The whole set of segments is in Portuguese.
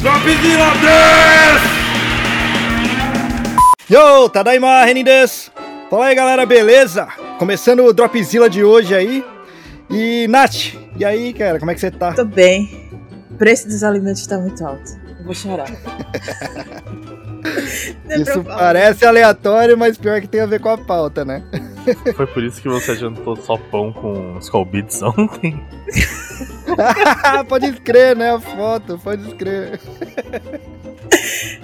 Dropzilla des! Yo, Tadaima Renin des! Fala aí galera, beleza? Começando o Dropzilla de hoje aí. E Nath, e aí cara, como é que você tá? Tô bem. O preço dos alimentos tá muito alto. Eu vou chorar. É Isso parece aleatório, mas pior que tem a ver com a pauta, né? Foi por isso que você jantou só pão com Skull Beats ontem? pode escrever, né? A foto, pode escrever.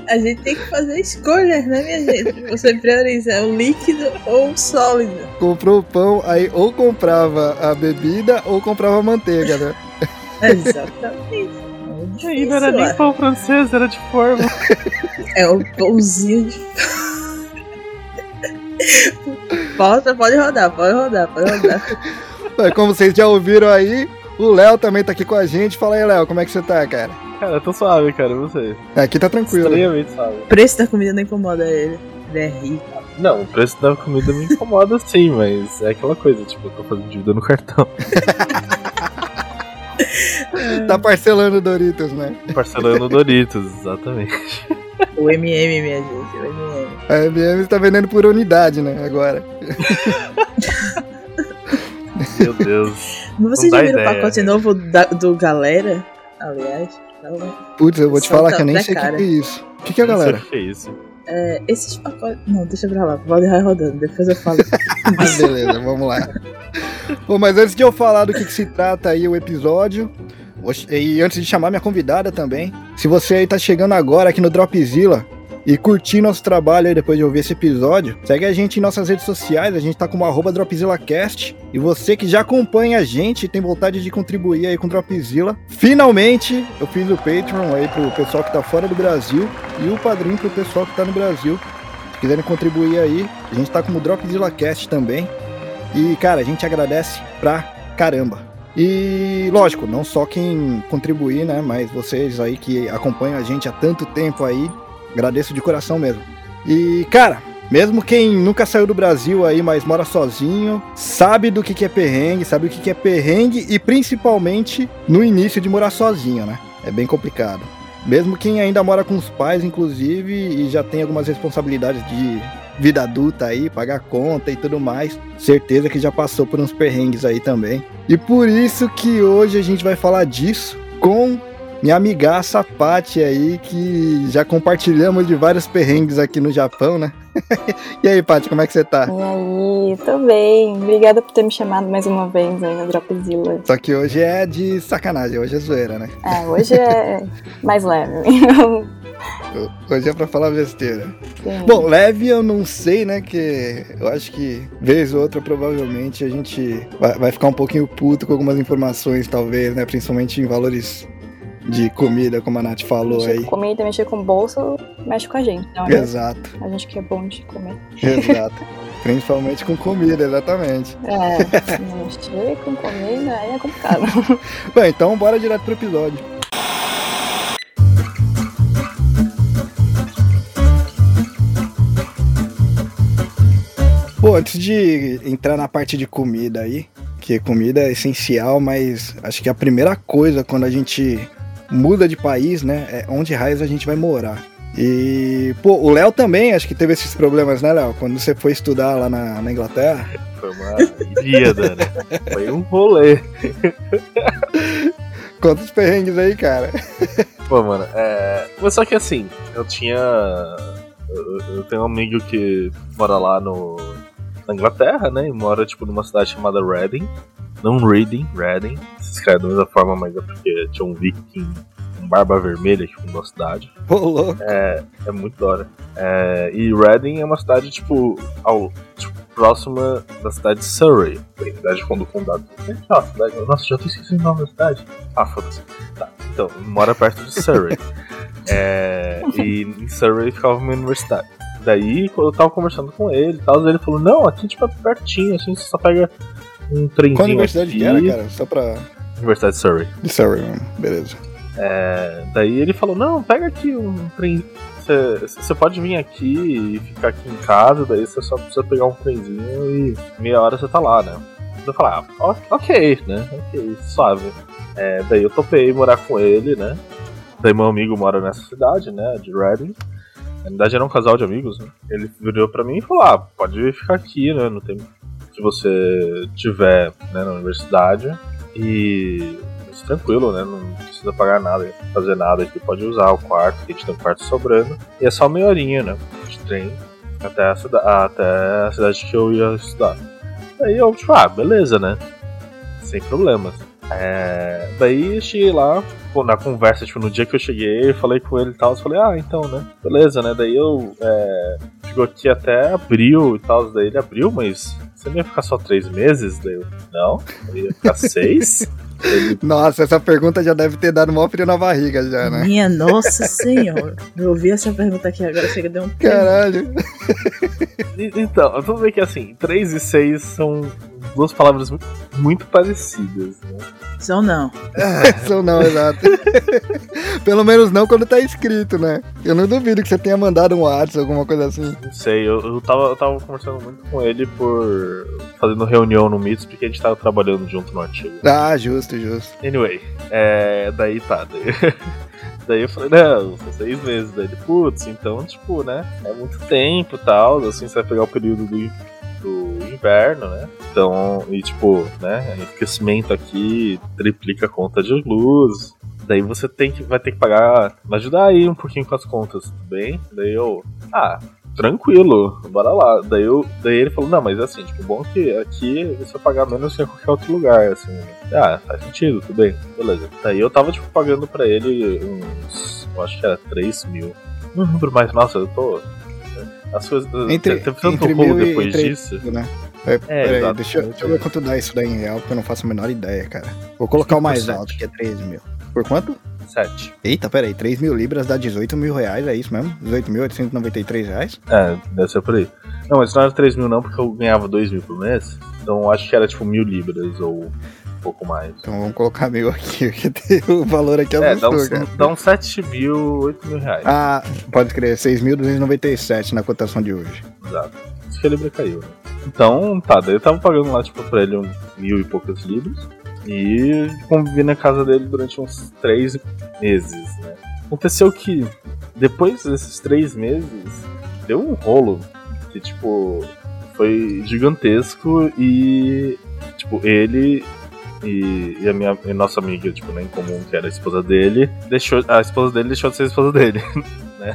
A gente tem que fazer escolhas, né, minha gente? Você prioriza o líquido ou o sólido. Comprou o pão, aí ou comprava a bebida ou comprava a manteiga, né? Exatamente. E aí, não era nem pão francês, era de forma. É o pãozinho de. Pode, pode rodar, pode rodar, pode rodar. Como vocês já ouviram aí, o Léo também tá aqui com a gente. Fala aí, Léo, como é que você tá, cara? Cara, eu tô suave, cara, e você. Aqui tá tranquilo. Estranhamente suave. O preço da comida não incomoda ele. Ele é rico. Não, o preço da comida me incomoda sim, mas é aquela coisa, tipo, eu tô fazendo dívida no cartão. Tá parcelando Doritos, né? Parcelando Doritos, exatamente. O MM, minha gente, o MM. A MM tá vendendo por unidade, né? Agora. Meu Deus. Vocês já viram o pacote né? novo da- do Galera? Aliás, então, Putz, eu vou te falar que eu nem sei o que que é isso. O que, que é, galera? o que é isso. é, esses pacotes. Não, deixa pra lá, pode ir rodando, depois eu falo. Mas beleza, vamos lá. Bom, mas antes de eu falar do que, que se trata aí o episódio, e antes de chamar minha convidada também, se você aí tá chegando agora aqui no Dropzilla e curtir nosso trabalho aí depois de ouvir esse episódio, segue a gente em nossas redes sociais, a gente tá como arroba DropzillaCast. E você que já acompanha a gente e tem vontade de contribuir aí com o Dropzilla, finalmente eu fiz o Patreon aí pro pessoal que tá fora do Brasil e o padrinho pro pessoal que tá no Brasil. Se quiserem contribuir aí, a gente tá como Dropzilla Cast também. E, cara, a gente agradece pra caramba. E, lógico, não só quem contribuir, né? Mas vocês aí que acompanham a gente há tanto tempo aí, agradeço de coração mesmo. E, cara, mesmo quem nunca saiu do Brasil aí, mas mora sozinho, sabe do que, que é perrengue, sabe o que, que é perrengue e principalmente no início de morar sozinho, né? É bem complicado. Mesmo quem ainda mora com os pais, inclusive, e já tem algumas responsabilidades de vida adulta aí, pagar conta e tudo mais, certeza que já passou por uns perrengues aí também. E por isso que hoje a gente vai falar disso com minha amigaça Paty aí, que já compartilhamos de vários perrengues aqui no Japão, né? e aí, Paty, como é que você tá? E aí, tô bem. Obrigada por ter me chamado mais uma vez aí no Dropzilla. Só que hoje é de sacanagem, hoje é zoeira, né? É, hoje é mais leve. Hoje é pra falar besteira. Sim. Bom, leve eu não sei, né? Que eu acho que vez ou outra provavelmente a gente vai, vai ficar um pouquinho puto com algumas informações, talvez, né? Principalmente em valores de comida, como a Nath falou mexer aí. com comida, mexer com bolso, mexe com a gente. Então, né? Exato, A gente que é bom de comer. exato. Principalmente com comida, exatamente. É, mexer com comida aí é complicado. Bom, então bora direto pro episódio. Bom, antes de entrar na parte de comida aí, que comida é essencial, mas acho que a primeira coisa quando a gente muda de país, né, é onde raios a gente vai morar. E, pô, o Léo também acho que teve esses problemas, né, Léo? Quando você foi estudar lá na, na Inglaterra. Foi uma ilíada, né? Foi um rolê. Conta os perrengues aí, cara. Pô, mano, é. Mas só que assim, eu tinha. Eu, eu tenho um amigo que mora lá no. Na Inglaterra, né? E mora, tipo, numa cidade chamada Reading. Não Reading, Reading. Se escreve da mesma forma, mas é porque tinha um viking com barba vermelha que fundou a cidade. Ô, louco. É muito da hora. É, e Reading é uma cidade, tipo, ao, tipo, próxima da cidade de Surrey. Tem cidade do condado. Ah, cidade, nossa, já tô esquecendo o nome da cidade. Ah, foda-se. Tá, então, mora perto de Surrey. É, e em Surrey ficava uma universidade. Daí, quando eu tava conversando com ele e tal, ele falou, não, aqui tipo é pertinho, assim, você só pega um trenzinho Qual universidade aqui. que era, cara? Só pra. Universidade de Surrey. De Surrey. Beleza. É, daí ele falou, não, pega aqui um trem. Você pode vir aqui e ficar aqui em casa, daí você só precisa pegar um trenzinho e meia hora você tá lá, né? Eu falei, ah, ok, né? Ok, suave. É, daí eu topei morar com ele, né? Daí meu amigo mora nessa cidade, né, de Reading. Na verdade era um casal de amigos, né? Ele virou pra mim e falou, ah, pode ficar aqui, né, no tempo que você tiver né, na universidade. E mas tranquilo, né, não precisa pagar nada, fazer nada aqui, pode usar o quarto, a gente tem um quarto sobrando. E é só meia horinha, né, de trem até a, cida até a cidade que eu ia estudar. Aí eu, tipo, ah, beleza, né, sem problemas. É, daí cheguei lá, na conversa, tipo, no dia que eu cheguei, falei com ele e tal, eu falei, ah, então, né, beleza, né, daí eu, é, chegou aqui até abril e tal, daí ele abriu, mas você não ia ficar só três meses? Eu, não, eu ia ficar seis. Ele, Nossa, essa pergunta já deve ter dado mó frio na barriga já, né? Minha nossa senhora. Eu ouvi essa pergunta aqui agora, chega de um Caralho. então, vamos ver que assim, três e seis são duas palavras muito, muito parecidas, né? São não. São não, exato. Pelo menos não quando tá escrito, né? Eu não duvido que você tenha mandado um WhatsApp, alguma coisa assim. Não sei, eu, eu, tava, eu tava conversando muito com ele por. fazendo reunião no Meets, porque a gente tava trabalhando junto no artigo. Ah, justo, justo. Anyway, é, daí tá. Daí, daí eu falei, não, são seis meses. Daí ele, putz, então, tipo, né? É muito tempo e tal. Assim, você vai pegar o período do, do inverno, né? Então, e tipo, né? Enriquecimento aqui triplica a conta de luz. Daí você tem que, vai ter que pagar. Vai ajudar aí um pouquinho com as contas, tudo bem? Daí eu, ah, tranquilo, bora lá. Daí, eu, daí ele falou, não, mas assim, tipo, bom que aqui você vai pagar menos que em qualquer outro lugar, assim. Ah, faz sentido, tudo bem, beleza. Daí eu tava, tipo, pagando pra ele uns, eu acho que era 3 mil. Não lembro mais, nossa, eu tô... As coisas... Entre, teve tanto rolo mil depois disso. né? É, peraí, exato. deixa, eu- deixa eu ver quanto dá isso daí em real, porque eu não faço a menor ideia, cara. Vou colocar o mais 5%. alto, que é 3 mil. Por quanto? 7. Eita, peraí, 3 mil libras dá 18 mil reais, é isso mesmo? 18.893 reais? É, deve ser por aí. Não, mas não era 3 mil não, porque eu ganhava 2 mil por mês. Então acho que era tipo mil libras ou um pouco mais. Então vamos colocar mil aqui, porque tem o valor aqui é É, dá absurdo, cara. dá uns 7 mil, 8 mil reais. Ah, pode escrever, 6.297 na cotação de hoje. Exato. Isso que a Libra caiu, né? Então, tá, daí eu tava pagando lá, tipo, pra ele um mil e poucas libras. E convivi na casa dele durante uns três meses, né? Aconteceu que depois desses três meses, deu um rolo que, tipo, foi gigantesco e, tipo, ele e, e a minha e nossa amiga, tipo, né, comum, que era a esposa dele, deixou, a esposa dele deixou de ser a esposa dele, né?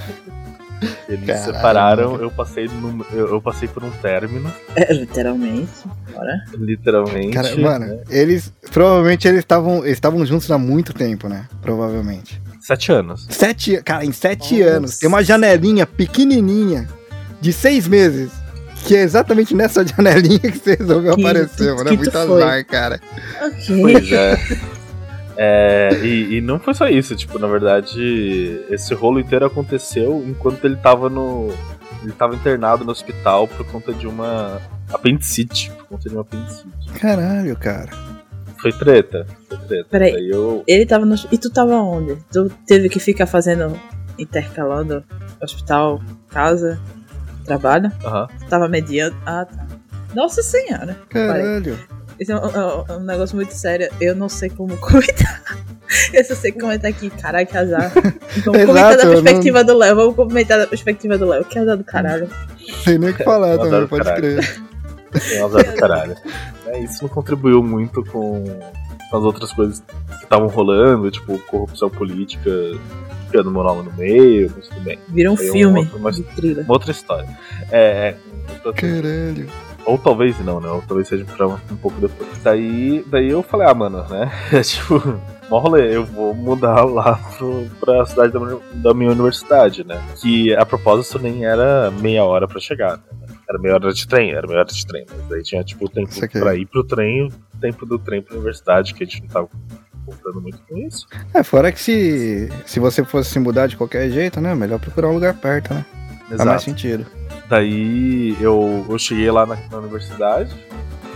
Eles Caralho. separaram, eu passei, num- eu, eu passei por um término, É, literalmente. Bora. literalmente. Cara, mano, né? eles. Provavelmente eles estavam eles estavam juntos há muito tempo, né? Provavelmente. Sete anos. Sete, cara, em sete Nossa. anos, tem uma janelinha pequenininha de seis meses. Que é exatamente nessa janelinha que você resolveu Que- aparecer, mano. É que muito tu foi? azar, cara. Ok. Pois é. É, e, e não foi só isso, tipo, na verdade, esse rolo inteiro aconteceu enquanto ele tava no. Ele tava internado no hospital por conta de uma apendicite. Por conta de uma apendicite. Caralho, cara. Foi treta. Foi treta. Peraí. Aí eu. Ele tava no. E tu tava onde? Tu teve que ficar fazendo. intercalando hospital, casa, trabalho? Aham. Tu tava mediando. Ah, tá. Nossa senhora. Caralho. Isso é um, é um- é um negócio muito sério. Eu não sei como comentar. Eu só sei comentar aqui. Caralho, que azar. Vamos Exato, comentar da eu não- perspectiva do Léo. Vamos comentar da perspectiva do Léo. Que azar do caralho. Sem nem o que falar Eu também, pode caralho. crer. Tem um azar do caralho. É, isso não contribuiu muito com as outras coisas que estavam rolando, tipo, corrupção política, piano moral no meio, mas tudo bem. Vira um Foi filme de thriller. Uma outra história. É, é. Caralho. Ou talvez não, né? Ou talvez seja pra um pouco depois. Daí, daí eu falei, ah, mano, né? tipo, mó rolê, eu vou mudar lá pro, pra cidade da, minha- da minha universidade, né? Que a propósito nem era meia hora pra chegar, né? Era meia hora de trem, era meia hora de trem. Mas daí tinha, tipo, o tempo pra ir pro trem, o tempo do trem pra universidade, que a gente não tava contando muito com isso. É, fora que se, se você fosse se mudar de qualquer jeito, né? Melhor procurar um lugar perto, né? Faz mais sentido. Daí eu, eu cheguei lá na, na universidade.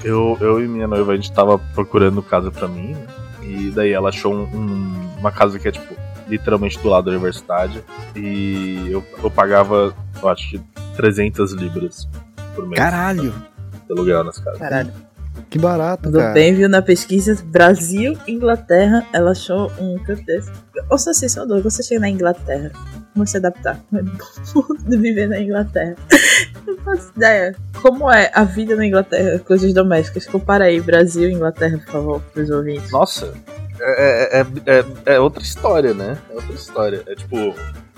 Eu, eu e minha noiva, a gente tava procurando casa pra mim. né? E daí ela achou um- um- uma casa que é, tipo, literalmente do lado da universidade. E eu, eu pagava, eu acho que 300 libras por mês Caralho. de aluguel nas casas. Caralho. Que barato, Tudo cara. bem, viu? Na pesquisa Brasil, Inglaterra, ela achou um canto desse. Ou seja, assim, só dois, você chega na Inglaterra, como se adaptar? Como é bom de viver na Inglaterra. Não faço ideia. Como é a vida na Inglaterra, coisas domésticas? Compara aí, Brasil e Inglaterra, por favor, pros ouvintes. Nossa, é, é, é, é outra história, né? É outra história. É tipo.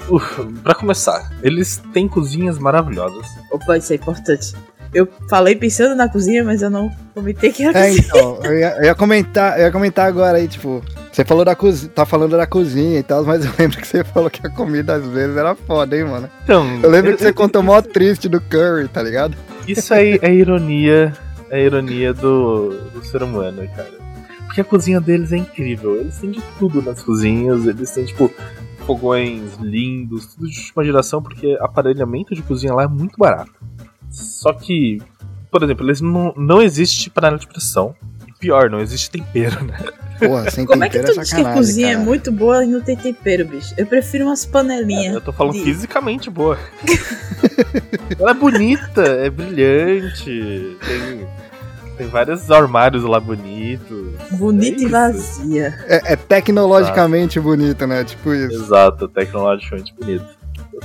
Uf, pra começar, eles têm cozinhas maravilhosas. Opa, isso é importante. Eu falei pensando na cozinha, mas eu não comentei que era É, cozinha. então, eu ia, eu ia comentar, eu ia comentar agora aí, tipo, você falou da cozinha, tá falando da cozinha e tal, mas eu lembro que você falou que a comida às vezes era foda, hein, mano. Então, Eu lembro que você contou mó triste do curry, tá ligado? Isso aí é ironia. É ironia do, do ser humano, cara. Porque a cozinha deles é incrível. Eles têm de tudo nas cozinhas. Eles têm, tipo, fogões lindos, tudo de última geração, porque aparelhamento de cozinha lá é muito barato. Só que, por exemplo, eles não, não existe panela de pressão. E pior, não existe tempero, né? Porra, sem Como é que tempero tu é diz que a cozinha cara. é muito boa e não tem tempero, bicho? Eu prefiro umas panelinhas. Eu tô falando de- fisicamente boa. Ela é bonita, é brilhante. Tem, tem vários armários lá bonitos. Bonita É e vazia. É, é tecnologicamente bonito, né? Tipo isso. Exato, tecnologicamente bonito.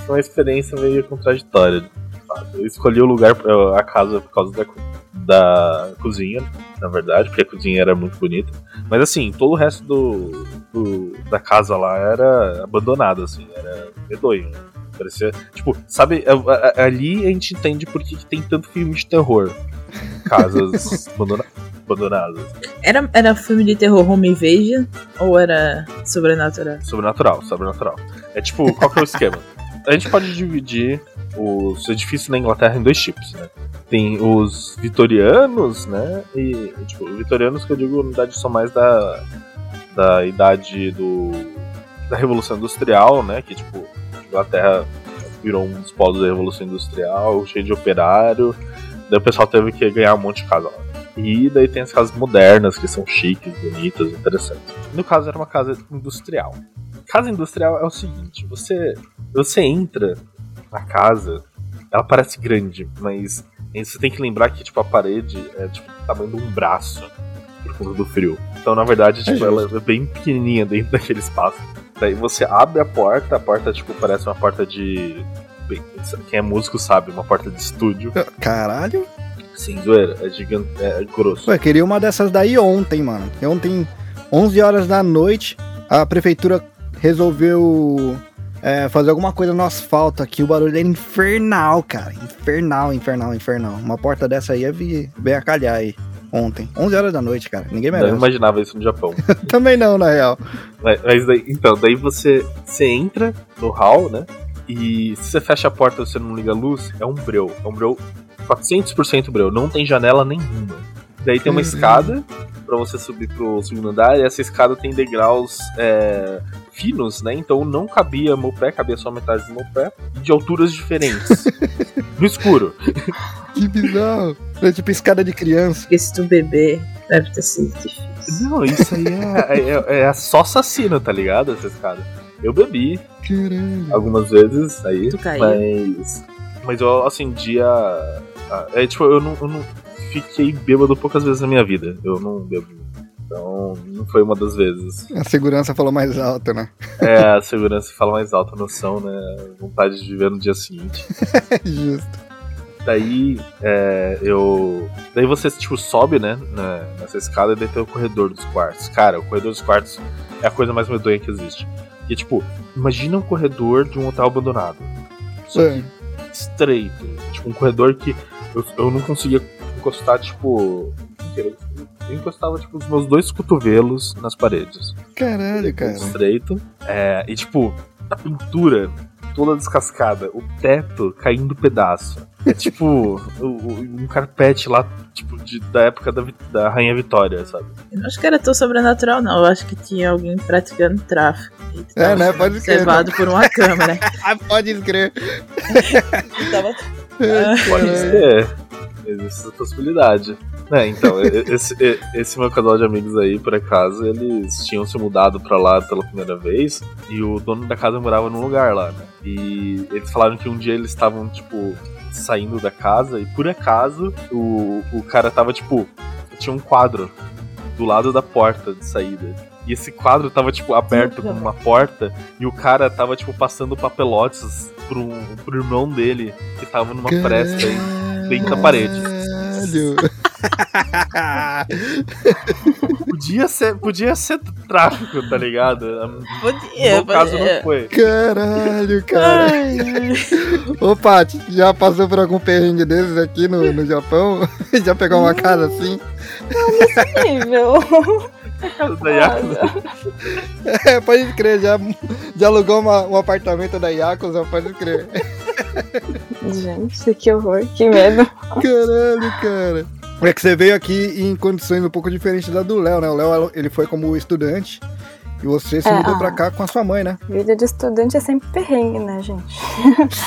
Foi uma experiência meio contraditória. Eu escolhi o lugar, a casa, por causa da, da cozinha, na verdade, porque a cozinha era muito bonita. Mas assim, todo o resto do, do- da casa lá era abandonado, assim, era medonho. Parecia. Tipo, sabe, a- a- ali a gente entende por que, que tem tanto filme de terror. Casas abandona- abandonadas. Era, era filme de terror home invasion ou era sobrenatural? Sobrenatural, sobrenatural. É tipo, qual que é o esquema? A gente pode dividir os edifícios na Inglaterra em dois tipos, né? Tem os vitorianos, né? E, tipo, vitorianos que eu digo, na verdade, são mais da, da idade do, da Revolução Industrial, né? Que, tipo, a Inglaterra virou um dos polos da Revolução Industrial, cheio de operário. Daí o pessoal teve que ganhar um monte de casa lá. E daí tem as casas modernas, que são chiques, bonitas, interessantes. No caso, era uma casa industrial. Casa industrial é o seguinte, você, você entra na casa, ela parece grande, mas você tem que lembrar que tipo, a parede é tipo do tamanho de um braço por conta do frio. Então, na verdade, tipo, ela é bem pequenininha dentro daquele espaço. Daí você abre a porta, a porta tipo parece uma porta de quem é músico sabe, uma porta de estúdio. Caralho. Sem zoeira, é gigante, é grosso. Ué, queria uma dessas daí ontem, mano. Ontem, 11 horas da noite, a prefeitura resolveu é, fazer alguma coisa no asfalto aqui. O barulho era infernal, cara. Infernal, infernal, infernal. Uma porta dessa aí ia vir, bem a calhar aí. Ontem. 11 horas da noite, cara. Ninguém Não merece. imaginava isso no Japão. Também não, na real. Mas, mas daí, então, daí você, você entra no hall, né? E se você fecha a porta e você não liga a luz, é um breu. É um breu 400% breu. Não tem janela nenhuma. Daí tem uma Uhum. escada pra você subir pro segundo andar. E essa escada tem degraus é, finos, né? Então não cabia meu pé, cabia só metade do meu pé. E de alturas diferentes. no escuro. Que bizarro. É tipo escada de criança. Porque se tu beber, deve ter sido difícil. Não, isso aí é, é, é só assassino, tá ligado? Essa escada. Eu bebi, Caralho. algumas vezes aí. Tu caiu? Mas. Mas eu acendi a. a- é tipo, eu não, eu não fiquei bêbado poucas vezes na minha vida. Eu não bebo. Então, não foi uma das vezes. A segurança falou mais alto, né? É, a segurança fala mais alta, a noção, né? Vontade de viver no dia seguinte. Justo. Daí, é, eu. Daí você, tipo, sobe, né? na- nessa escada e daí tem o corredor dos quartos. Cara, o corredor dos quartos é a coisa mais medonha que existe. E, tipo, imagina um corredor de um hotel abandonado. Só É. que estreito. Tipo, um corredor que eu, eu não conseguia encostar, tipo. Eu encostava, tipo, os meus dois cotovelos nas paredes. Caralho, cara. Estreito. É, e, tipo, a pintura toda descascada, o teto caindo pedaço. É tipo um carpete lá, tipo, de- da época da, da Rainha Vitória, sabe? Eu não acho que era tão sobrenatural, não. Eu acho que tinha alguém praticando tráfico. É, né? Pode ser, Observado por uma câmera. Ah, pode escrever. Tava- Pode ser. Existe essa possibilidade. É, então, esse, esse meu casal de amigos aí, por acaso, eles tinham se mudado pra lá pela primeira vez e o dono da casa morava num lugar lá, né? E eles falaram que um dia eles estavam, tipo, saindo da casa e por acaso o, o cara tava, tipo, tinha um quadro do lado da porta de saída. E esse quadro tava, tipo, aberto como uma porta, e o cara tava, tipo, passando papelotes pro, pro irmão dele, que tava numa fresta aí, bem na parede. Caralho. Podia ser, podia ser tráfico, tá ligado? Podia, no caso podia. não foi. Caralho, cara. Ai, ai. Ô, Paty, já passou por algum perrengue desses aqui no, no Japão? já pegou uma casa assim? Nível. Da Yakuza. É, pode crer, já, já alugou uma- um apartamento da Yakuza, pode crer. Gente, que horror, que medo. Caralho, cara. É que você veio aqui em condições um pouco diferentes da do Léo, né? O Léo, ele foi como estudante e você se É, mudou ah. pra cá com a sua mãe, né? Vida de estudante é sempre perrengue, né, gente?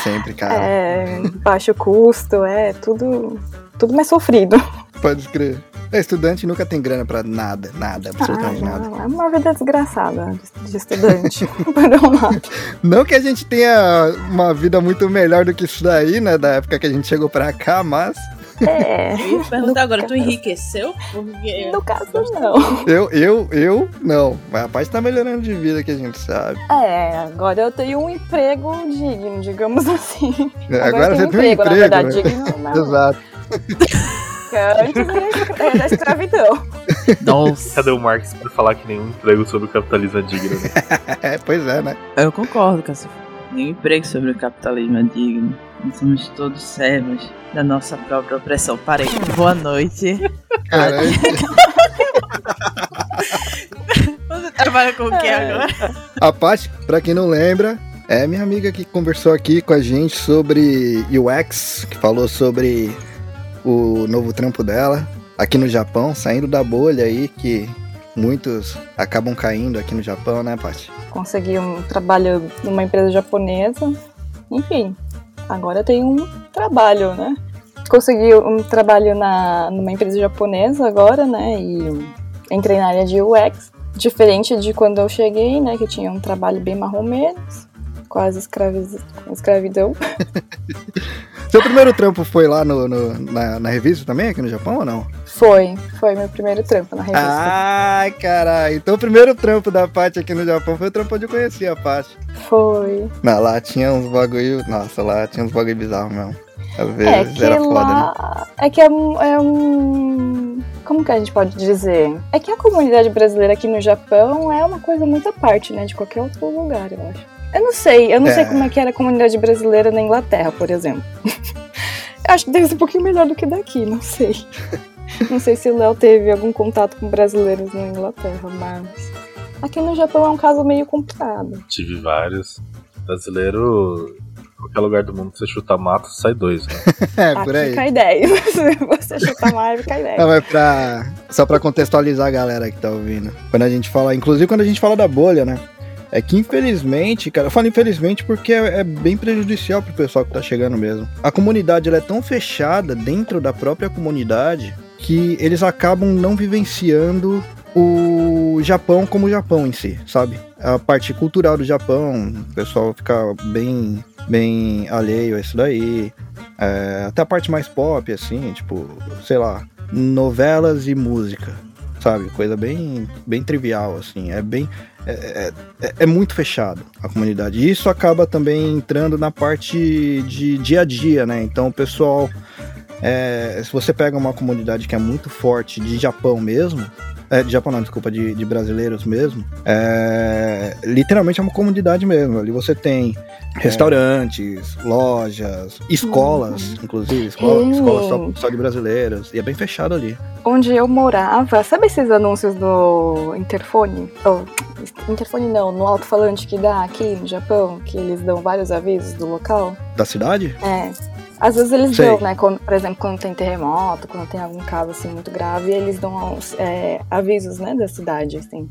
Sempre, cara. É baixo custo, é tudo, tudo mais sofrido. Pode crer. É, estudante nunca tem grana pra nada, nada, absolutamente Ah, nada. é uma vida desgraçada de, estudante. Um. Não que a gente tenha uma vida muito melhor do que isso daí, né? Da época que a gente chegou pra cá, mas É, Eu ia perguntar agora, tu caso- enriqueceu? Porque no caso não. eu, eu, eu, não. Mas a parte tá melhorando de vida que a gente sabe. É, agora eu tenho um emprego digno, digamos assim. Agora, eu você tenho tem um emprego. na verdade, né? digno não. Exato. Que Antes da escravidão. Nossa. Cadê o Marx pra falar que nenhum emprego sobre o capitalismo é digno? né? É, pois é, né? Eu concordo com essa. Nenhum emprego sobre o capitalismo é digno. Nós somos todos servos da nossa própria opressão. Parei. Boa noite. Caralho. Você trabalha com o que É. agora? A Paty, pra quem não lembra, é minha amiga que conversou aqui com a gente sobre UX, que falou sobre o novo trampo dela aqui no Japão, saindo da bolha aí que muitos acabam caindo aqui no Japão, né, Paty? Consegui um trabalho numa empresa japonesa. Enfim, agora tenho um trabalho, né? Consegui um trabalho na, numa empresa japonesa agora, né? E entrei na área de UX. Diferente de quando eu cheguei, né? Que tinha um trabalho bem marromenos, quase escravi- escravidão. Seu primeiro trampo foi lá no, no- na, na revista também, aqui no Japão ou não? Foi, foi meu primeiro trampo na revista. Ai, caralho. Então o primeiro trampo da Paty aqui no Japão foi o trampo onde eu conheci a Paty. Foi. Não, lá tinha uns bagulho. Nossa, lá tinha uns bagulho bizarros mesmo. Às É vezes que era foda, né? É que é um, é um. Como que a gente pode dizer? É que a comunidade brasileira aqui no Japão é uma coisa muito à parte, né? De qualquer outro lugar, eu acho. Eu não sei, eu não É. sei como é que era a comunidade brasileira na Inglaterra, por exemplo. eu acho que deve ser um pouquinho melhor do que daqui, não sei. Não sei se o Léo teve algum contato com brasileiros na Inglaterra, mas. Aqui no Japão é um caso meio complicado. Tive vários. Brasileiro, qualquer lugar do mundo que você chuta mato, sai dois, né? É, por Aqui aí. cai 10. Se você chutar mais, cai 10. Não, mas pra. Só pra contextualizar a galera que tá ouvindo. Quando a gente fala, inclusive quando a gente fala da bolha, né? É que infelizmente, cara, eu falo infelizmente porque é, é bem prejudicial pro pessoal que tá chegando mesmo. A comunidade ela é tão fechada dentro da própria comunidade que eles acabam não vivenciando o Japão como o Japão em si, sabe? A parte cultural do Japão, o pessoal fica bem, bem alheio a isso daí. É, até a parte mais pop, assim, tipo, sei lá, novelas e música, sabe? Coisa bem, bem trivial, assim. É bem. É, é- é muito fechado a comunidade. E isso acaba também entrando na parte de dia a dia, né? Então o pessoal. é, se você pega uma comunidade que é muito forte de Japão mesmo. É, de Japão não, desculpa, de, de brasileiros mesmo. É, literalmente é uma comunidade mesmo. Ali você tem restaurantes, lojas, escolas, inclusive, escola, Sim. escolas só, só de brasileiros. E é bem fechado ali. onde eu morava, sabe esses anúncios do interfone? Oh, interfone não, no alto-falante que dá aqui no Japão, que eles dão vários avisos do local? Da cidade? É. Às vezes eles Sei. dão, né? quando- por exemplo, quando tem terremoto, quando tem algum caso assim muito grave, eles dão é, avisos, né, da cidade, assim.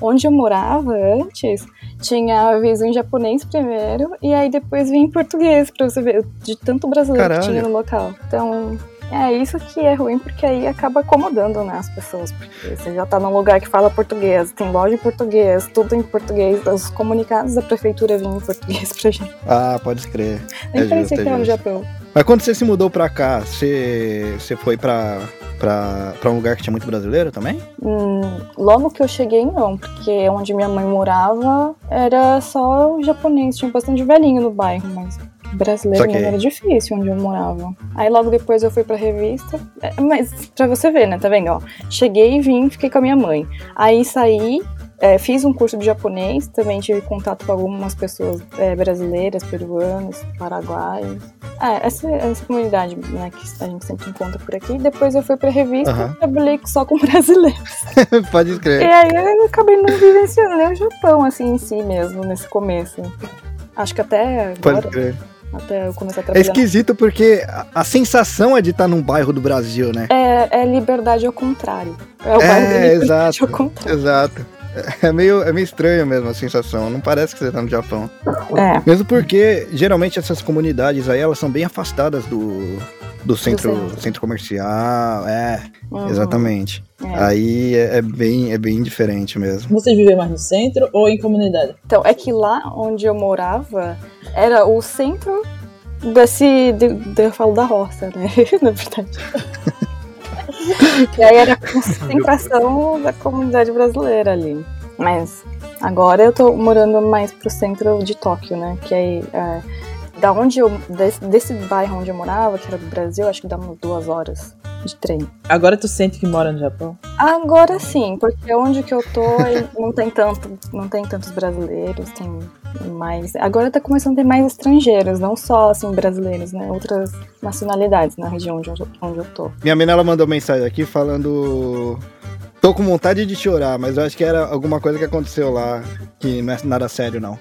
Onde eu morava antes, tinha aviso em japonês primeiro, e aí depois vinha em português, pra você ver, de tanto brasileiro Caralho. que tinha no local. Então, é isso que é ruim, porque aí acaba acomodando, né, as pessoas. Porque você já tá num lugar que fala português, tem loja em português, tudo em português, os comunicados da prefeitura vinham em português pra gente. Ah, pode crer. Nem É parecia que é era no. Japão. Mas quando você se mudou pra cá, você, você foi pra, pra, pra um lugar que tinha muito brasileiro também? Hum, logo que eu cheguei, não, porque onde minha mãe morava era só japonês, tinha bastante velhinho no bairro, mas brasileiro mesmo era difícil onde eu morava. Aí logo depois eu fui pra revista, é, mas pra você ver, né, tá vendo, ó, cheguei e vim, fiquei com a minha mãe. Aí saí, é, fiz um curso de japonês, também tive contato com algumas pessoas é, brasileiras, peruanas, paraguaios. É, essa, essa comunidade, né, que a gente sempre encontra por aqui. Depois eu fui pra revista Aham. e trabalhei só com brasileiros. Pode E escrever. aí eu acabei não vivenciando nem o Japão, assim, em si mesmo, nesse começo. Acho que até Pode agora, escrever. até eu começar a É trabalhar. esquisito porque a, a sensação é de estar num bairro do Brasil, né? É, é liberdade ao contrário. É o É, bairro da liberdade exato. ao contrário. Exato. É meio, é meio estranho mesmo a sensação. Não parece que você tá no Japão. É, Mesmo porque, geralmente, essas comunidades aí, elas são bem afastadas do, do centro, centro. centro comercial. É, uhum, exatamente. é. Aí é, é bem, é bem diferente mesmo. Vocês vivem mais no centro ou em comunidade? Então, é que lá onde eu morava era o centro desse. De, de- eu falo da roça, né? Na verdade. e aí era a concentração da comunidade brasileira ali. Mas agora eu tô morando mais pro centro de Tóquio, né? Que aí. É, da onde eu. Desse, desse bairro onde eu morava, que era do Brasil, acho que dá umas duas horas de trem. Agora tu sente que mora no Japão? Agora sim, porque onde que eu tô não tem tanto, não tem tantos brasileiros, tem mais. Agora tá começando a ter mais estrangeiros, não só assim brasileiros, né? Outras nacionalidades na região onde eu, onde eu tô. Minha menina ela mandou mensagem aqui falando. Tô com vontade de chorar, mas eu acho que era alguma coisa que aconteceu lá, que não é nada sério, não.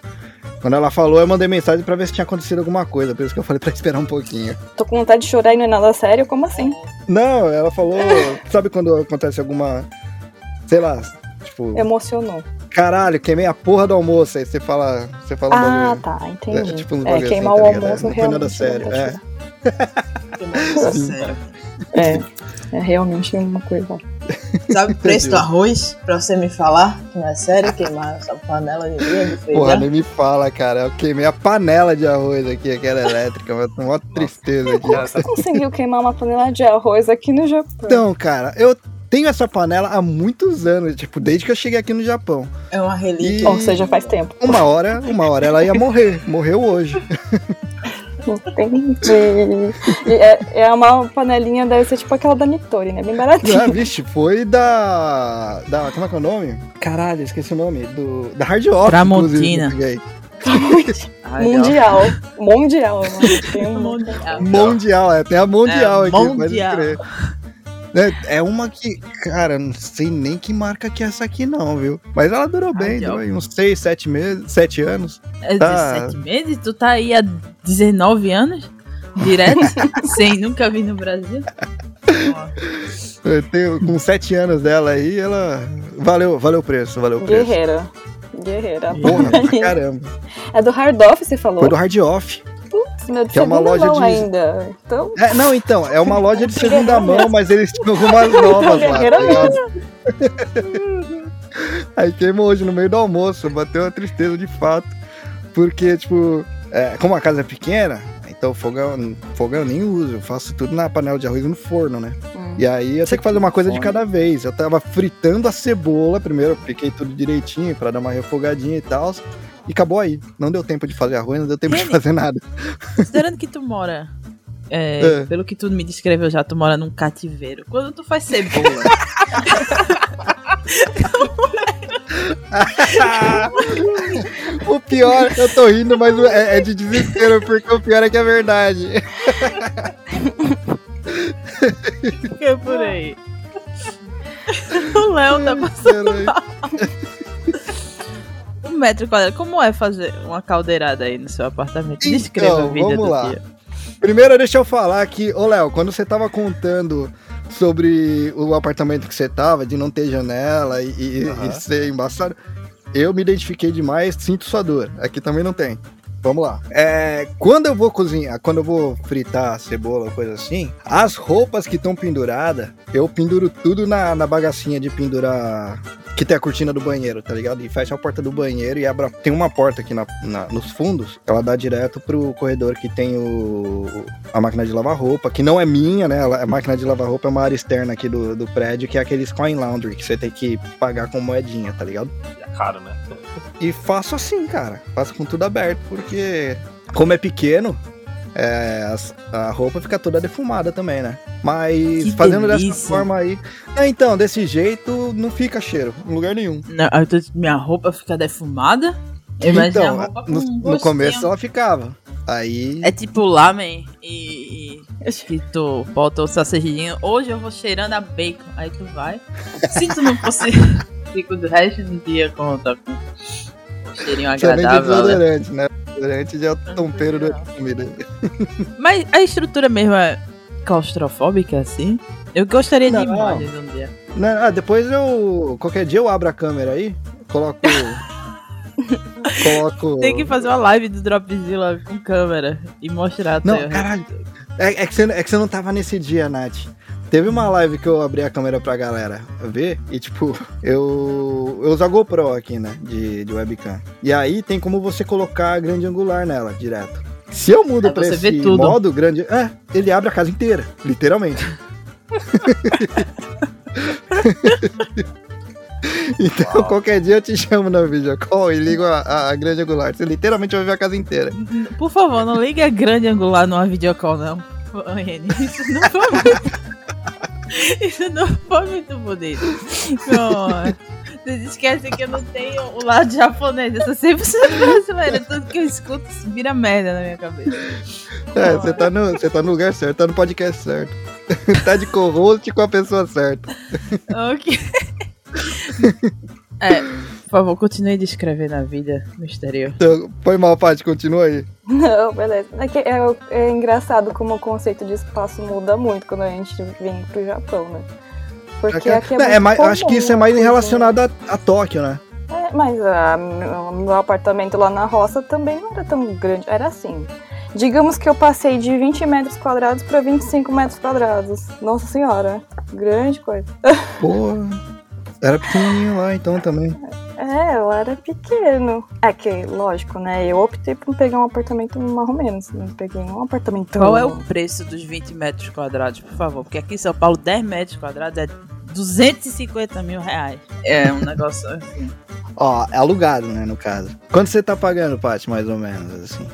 Quando ela falou, eu mandei mensagem pra ver se tinha acontecido alguma coisa, por isso que eu falei pra esperar um pouquinho. Tô com vontade de chorar e não é nada sério, como assim? Não, ela falou. sabe quando acontece alguma. Sei lá, tipo. Emocionou. Caralho, queimei a porra do almoço. Aí você fala. Você fala um Ah, bagulho. tá, entendi. É, tipo uns É, queimar assim, o tá almoço Não foi nada realmente. sério, é. pra Sim. Sério. chorar. É, é realmente uma coisa. Sabe o preço do arroz? Pra você me falar que não é sério queimar essa panela de feijão? Porra, nem me fala, cara. Eu queimei a panela de arroz aqui, aquela elétrica, mas uma tristeza aqui. Essa- Conseguiu queimar uma panela de arroz aqui no Japão. Então, cara, eu tenho essa panela há muitos anos, tipo, desde que eu cheguei aqui no Japão. É uma relíquia. E- Ou seja, faz tempo. Uma hora, uma hora ela ia morrer. Morreu hoje. Entendi. E é, é uma panelinha, deve ser tipo aquela da Nitori, né? Bem baratinha. Ah, vixe, foi da. da. Como é que é o nome? Caralho, esqueci o nome. Do, da Hard Off. Tramontina. Ai, Mundial. Mundial, mano. Tem um... Mundial. Mundial, é, tem a Mundial É, aqui, pode Mundial. crer. É, é uma que, cara, não sei nem que marca que é essa aqui não, viu? Mas ela durou bem, Mundial. durou aí uns 6, 7 meses, 7 anos. É Tá. 17 meses? Tu tá aí há 19 anos? Direto? Sem nunca vir no Brasil? Eu tenho, com 7 anos dela aí, ela valeu, valeu o preço, valeu o preço. Guerreira. Guerreira. Porra, pra caramba. É do Hard Off, você falou? Foi do Hard Off. Meu, de que é uma loja mão de- ainda. Então, É, não, então, é uma loja de segunda mão, mas eles tinham algumas novas lá, tá? Aí queimou hoje no meio do almoço, bateu uma tristeza de fato. Porque, tipo, é, como a casa é pequena, então fogão, fogão eu nem uso, eu faço tudo na panela de arroz e no forno, né? Hum. E aí eu tenho que fazer uma coisa de cada vez. Eu tava fritando a cebola, primeiro eu piquei tudo direitinho pra dar uma refogadinha e tal. E acabou aí. Não deu tempo de fazer arroz, não deu tempo de fazer nada. Considerando que tu mora. é, É. Pelo que tu me descreveu já, tu mora num cativeiro. Quando tu faz cebola, o pior, eu tô rindo, mas é, é de desespero, porque o pior é que é verdade. fica por aí. O Léo tá passando um metro quadrado. Como é fazer uma caldeirada aí no seu apartamento? Descreva Então, a vida vamos do lá. dia. Primeiro, deixa eu falar que, ô Léo, quando você tava contando sobre o apartamento que você tava, de não ter janela e, e- Aham. e ser embaçado, eu me identifiquei demais, sinto sua dor. Aqui também não tem. Vamos lá. É, quando eu vou cozinhar, quando eu vou fritar cebola ou coisa assim, as roupas que estão penduradas, eu penduro tudo na, na bagacinha de pendurar que tem a cortina do banheiro, tá ligado? E fecha a porta do banheiro e abre. Tem uma porta aqui na, na- nos fundos, ela dá direto pro corredor que tem o a máquina de lavar roupa, que não é minha, né? A máquina de lavar roupa é uma área externa aqui do, do prédio, que é aqueles coin laundry, que você tem que pagar com moedinha, tá ligado? É caro, né? E faço assim, cara. Faço com tudo aberto, porque como é pequeno, é, as- a roupa fica toda defumada também, né? Mas Que fazendo dessa delícia. forma aí. É, então, desse jeito não fica cheiro em lugar nenhum. Não, tô- minha roupa fica defumada. Eu a Então, roupa no, no começo ela ficava. Aí. É tipo lamen e, e que tu bota o salsichadinho. Hoje eu vou cheirando a bacon. Aí tu vai. Se tu não fosse. Fico do resto do dia com, com um cheirinho agradável. né? Desodorante já é o tompeiro da comida. Mas a estrutura mesmo é claustrofóbica, assim? Eu gostaria de Não. imagens um dia. Né, ah, depois eu. Qualquer dia eu abro a câmera aí, coloco. coloco. Tem que fazer uma live do Dropzilla com câmera e mostrar Não, até o caralho. É, é que você, é que você não tava nesse dia, Nath. Teve uma live que eu abri a câmera pra galera ver e, tipo, eu, eu uso a GoPro aqui, né? De, de webcam. E aí tem como você colocar grande angular nela, direto. Se eu mudo Aí pra esse modo grande. É, ele abre a casa inteira, literalmente. então, qualquer dia eu te chamo na videocall e ligo a, a, a grande angular. Você literalmente vai ver a casa inteira. Por favor, não liga grande angular numa videocall, não. Reni, Isso não foi muito. Isso não foi muito bonito. Vocês esquecem que eu não tenho o lado japonês. Eu sou 100% brasileira. Tudo que eu escuto vira merda na minha cabeça. É, você tá, no, você tá no lugar certo, tá no podcast certo. tá de co-host com a pessoa certa. Ok. É, favor, continue descrevendo a vida no exterior. Então, foi mal, Paty, continua aí. Não, beleza. É, que é, é engraçado como o conceito de espaço muda muito quando a gente vem pro Japão, né? Porque aqui é, Não, muito é mais, eu acho que comum isso é mais coisa- relacionado a, a Tóquio, né? É, mas a, o meu apartamento lá na roça também não era tão grande. Era assim. Digamos que eu passei de 20 metros quadrados para 25 metros quadrados. Nossa senhora, grande coisa. Pô, era pequenininho lá então também. É, eu era pequeno. É que, lógico, né? Eu optei por pegar um apartamento mais ou menos. Não peguei um apartamento. Qual é o preço dos 20 metros quadrados, por favor? Porque aqui em São Paulo, 10 metros quadrados é 250 mil reais. É um negócio assim. Ó, é alugado, né, no caso. Quanto você tá pagando, Paty, mais ou menos, assim?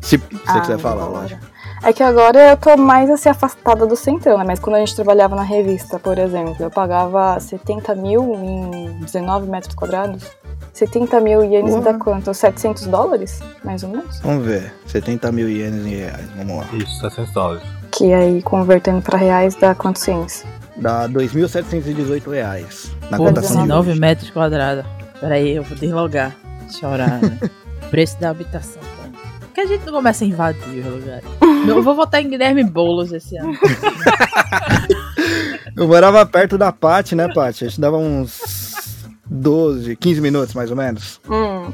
Se você Ah, quiser falar, agora. lógico. É que agora eu tô mais assim afastada do centrão, né? Mas quando a gente trabalhava na revista, por exemplo, eu pagava 70 mil em 19 metros quadrados. 70 mil ienes Porra. dá quanto? 700 dólares? Mais ou menos? Vamos ver. 70 mil ienes em reais, vamos lá. Isso, 700 dólares. Que aí, convertendo pra reais, dá quantos ienes? Dá 2.718 reais na Pô, cotação de 19 hoje. metros quadrados. Peraí, eu vou deslogar. Chorar, né? Preço da habitação. Por que a gente não começa a invadir os lugares? Eu vou votar em Guilherme Boulos esse ano. Eu morava perto da Paty, né, Paty? A gente dava uns 12, 15 minutos, mais ou menos. Hum.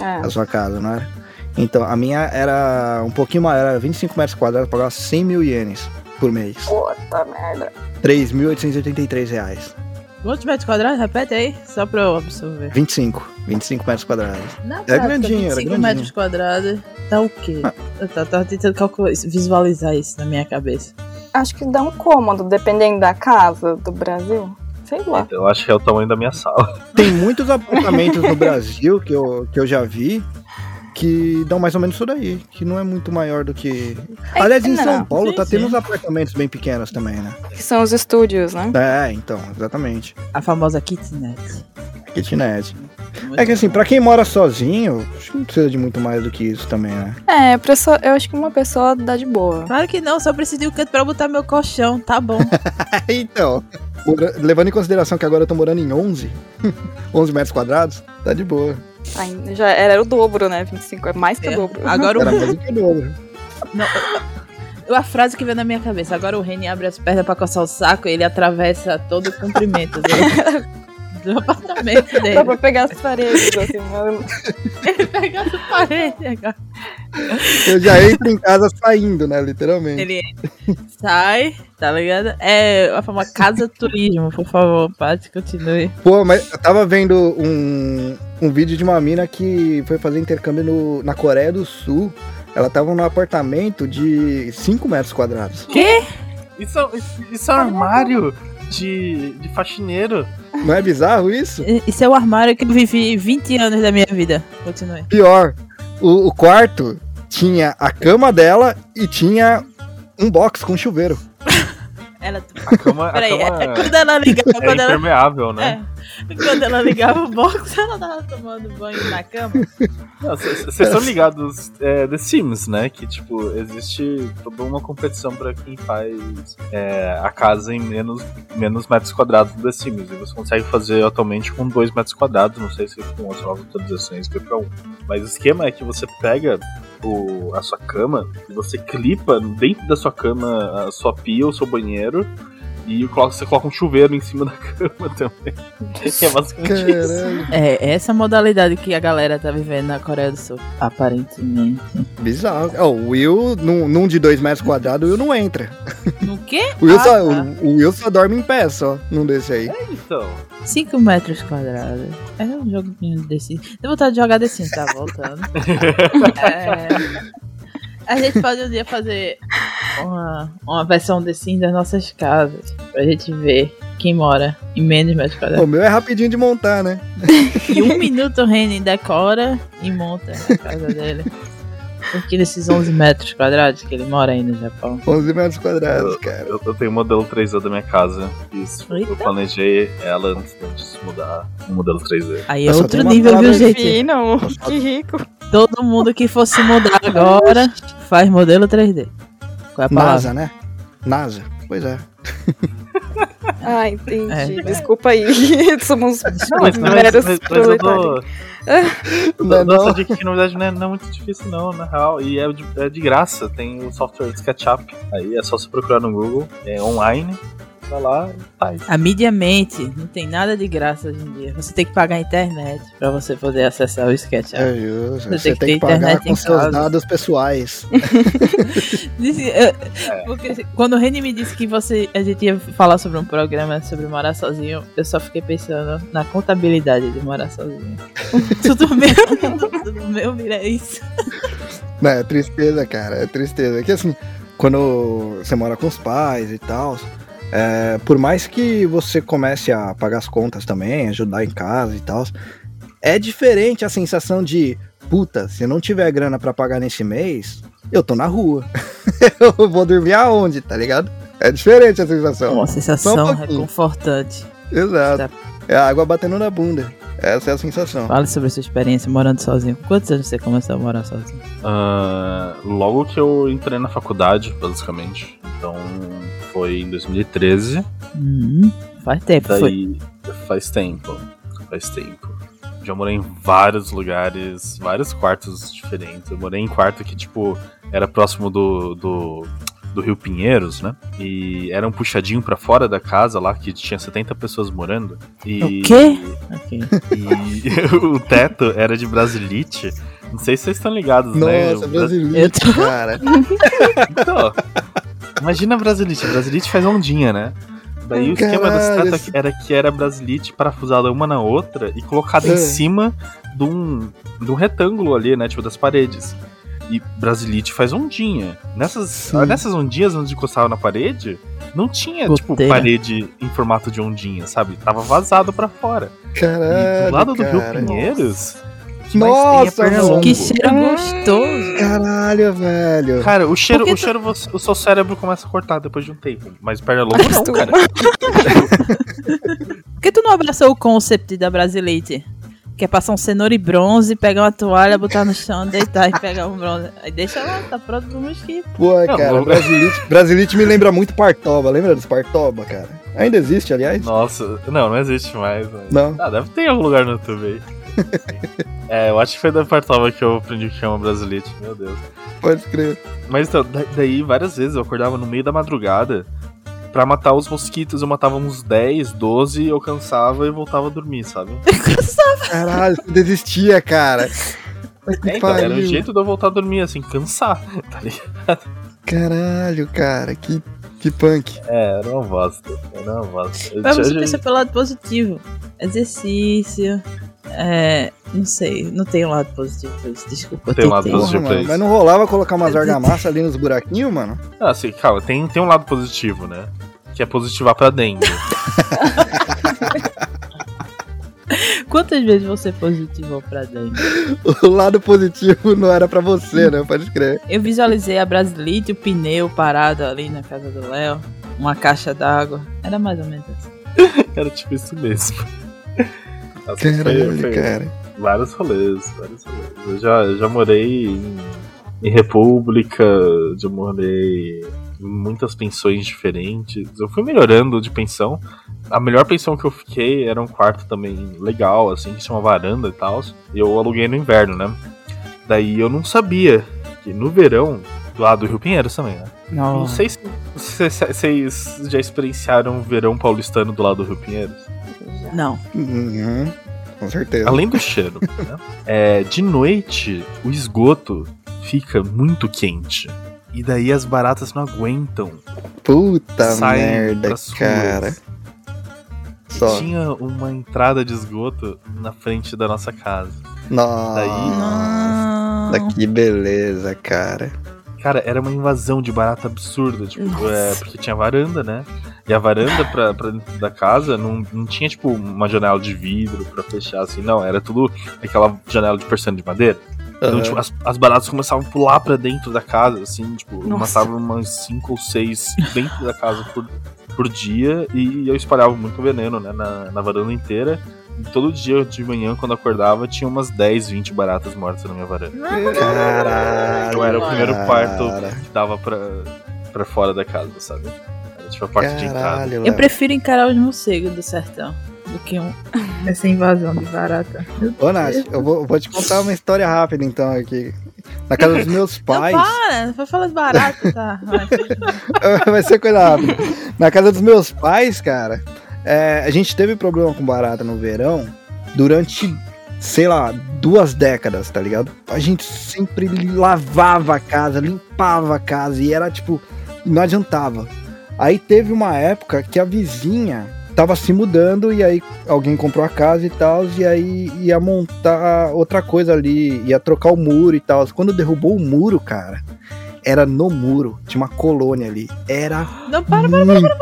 É. a sua casa, não era? Então, a minha era um pouquinho maior, era 25 metros quadrados, pagava 100 mil ienes por mês. Puta merda. 3.883 reais. Quantos metros quadrados? Repete aí, só pra eu absorver. 25, 25 metros quadrados. Na Era grandinho, era 25 grandinho. metros quadrados tá o quê? Eu tava, tava tentando calcular, visualizar isso na minha cabeça. Acho que dá um cômodo, dependendo da casa do Brasil. Sei lá. Eu acho que é o tamanho da minha sala. Tem muitos apartamentos no Brasil que eu, que eu já vi que dão mais ou menos isso daí, que não é muito maior do que. Aliás, em não, São Paulo sim, tá tendo sim. uns apartamentos bem pequenos também, né? Que são os estúdios, né? É, então, exatamente. A famosa kitnet. Kitnet. Muito É que assim, pra quem mora sozinho, acho que não precisa de muito mais do que isso também, né? É, pessoa, eu acho que uma pessoa dá de boa. Claro que não, só preciso de um canto pra botar meu colchão, tá bom. então, levando em consideração que agora eu tô morando em 11, 11 metros quadrados, tá de boa. Ai, já era o dobro, né? 25 é mais que É. o dobro. Agora Era o, mais do que o dobro. a frase que veio na minha cabeça, agora o Reni abre as pernas pra coçar o saco e ele atravessa todo o comprimento dele. Do apartamento Dá dele. pra pegar as paredes, assim. mas- Ele pega essa parede agora. Eu já entro em casa saindo, né? Literalmente. Ele sai, tá ligado? É a famosa casa turismo, por favor, Paty, continue. Pô, mas eu tava vendo um, um vídeo de uma mina que foi fazer intercâmbio no, na Coreia do Sul. Ela tava num apartamento de 5 metros quadrados. Quê? Isso, isso, isso é um armário de, de faxineiro. Não é bizarro isso? Isso é o armário que eu vivi 20 anos da minha vida. Continue. Pior, o, o quarto tinha a cama dela e tinha um box com chuveiro. Ela. A cama, a Peraí, cama é- quando ela ligava, é quando ela. impermeável, né? É, quando ela ligava o box, ela tava tomando banho na cama. Vocês estão ligados é, The Sims, né? Que, tipo, existe toda uma competição pra quem faz é, a casa em menos, menos metros quadrados do The Sims. E você consegue fazer atualmente com 2 metros quadrados. Não sei se com as novas atualizações foi pra 1. Um. Mas o esquema é que você pega o, a sua cama você clipa dentro da sua cama a sua pia, o seu banheiro. E coloca- você coloca um chuveiro em cima da cama também. É basicamente isso. É, essa modalidade que a galera tá vivendo na Coreia do Sul. Aparentemente. Bizarro. Ó, o Will, num, num de 2 metros quadrados, o Will não entra. No quê? O Will, Ah, só, tá. o, o Will só dorme em pé, só, num desse aí. Então. 5 metros quadrados. É um joguinho desse. Deu vontade de jogar desse, tá voltando. É, a gente pode um dia fazer uma, uma versão desse das nossas casas. Pra gente ver quem mora em menos metros O quadrados. meu é rapidinho de montar, né? Em um minuto o Renan decora e monta a casa dele. Porque nesses 11 metros quadrados que ele mora aí no Japão. 11 metros quadrados, cara. Eu, eu tenho o modelo 3D da minha casa. Isso, Eita. eu planejei ela antes de se mudar um modelo 3D. Aí é outro nível, viu, gente? Fino, que rico. Todo mundo que fosse mudar agora faz modelo 3D. Qual é a palavra? NASA, né? NASA. Pois é. Ah, entendi. É. Desculpa aí. Somos Não, mas, mas, meros mas, mas eu dou, Não é não? dica que na verdade não é, não é muito difícil não, na real. E é de, é de graça, tem o software SketchUp. Aí é só você procurar no Google, é online, vai lá e faz. A mídia mente, não tem nada de graça hoje em dia. Você tem que pagar a internet pra você poder acessar o SketchUp. É justo. Você Você tem que tem que ter pagar internet com seus casa. dados pessoais. Porque quando o Reni me disse que você, a gente ia falar sobre um programa sobre morar sozinho, eu só fiquei pensando na contabilidade de morar sozinho. tudo meu, tudo meu vira isso. Não, é tristeza, cara. É tristeza. Que assim, quando você mora com os pais e tal, é, por mais que você comece a pagar as contas também, ajudar em casa e tal, é diferente a sensação de, puta, se eu não tiver grana pra pagar nesse mês, eu tô na rua. eu vou dormir aonde, tá ligado? É diferente a sensação. Uma sensação um reconfortante. Exato. É a água batendo na bunda. Essa é a sensação. Fale sobre a sua experiência morando sozinho. Quantos anos você começou a morar sozinho? Ah, logo que eu entrei na faculdade, basicamente. Então foi em 2013. Hum, faz tempo, foi. Daí faz tempo. Faz tempo. Já morei em vários lugares, vários quartos diferentes. Eu morei em quarto que, tipo, era próximo do, do, do Rio Pinheiros, né? E era um puxadinho pra fora da casa lá, que tinha 70 pessoas morando. E, O quê? E o teto era de brasilite. Não sei se vocês estão ligados, né? Nossa, O Bra- brasileiro, Eu tô- cara. Então, imagina Brasilite. Brasilite faz ondinha, né? Daí o esquema Caralho, teto era que era Brasilite parafusada uma na outra e colocada É. em cima de um, de um retângulo ali, né? Tipo, das paredes. E Brasilite faz ondinha. Nessas, Sim. nessas ondinhas, onde encostava na parede, não tinha, tipo, Goteira. parede em formato de ondinha, sabe? Tava vazado pra fora. E Caralho, do lado do Rio cara. Pinheiros, tem Nossa, é mano. Que cheiro gostoso. Caralho, velho. Cara, o cheiro, o tu- cheiro você- o seu cérebro começa a cortar depois de um tempo. Mas pernilongo não, Acostuma. cara. Por que tu não abraçou o concept da Brasilite? Que é passar um cenoura e bronze, pegar uma toalha, botar no chão, deitar e pegar um bronze. Aí deixa lá, tá pronto pro mosquito. Pô, cara, eu- Brasilite, Brasilite me lembra muito Partoba. Lembra dos Partoba, cara? Ainda existe, aliás? Nossa, não, não existe mais. mas- Não. Ah, deve ter em algum lugar no YouTube aí. é, eu acho que foi da Partova que eu aprendi o que chama Brasilite, meu Deus. Pode crer. Mas então, da- daí várias vezes eu acordava no meio da madrugada pra matar os mosquitos. Eu matava uns 10, 12, eu cansava e voltava a dormir, sabe? Caralho, você desistia, cara. É, então, era pariu. jeito de eu voltar a dormir, assim, cansar, tá ligado? Caralho, cara, que, que punk. É, era uma bosta. Era uma bosta. Eu Mas tinha- você pensa pelo lado positivo. Exercício. É. Não sei, não tem um lado positivo pra isso, desculpa. Tem um lado positivo. Pra isso. mas não rolava colocar umas argamassas ali nos buraquinhos, mano? Ah, assim, calma, tem, tem um lado positivo, né? Que é positivar pra dengue. Quantas vezes você positivou pra dentro? O lado positivo não era pra você, né? Pode crer. Eu visualizei a Brasilite, o pneu parado ali na casa do Léo, uma caixa d'água. Era mais ou menos assim. Era tipo isso mesmo. Caralho, foi- cara. Vários rolês, vários rolês. Eu já, eu já morei em, em República, já morei em muitas pensões diferentes. Eu fui melhorando de pensão. A melhor pensão que eu fiquei era um quarto também legal, assim, que tinha uma varanda e tal. E eu aluguei no inverno, né? Daí eu não sabia que no verão, do lado do Rio Pinheiros também, né? Não sei se se- se- vocês já experienciaram o verão paulistano do lado do Rio Pinheiros. Não. Uhum, com certeza. Além do cheiro, né? É, de noite, o esgoto fica muito quente. E daí as baratas não aguentam. Puta saem merda, cara. Só. Tinha uma entrada de esgoto na frente da nossa casa. Nossa, Não. que beleza, cara. Cara, era uma invasão de barata absurda, tipo, é, porque tinha varanda, né? E a varanda pra, pra dentro da casa não, não tinha, tipo, uma janela de vidro pra fechar, assim, não. Era tudo aquela janela de persiana de madeira. Então, Aham. tipo, as, as baratas começavam a pular pra dentro da casa, assim, tipo, matavam umas cinco ou seis dentro da casa por, por dia e eu espalhava muito veneno, né, na, na varanda inteira. Todo dia de manhã, quando acordava, tinha umas 10, 20 baratas mortas na minha varanda. Caralho. Eu era o primeiro quarto que dava pra, pra fora da casa, sabe? Era tipo a porta de entrada. Caralho, Eu prefiro encarar os morcegos do sertão do que um, essa invasão de barata. Ô, Nath, eu vou, vou te contar uma história rápida então aqui. Na casa dos meus pais. Não, para, não vai falar de barata, tá? Vai. Vai ser coisa rápida. Na casa dos meus pais, cara, é, a gente teve problema com barata no verão durante, sei lá, duas décadas, tá ligado? A gente sempre lavava a casa, limpava a casa e era tipo, não adiantava. Aí teve uma época que a vizinha tava se mudando e aí alguém comprou a casa e tal, e aí ia montar outra coisa ali, ia trocar o muro e tal. Quando derrubou o muro, cara, era no muro, tinha uma colônia ali. Era Não, para, muita.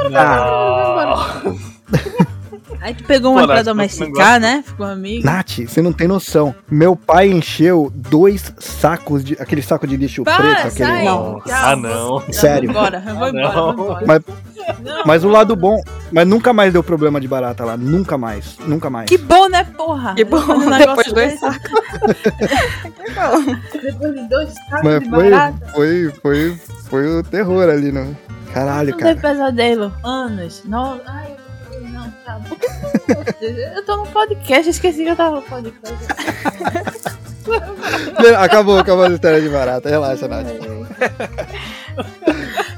Aí tu pegou uma Pô, pra domesticar, né? Ficou amigo. Nath, você não tem noção. Meu pai encheu dois sacos de. aquele saco de lixo Para, preto, aquele. sai. Não. Ah, não. Sério. Eu vou Ah, embora, não. vou embora. Mas, Não. mas o lado bom. Mas nunca mais deu problema de barata lá. Nunca mais. Nunca mais. Que bom, né, porra? Que bom, Depois de um depois negócio de dois sacos. Depois de dois sacos Mas de foi, barata. foi, foi, foi o terror ali, não. Caralho, Não teve cara. pesadelo. Anos. Não, ai, que eu tô no podcast, esqueci que eu tava no podcast. Acabou, acabou a história de barata. Relaxa, Nath.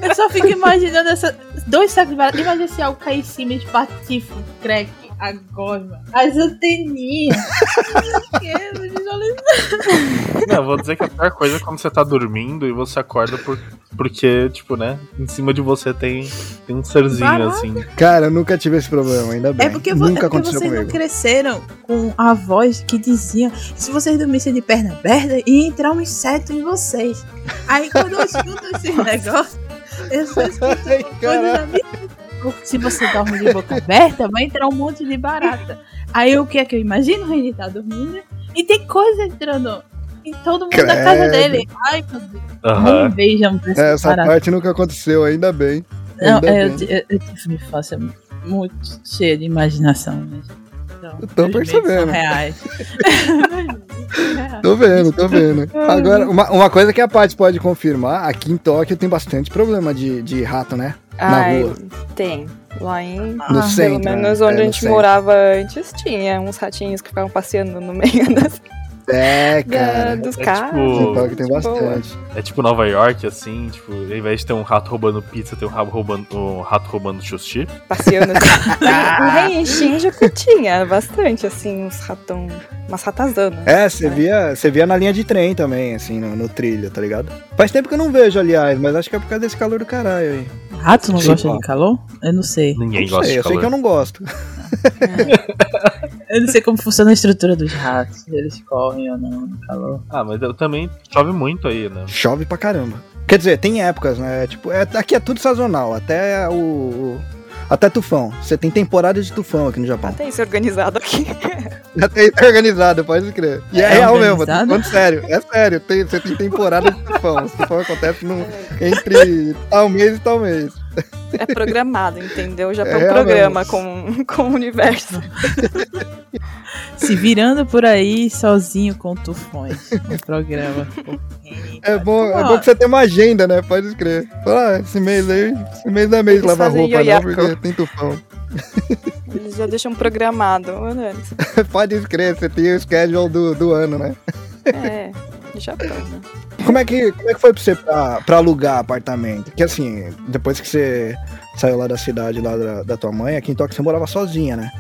Eu só fico imaginando essa, dois sacos de barata. Imagina se algo cair em cima de patife, crack, a gosma, as anteninhas. Não, vou dizer que a pior coisa é quando você tá dormindo e você acorda por, porque, tipo, né, em cima de você tem, tem um serzinho assim. Cara, eu nunca tive esse problema, ainda bem. É porque, nunca é porque aconteceu vocês não comigo. cresceram com a voz que dizia que se vocês dormissem de perna aberta, ia entrar um inseto em vocês. Aí quando eu escuto esse negócio, eu só escuto Ai, caralho. da minha Se você dorme de boca aberta, vai entrar um monte de barata. Aí o que é que eu imagino? Ele tá dormindo e tem coisa entrando em todo mundo da casa Credo. dele. Ai, meu Deus. Não beijam pra É, essa barata. parte nunca aconteceu, ainda bem. Não, Ainda é, eu, bem. ti- eu, eu tive uma infância muito cheia de imaginação mesmo. Então, tô percebendo. Tô vendo, tô vendo. Agora, uma, uma coisa que a Paty pode confirmar, aqui em Tóquio tem bastante problema de, de rato, né? Na Ai, rua. tem. Lá em. No Pelo centro, menos né? onde É, a gente morava antes, tinha uns ratinhos que ficavam passeando no meio das. É, da- cara. dos É caras. tipo- Boa. bastante. É tipo Nova York, assim, tipo, ao invés de ter um rato roubando pizza, tem um rato roubando, um rato roubando sushi. passeando assim. Em Shinjuku tinha bastante, assim, uns ratão, umas ratazanas. É, você via, você via na linha de trem também, assim, no, no trilho, tá ligado? Faz tempo que eu não vejo, aliás, mas acho que é por causa desse calor do caralho aí. Rato não Sim, gosta ó. de calor? Eu não sei. Ninguém Não gosta sei, de eu sei calor. que eu não gosto. Eu não sei como funciona a estrutura dos ratos. Se eles correm ou não no calor. Ah, mas eu também chove muito aí, né? Chove pra caramba. Quer dizer, tem épocas, né? Tipo, é, aqui é tudo sazonal, até o. o- Até tufão. Você tem temporada de tufão aqui no Japão. Até isso organizado aqui. Até isso é organizado, pode crer. E é, É real mesmo, tô falando sério. É sério, tem- você tem temporada de tufão. O tufão acontece no, entre tal mês e tal mês. É programado, entendeu? Já É, é um programa com, com o universo. Se virando por aí sozinho com tufões no programa. É bom, é bom que você tem uma agenda, né? Pode crer. Fala, ah, esse mês aí, esse mês não é mês de lavar roupa, não, porque tem tufão. Eles já deixam programado. Pode crer, você tem o schedule do, do ano, né? É, Japão, né? Como é que, como é que foi pra você pra, pra alugar apartamento? Porque assim, depois que você saiu lá da cidade, lá da, da tua mãe, aqui em Tóquio você morava sozinha, né?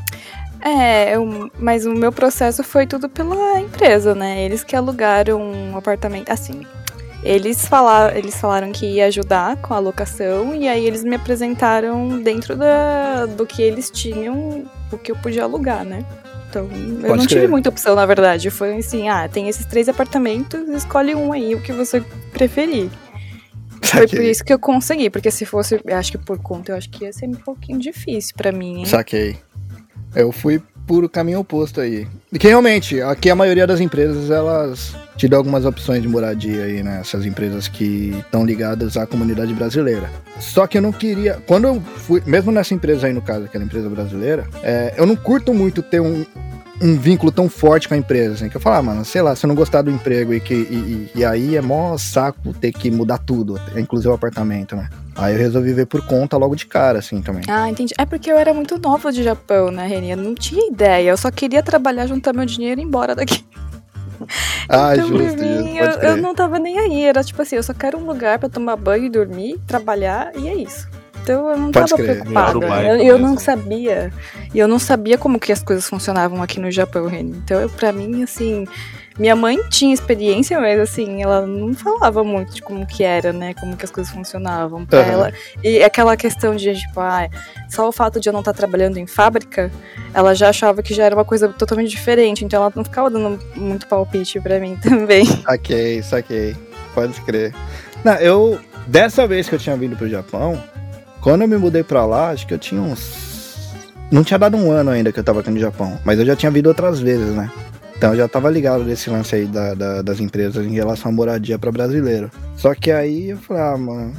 É, eu- mas o meu processo foi tudo pela empresa, né? Eles que alugaram um apartamento. Assim, eles falaram, eles falaram que ia ajudar com a locação e aí eles me apresentaram dentro da, do que eles tinham, o que eu podia alugar, né? Então, eu Pode não tive crer. muita opção, na verdade. Foi assim, ah, tem esses três apartamentos, escolhe um aí, o que você preferir. Foi por isso que eu consegui, porque se fosse, acho que por conta, eu acho que ia ser um pouquinho difícil pra mim, hein? Saquei. Eu fui por caminho oposto aí. E que realmente, aqui a maioria das empresas, elas te dão algumas opções de moradia aí, né? Essas empresas que estão ligadas à comunidade brasileira. Só que eu não queria. Quando eu fui, mesmo nessa empresa aí, no caso, aquela empresa brasileira, é, eu não curto muito ter um. Um vínculo tão forte com a empresa, assim, que eu falo, ah, mano, sei lá, se eu não gostar do emprego e que e, e- aí é mó saco ter que mudar tudo, inclusive o apartamento, né? Aí eu resolvi ver por conta logo de cara, assim, também. Ah, entendi. É porque eu era muito nova de Japão, né, Reni? Eu não tinha ideia. Eu só queria trabalhar, juntar meu dinheiro e ir embora daqui. Ah, então, justo, pra mim, justo, eu, eu não tava nem aí. Era tipo assim, eu só quero um lugar pra tomar banho e dormir, trabalhar, e é isso. Então eu não Pode tava crer. preocupada. Eu, eu não sabia. E eu não sabia como que as coisas funcionavam aqui no Japão, Reni. Então, eu, pra mim, assim. Minha mãe tinha experiência, mas assim, ela não falava muito de como que era, né? Como que as coisas funcionavam pra Aham. ela. E aquela questão de, tipo, ah, só o fato de eu não estar trabalhando em fábrica, ela já achava que já era uma coisa totalmente diferente. Então ela não ficava dando muito palpite pra mim também. Saquei, saquei. Pode crer. Não, eu. Dessa vez que eu tinha vindo pro Japão, quando eu me mudei pra lá, acho que eu tinha uns. Não tinha dado um ano ainda que eu tava aqui no Japão, mas eu já tinha vindo outras vezes, né? Então eu já tava ligado desse lance aí da- da- das empresas em relação à moradia pra brasileiro. Só que aí eu falei, ah, mano.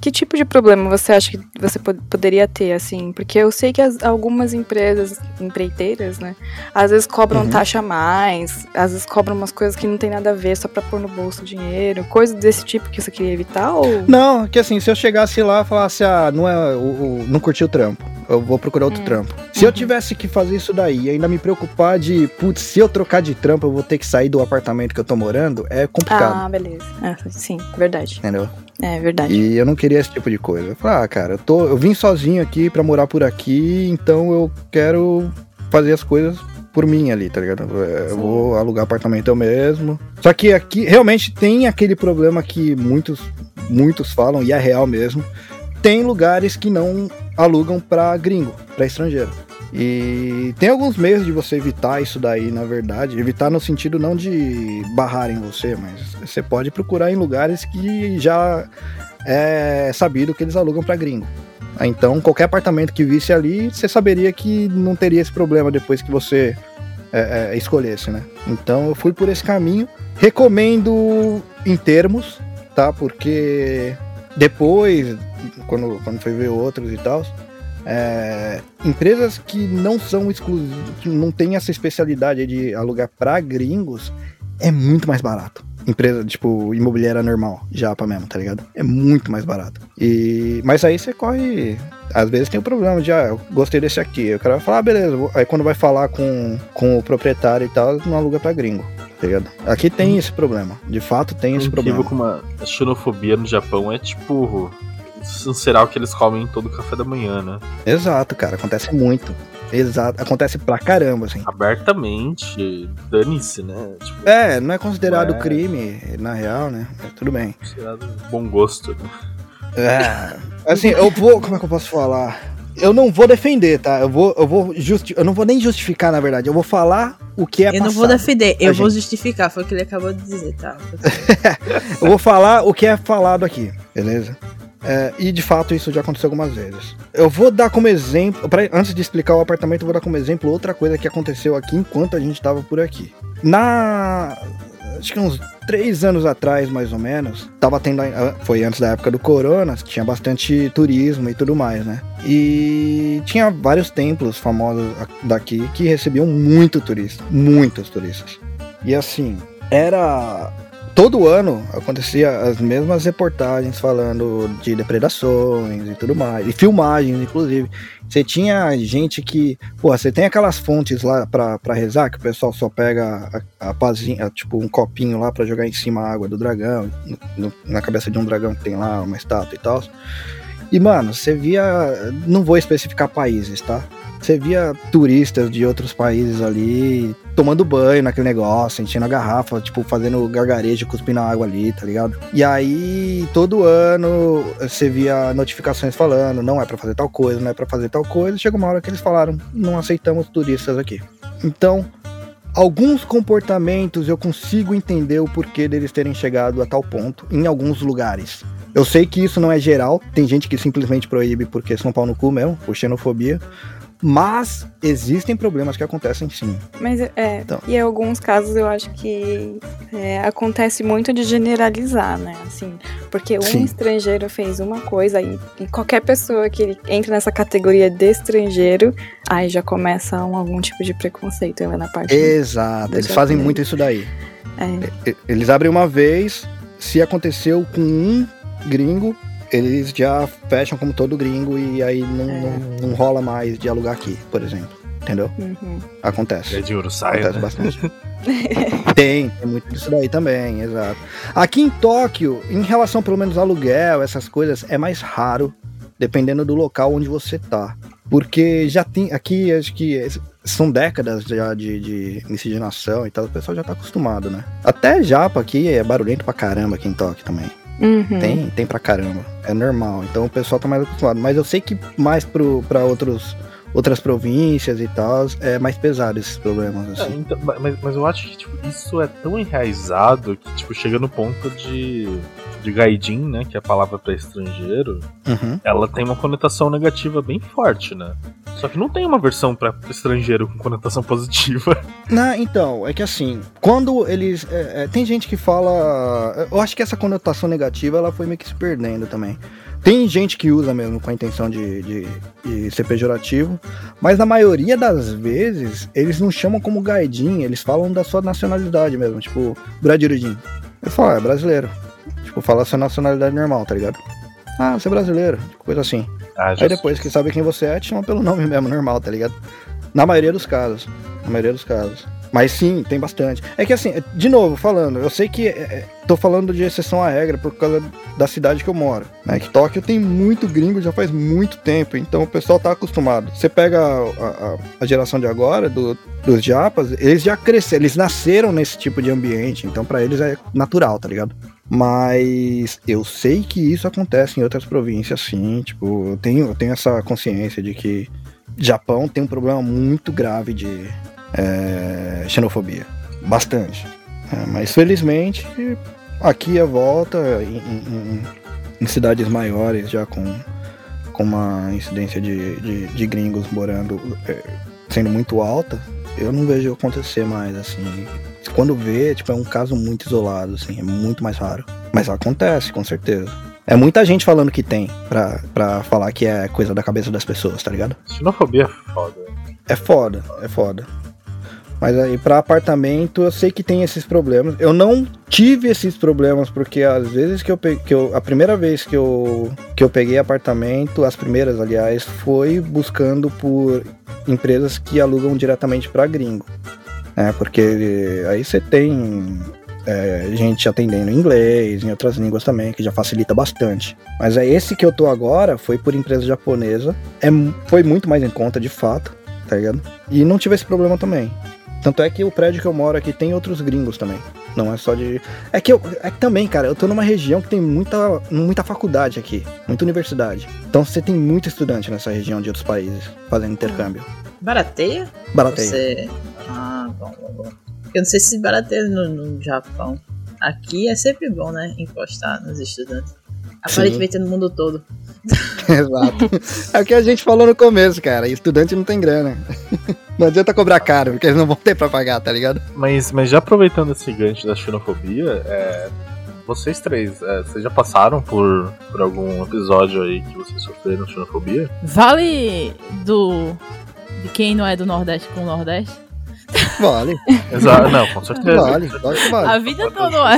Que tipo de problema você acha que você pod- poderia ter, assim? Porque eu sei que as- algumas empresas empreiteiras, né? Às vezes cobram Uhum. taxa a mais, às vezes cobram umas coisas que não tem nada a ver só pra pôr no bolso dinheiro, coisas desse tipo que você queria evitar ou. Não, que assim, se eu chegasse lá e falasse, ah, não é. O, o- não curti o trampo. Eu vou procurar outro Hum. trampo. Se eu Uhum. tivesse que fazer isso daí e ainda me preocupar de, putz, se eu trocar de trampo, eu vou ter que sair do apartamento que eu tô morando, é complicado. Ah, beleza. Ah, sim, verdade. Entendeu? É verdade. E eu não queria esse tipo de coisa. Eu falei, ah, cara, eu, tô, eu vim sozinho aqui pra morar por aqui, então eu quero fazer as coisas por mim ali, tá ligado? Eu Sim. vou alugar apartamento eu mesmo. Só que aqui realmente tem aquele problema que muitos, muitos falam, e é real mesmo. Tem lugares que não alugam pra gringo, pra estrangeiro. E tem alguns meios de você evitar isso daí, na verdade. Evitar no sentido não de barrarem você, mas você pode procurar em lugares que já é sabido que eles alugam pra gringo. Ah, Então, qualquer apartamento que visse ali, você saberia que não teria esse problema depois que você é, é, escolhesse, né? Então, eu fui por esse caminho. Recomendo em termos, tá? Porque depois, quando, quando foi ver outros e tal, é, empresas que não são exclusivas, que não tem essa especialidade de alugar pra gringos, é muito mais barato. Empresa, tipo, imobiliária normal, japa mesmo, tá ligado? É muito mais barato. E, mas aí você corre. Às vezes tem o problema de, ah, eu gostei desse aqui. O cara vai falar, ah, beleza. Aí quando vai falar com, com o proprietário e tal, não aluga pra gringo. tá ligado? Aqui tem esse problema. De fato tem esse Incrível problema. como a xenofobia no Japão é tipo cereal que eles comem em todo café da manhã, né? Exato, cara. Acontece muito. Exato. Acontece pra caramba, assim. Abertamente, dane-se, né? Tipo, É, não é considerado É. crime, na real, né? Mas tudo bem. considerado bom gosto, né? É. Assim, eu vou. Como é que eu posso falar? Eu não vou defender, tá? Eu vou, eu vou justi eu não vou nem justificar, na verdade. Eu vou falar o que é eu não vou defender, eu A vou gente- justificar, foi o que ele acabou de dizer, tá? Eu vou falar o que é falado aqui, beleza? É, e de fato isso já aconteceu algumas vezes. Eu vou dar como exemplo, pra- antes de explicar o apartamento, eu vou dar como exemplo outra coisa que aconteceu aqui enquanto a gente tava por aqui. Na. Acho que uns três anos atrás, mais ou menos, tava tendo. Foi antes da época do Corona, tinha bastante turismo e tudo mais, né? E tinha vários templos famosos daqui que recebiam muito turista, muitos turistas. E assim, era todo ano acontecia as mesmas reportagens falando de depredações e tudo mais, e filmagens, inclusive. Você tinha gente que, pô, você tem aquelas fontes lá pra, rezar, que o pessoal só pega a, a pazinha, tipo um copinho lá pra jogar em cima a água do dragão, no- na cabeça de um dragão que tem lá uma estátua e tal. E, mano, você via, não vou especificar países, tá? Você via turistas de outros países ali tomando banho naquele negócio, enchendo a garrafa, tipo, fazendo gargarejo, cuspindo água ali, tá ligado? E aí, todo ano, você via notificações falando, não é pra fazer tal coisa, não é pra fazer tal coisa. Chega uma hora que eles falaram, não aceitamos turistas aqui. Então, alguns comportamentos eu consigo entender o porquê deles terem chegado a tal ponto em alguns lugares. Eu sei que isso não é geral, tem gente que simplesmente proíbe porque são pau no cu mesmo, por xenofobia. Mas existem problemas que acontecem sim. Mas é, Então. e em alguns casos eu acho que é, acontece muito de generalizar, né? Assim, porque um Sim. estrangeiro fez uma coisa e, e qualquer pessoa que ele entra nessa categoria de estrangeiro, aí já começa um, algum tipo de preconceito né, na parte. Exato, eles fazem ver. muito isso daí. É. Eles abrem uma vez, se aconteceu com um gringo, eles já fecham como todo gringo e aí não, É. não, não rola mais de alugar aqui, por exemplo. Entendeu? Uhum. Acontece. É de ouro sai, Acontece né? bastante. tem, tem muito disso daí também, exato. Aqui em Tóquio, em relação pelo menos ao aluguel, essas coisas, é mais raro, dependendo do local onde você tá. Porque já tem, aqui acho que são décadas já de, de miscigenação e tal, o pessoal já tá acostumado, né? Até japa aqui é barulhento pra caramba aqui em Tóquio também. Uhum. Tem, tem pra caramba. É normal. Então o pessoal tá mais acostumado. Mas eu sei que mais pro, pra outros, outras províncias e tal, é mais pesado esses problemas, É, assim. então, mas, mas eu acho que tipo, isso é tão enraizado que tipo, chega no ponto de, de gaijin, né? Que é a palavra pra estrangeiro, Uhum. ela tem uma conotação negativa bem forte, né? Só que não tem uma versão pra estrangeiro com conotação positiva. Não, então, é que assim, quando eles. é, é, tem gente que fala. Eu acho que essa conotação negativa ela foi meio que se perdendo também. Tem gente que usa mesmo com a intenção de, de, de ser pejorativo, mas na maioria das vezes eles não chamam como gaidin, eles falam da sua nacionalidade mesmo, tipo, Bradirudin. Eles falam, ah, é brasileiro. Tipo, fala a sua nacionalidade normal, tá ligado? Ah, você é brasileiro, coisa assim. Ah, Aí depois que sabe quem você é, te chama pelo nome mesmo, normal, tá ligado? Na maioria dos casos. Na maioria dos casos. Mas sim, tem bastante. É que assim, de novo, falando, eu sei que é, é, tô falando de exceção à regra por causa da cidade que eu moro. Né? Que Tóquio tem muito gringo já faz muito tempo, então o pessoal tá acostumado. Você pega a, a- a geração de agora, do- dos japas, eles já cresceram, eles nasceram nesse tipo de ambiente, então pra eles é natural, tá ligado? Mas eu sei que isso acontece em outras províncias, sim. Tipo, eu tenho, eu tenho essa consciência de que Japão tem um problema muito grave de é, xenofobia. Bastante. É, mas felizmente, aqui a volta, em, em- em- cidades maiores, já com, com uma incidência de, de, de gringos morando é, sendo muito alta, eu não vejo acontecer mais, assim. Quando vê, tipo, é um caso muito isolado, assim, é muito mais raro. Mas acontece, com certeza. É muita gente falando que tem, pra, pra falar que é coisa da cabeça das pessoas, tá ligado? Xenofobia é foda. É foda, é foda. Mas aí pra apartamento eu sei que tem esses problemas. Eu não tive esses problemas porque às vezes que eu peguei, que eu, a primeira vez que eu que eu peguei apartamento, as primeiras aliás, foi buscando por empresas que alugam diretamente pra gringo. Né? Porque aí você tem é, gente atendendo em inglês, em outras línguas também, que já facilita bastante. Mas é esse que eu tô agora, foi por empresa japonesa, é, foi muito mais em conta de fato, tá ligado? E não tive esse problema também. Tanto é que o prédio que eu moro aqui tem outros gringos também. Não é só de. É que eu. É que também, cara, eu tô numa região que tem muita, muita faculdade aqui, muita universidade. Então você tem muito estudante nessa região de outros países fazendo intercâmbio. Barateia? Barateia. Você. Ah, bom, bom, bom. Eu não sei se barateia no, no Japão. Aqui é sempre bom, né? Encostar nos estudantes. Aparentemente no mundo todo. Exato. É o que a gente falou no começo, cara. Estudante não tem grana. Não adianta cobrar caro, porque eles não vão ter pra pagar, tá ligado? Mas, mas já aproveitando esse gancho da xenofobia, é, vocês três, é, vocês já passaram por, por algum episódio aí que vocês sofreram xenofobia? Vale do. De quem não é do Nordeste com o Nordeste? Vale, Exato, não, com certeza. vale, vale que vale. A vida toda não é.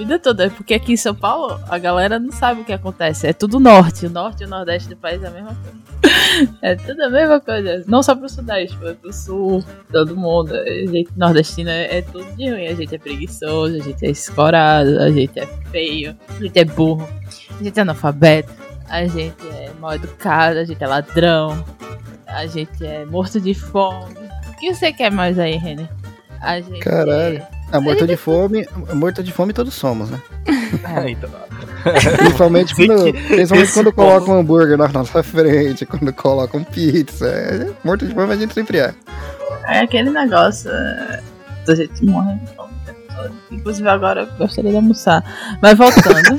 Vida toda. É porque aqui em São Paulo a galera não sabe o que acontece. É tudo norte. O norte e o nordeste do país é a mesma coisa. É tudo a mesma coisa. Não só pro sudeste, mas pro sul, todo mundo. A gente nordestino é, é tudo de ruim. A gente é preguiçoso, a gente é escorado, a gente é feio, a gente é burro, a gente é analfabeto, a gente é mal educado, a gente é ladrão, a gente é morto de fome. O que você quer mais aí, Renner? A gente Caralho. Ah, morto de fome, morto de fome todos somos, né? É, então, Principalmente quando, principalmente quando povo- colocam um hambúrguer na nossa frente, quando colocam pizza. É, morto de fome a gente sempre é. É aquele negócio. é, Da gente morre de fome. Inclusive agora eu gostaria de almoçar. Mas voltando.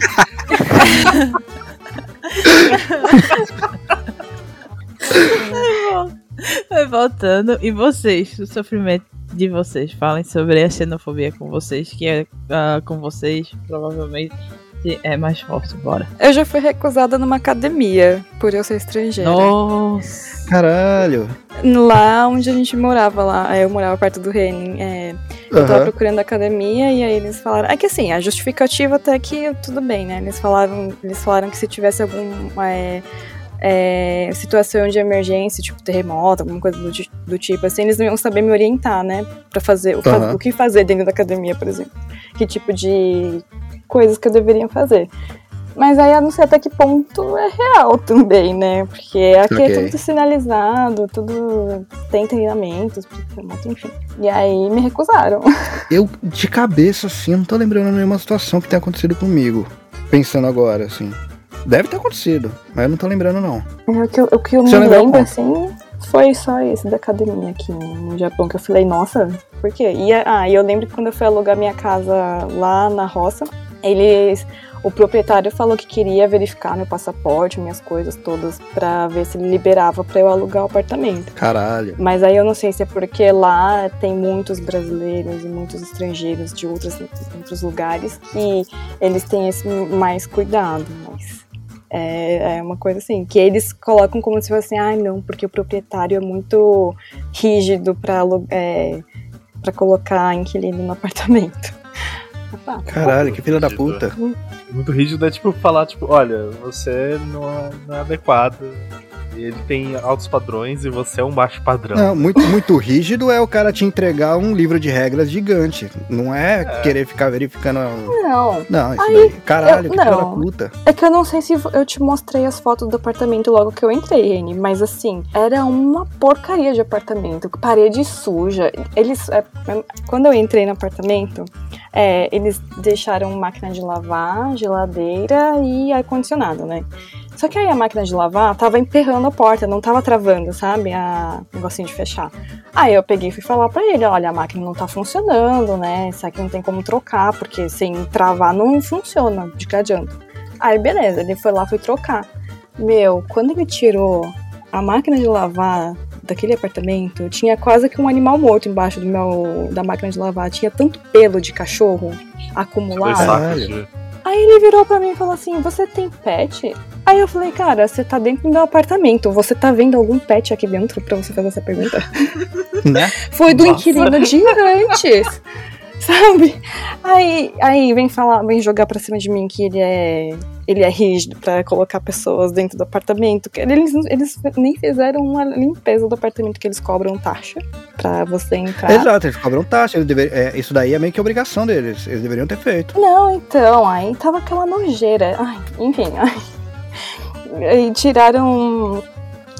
Mas voltando. E vocês, o sofrimento de vocês? Falem sobre a xenofobia com vocês, que é ah, com vocês, provavelmente é mais forte. Bora. Eu já fui recusada numa academia por eu ser estrangeira. Nossa. Caralho. Lá onde a gente morava lá, eu morava perto do Renin. É, eu tava procurando academia e aí eles falaram. É que assim, a justificativa até que tudo bem, né? Eles falaram, eles falaram que se tivesse alguma é, é, situação de emergência, tipo terremoto, alguma coisa do, do tipo, assim, eles não iam saber me orientar, né? Pra fazer o, Aham. o que fazer dentro da academia, por exemplo. Que tipo de coisas que eu deveria fazer. Mas aí eu não sei até que ponto é real também, né? Porque aqui Ok. é tudo sinalizado, tudo tem treinamentos, enfim. E aí me recusaram. Eu, de cabeça, assim, não tô lembrando nenhuma situação que tenha acontecido comigo. Pensando agora, assim. Deve ter acontecido, mas eu não tô lembrando, não. O que eu, o que eu me lembro, qual? assim, foi só esse da academia aqui no Japão, que eu falei, nossa, por quê? E, ah, e eu lembro que quando eu fui alugar minha casa lá na roça, eles. O proprietário falou que queria verificar meu passaporte, minhas coisas todas, pra ver se ele liberava pra eu alugar o apartamento. Caralho. Mas aí eu não sei se é porque lá tem muitos brasileiros e muitos estrangeiros de outros, outros lugares que eles têm esse mais cuidado, mas é, é uma coisa assim, que eles colocam como se fosse, ai não, porque o proprietário é muito rígido pra, alu- é, pra colocar inquilino no apartamento. Opa, Caralho, que filha da puta. muito rígido é tipo falar, tipo, olha, você não é, não é adequado. Ele tem altos padrões e você é um baixo padrão. Não, muito, muito rígido é o cara te entregar um livro de regras gigante. Não é, querer ficar verificando. Não, Não, isso Aí, daí. Caralho, eu- que não. puta. É que eu não sei se eu te mostrei as fotos do apartamento logo que eu entrei, Reni, mas assim, era uma porcaria de apartamento, parede suja. Eles, é, quando eu entrei no apartamento, é, eles deixaram máquina de lavar, geladeira e ar-condicionado, né? Só que aí a máquina de lavar tava emperrando a porta, não tava travando, sabe? A o negocinho de fechar. Aí eu peguei e fui falar pra ele, olha, a máquina não tá funcionando, né? Isso aqui não tem como trocar, porque sem travar não funciona, de que adianta. Aí beleza, ele foi lá, foi trocar. Meu, quando ele tirou a máquina de lavar daquele apartamento, tinha quase que um animal morto embaixo do meu da máquina de lavar. Tinha tanto pelo de cachorro acumulado. sacos de. Aí ele virou pra mim e falou assim: Você tem pet? Aí eu falei, cara, você tá dentro do meu apartamento. Você tá vendo algum pet aqui dentro pra você fazer essa pergunta? Né? Foi do Nossa. inquilino de antes. Sabe? Aí, aí vem falar, vem jogar pra cima de mim que ele é. Ele é rígido pra colocar pessoas dentro do apartamento. Eles, eles nem fizeram uma limpeza do apartamento que eles cobram taxa pra você entrar. Exato, eles cobram taxa. Eles dever, é, isso daí é meio que obrigação deles. Eles deveriam ter feito. Não, então, aí tava aquela nojeira. Ai, enfim, ai. Aí tiraram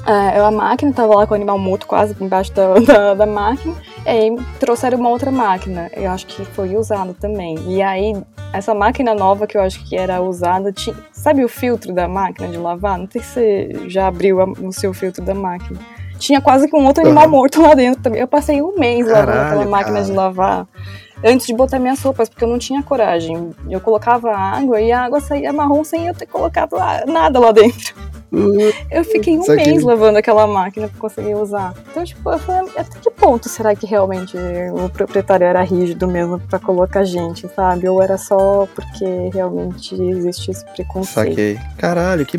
é, a máquina, tava lá com o animal morto quase embaixo da, da, da máquina. E aí trouxeram uma outra máquina. Eu acho que foi usada também. E aí, essa máquina nova que eu acho que era usada, tinha, sabe o filtro da máquina de lavar? Não sei se você já abriu a- o seu filtro da máquina. Tinha quase que um outro animal morto lá dentro também. Eu passei um mês lavando Caralho, aquela máquina cara. de lavar antes de botar minhas roupas, porque eu não tinha coragem. Eu colocava água e a água saía marrom sem eu ter colocado nada lá dentro. Eu fiquei um Saquei. mês lavando aquela máquina pra conseguir usar. Então, tipo, eu falei, até que ponto será que realmente o proprietário era rígido mesmo pra colocar gente, sabe? Ou era só porque realmente existe esse preconceito? Saquei. Caralho, que.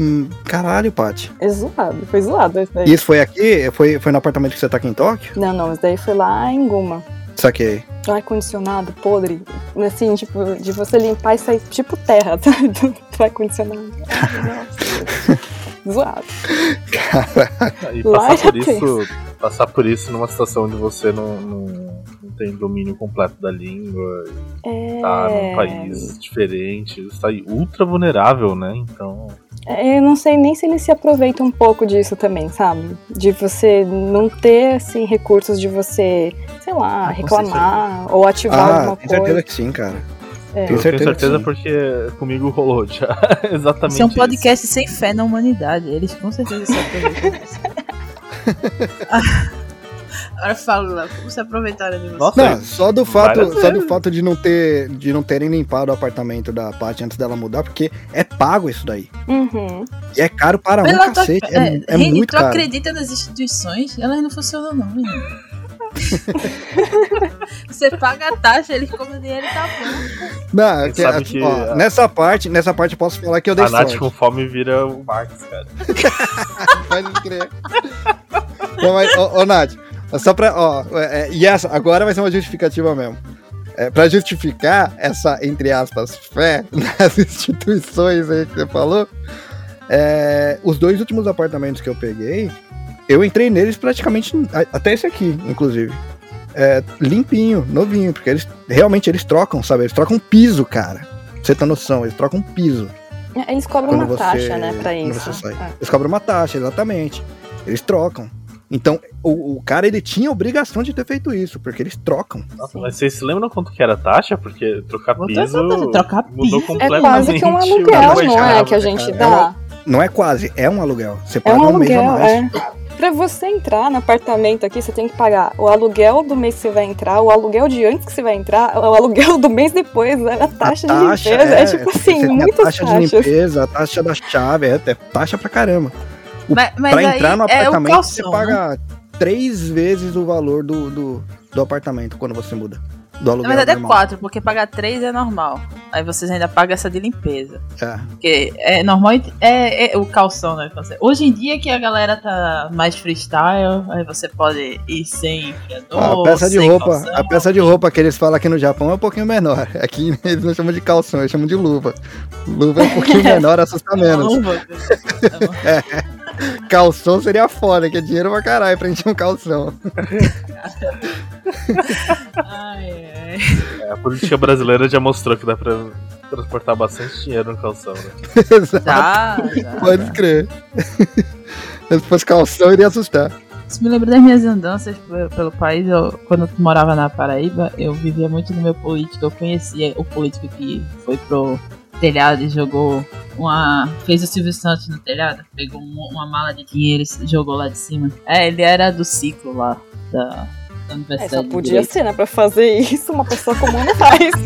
hum, Caralho, Paty. É zoado, foi zoado isso daí. Isso foi aqui? Foi, foi no apartamento que você tá aqui em Tóquio? Não, não, isso daí foi lá em Guma. Saquei. ar-condicionado podre, assim, tipo, de você limpar e sair tipo terra, sabe? Do, do ar-condicionado. Nossa. Zoado. E Lá passar por isso. Passar por isso numa situação onde você não, não tem domínio completo da língua, É... tá num país diferente, está aí ultra vulnerável, né? Então. É, Eu não sei nem se ele se aproveita um pouco disso também, sabe? De você não ter, assim, recursos de você, sei lá, Ah, reclamar ou ativar Ah, alguma tenho certeza coisa. que sim, cara. É. Tenho certeza tenho certeza porque comigo rolou já. Exatamente. Isso é um isso. podcast sem fé na humanidade. Eles com certeza se aproveitam disso. Agora fala lá, como se aproveitaram de você? Nossa, Não, só do fato, só do fato de não ter, de não terem limpado o apartamento da Paty antes dela mudar, porque é pago isso daí. Uhum. E é caro para um Ela tá- cacete. É, é, é Reni, muito tu caro. acredita nas instituições? Elas não funcionam não, menino. Você paga a taxa, eles cobram dinheiro e tá bom. Não, é que- sabe que ó, a- nessa parte, nessa parte eu posso falar que eu dei A Nath sorte. com fome vira o Marx, cara. Pode crer. Não, mas, ô, ô, Nath, só pra. Ó, é, e essa, agora vai ser uma justificativa mesmo. É, pra justificar essa, entre aspas, fé nas instituições aí que você falou, é, os dois últimos apartamentos que eu peguei, eu entrei neles praticamente. Até esse aqui, inclusive. É, limpinho, novinho, porque eles realmente eles trocam, sabe? Eles trocam piso, cara. Pra Você tem noção, eles trocam piso. É, Eles cobram Quando uma você- taxa, né, pra isso. É. Eles cobram uma taxa, exatamente. Eles trocam. Então, o, o cara, ele tinha a obrigação de ter feito isso, porque eles trocam. Nossa, mas vocês se lembram quanto que era a taxa? Porque trocar Quanto piso é trocar mudou piso? É quase que um o aluguel, negócio não é? Que a né, gente cara? dá. Não é quase, é um aluguel. Você É paga um um mês a aluguel, mais. é. Pra você entrar no apartamento aqui, você tem que pagar o aluguel do mês que você vai entrar, o aluguel de antes que você vai entrar, o aluguel do mês depois, né? a taxa, de limpeza. É, tipo você assim, muitas a taxa taxas. de limpeza, a taxa da chave, é, é taxa pra caramba. O- Mas, mas pra entrar no é apartamento, calção, você né? paga três vezes o valor do, do, do apartamento quando você muda. Do Na aluguel verdade é quatro, porque pagar três é normal. Aí vocês ainda pagam essa de limpeza. É. Porque é normal é, é o calção, né? Você- Hoje em dia que a galera tá mais freestyle, aí você pode ir sem enfiador, A peça de roupa, calção. a peça de roupa que eles falam aqui no Japão é um pouquinho menor. Aqui eles não chamam de calção, eles chamam de luva. Luva é um pouquinho menor, assusta menos. Luva. Tá bom. Calção seria foda, que é dinheiro pra caralho pra encher um calção. Ai, ai. É, a política brasileira já mostrou que dá pra transportar bastante dinheiro no calção, né? Exato, Tá, já. pode crer. Se fosse calção, iria assustar. Isso me lembra das minhas andanças pe- pelo país. Eu, quando eu morava na Paraíba, eu vivia muito no meu político. Eu conhecia o político que foi pro telhado e jogou uma. fez o Silvio Santos no telhado. Pegou um- uma mala de dinheiro e jogou lá de cima. É, ele era do ciclo lá da, da É, Universidade. só de podia ser, né? Pra fazer isso, uma pessoa comum não faz.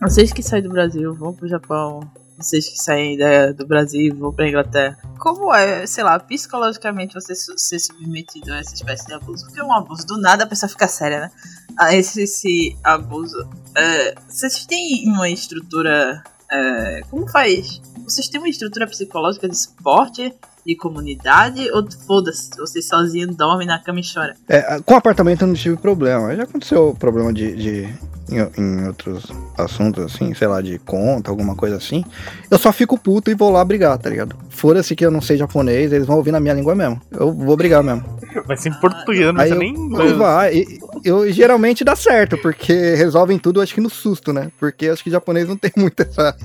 Vocês que saem do Brasil, vão pro Japão. Vocês que saem da- do Brasil e vão pra Inglaterra. Como é, sei lá, psicologicamente você ser submetido a essa espécie de abuso? Porque é um abuso, do nada a pessoa fica séria, né? A esse, esse abuso. é, vocês têm uma estrutura. é, como faz? Vocês têm uma estrutura psicológica de suporte, de comunidade, ou foda-se, você sozinho dorme na cama e chora? É, com o apartamento eu não tive problema. Já aconteceu problema de. de- em, em outros assuntos, assim, sei lá, de conta, alguma coisa assim. Eu só fico puto e vou lá brigar, tá ligado? Foda-se que eu não sei japonês, eles vão ouvir na minha língua mesmo. Eu vou brigar mesmo. Vai ser em português, não eu, nem inglês. vai, e- eu geralmente dá certo, porque resolvem tudo, acho que no susto, né? Porque acho que japonês não tem muito essa.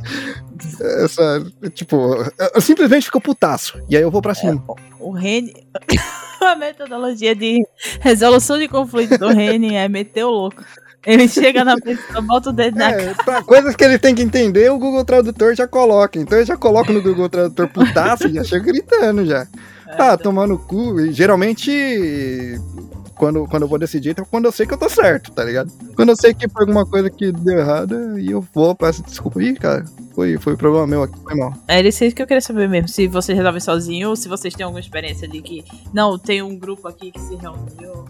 Essa. Tipo, eu simplesmente fico putaço. E aí eu vou pra cima. O Rene. A metodologia de resolução de conflito do Rene é meter o louco. Ele chega na pessoa, bota o dedo na cara. É, pra coisas que ele tem que entender, o Google Tradutor já coloca. Então eu já coloco no Google Tradutor putaço e já chego gritando já. Ah, tomar no cu. E geralmente, quando, quando eu vou decidir, é quando eu sei que eu tô certo, tá ligado? Quando eu sei que foi alguma coisa que deu errada, e eu vou, peço desculpa. Ih, cara, foi, foi problema meu aqui, foi mal. Era isso que eu queria saber mesmo. Se vocês resolvem sozinho ou se vocês têm alguma experiência de que. Não, tem um grupo aqui que se reuniu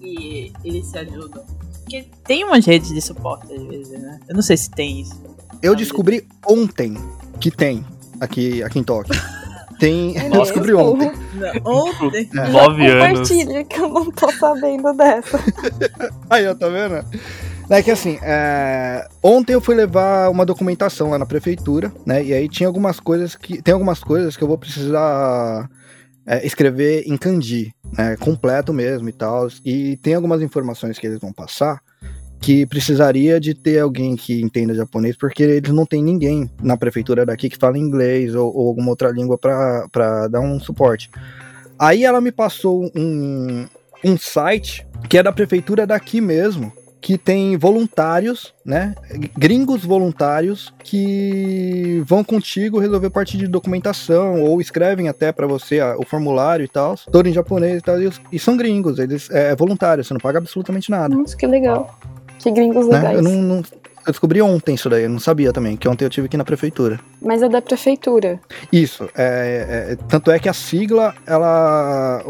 e eles se ajudam. Porque tem umas redes de suporte às vezes, né? Eu não sei se tem isso. Eu descobri ontem que tem aqui, aqui em Tóquio. Tem. É Eu descobri ontem. Ontem. É. Nove anos. Compartilha que eu não tô sabendo dessa. Aí, ó, tá vendo? É que assim, é, ontem eu fui levar uma documentação lá na prefeitura, né? E aí tinha algumas coisas que. Tem algumas coisas que eu vou precisar é, escrever em kanji, né? Completo mesmo e tal. E tem algumas informações que eles vão passar que precisaria de ter alguém que entenda japonês, porque eles não tem ninguém na prefeitura daqui que fala inglês ou, ou alguma outra língua pra dar um suporte. Aí ela me passou um, um site que é da prefeitura daqui mesmo, que tem voluntários, né? Gringos voluntários que vão contigo resolver parte de documentação ou escrevem até pra você ah, o formulário e tal, todo em japonês e tal, e, e são gringos, eles é voluntário, você não paga absolutamente nada. Nossa, que legal. Que gringos Né? legais. Eu não, não- eu descobri ontem isso daí, eu não sabia também, que ontem eu tive aqui na prefeitura. Mas é da prefeitura. Isso, é, é- tanto é que a sigla, ela.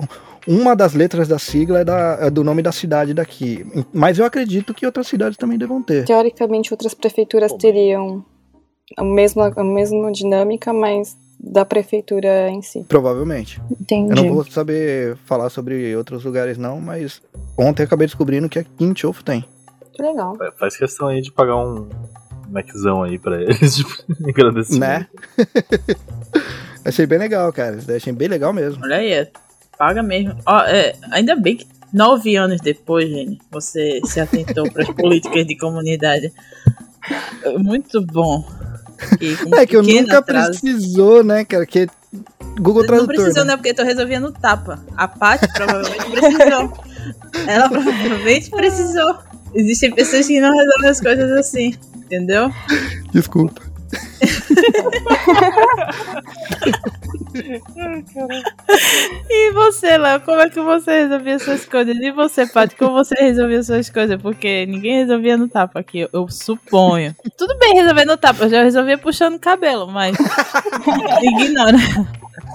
Uma das letras da sigla é, da- é do nome da cidade daqui. Mas eu acredito que outras cidades também devam ter. Teoricamente, outras prefeituras teriam a mesma, a mesma dinâmica, mas da prefeitura em si. Provavelmente. Entendi. Eu não vou saber falar sobre outros lugares, não, mas ontem eu acabei descobrindo que aqui em Chofo tem. Que legal. Faz questão aí de pagar um Maczão aí pra eles, tipo, em agradecimento. Né? achei bem legal, cara. Achei bem legal mesmo. Olha aí, paga mesmo. Ó, é, ainda bem que nove anos depois, gente, você se atentou para as políticas de comunidade. Muito bom. É que eu nunca atraso- precisou, né, cara? Que Google Não Tradutor. precisou, né? né? Porque tu resolvia no tapa. A Paty provavelmente precisou. Ela provavelmente precisou. Existem pessoas que não resolvem as coisas assim. Entendeu? Desculpa. E você, Léo, como é que você resolvia suas coisas? E você, Paty, como você resolvia suas coisas? Porque ninguém resolvia no tapa aqui, eu, eu suponho. Tudo bem resolver no tapa, eu já resolvia puxando o cabelo, mas. ignora.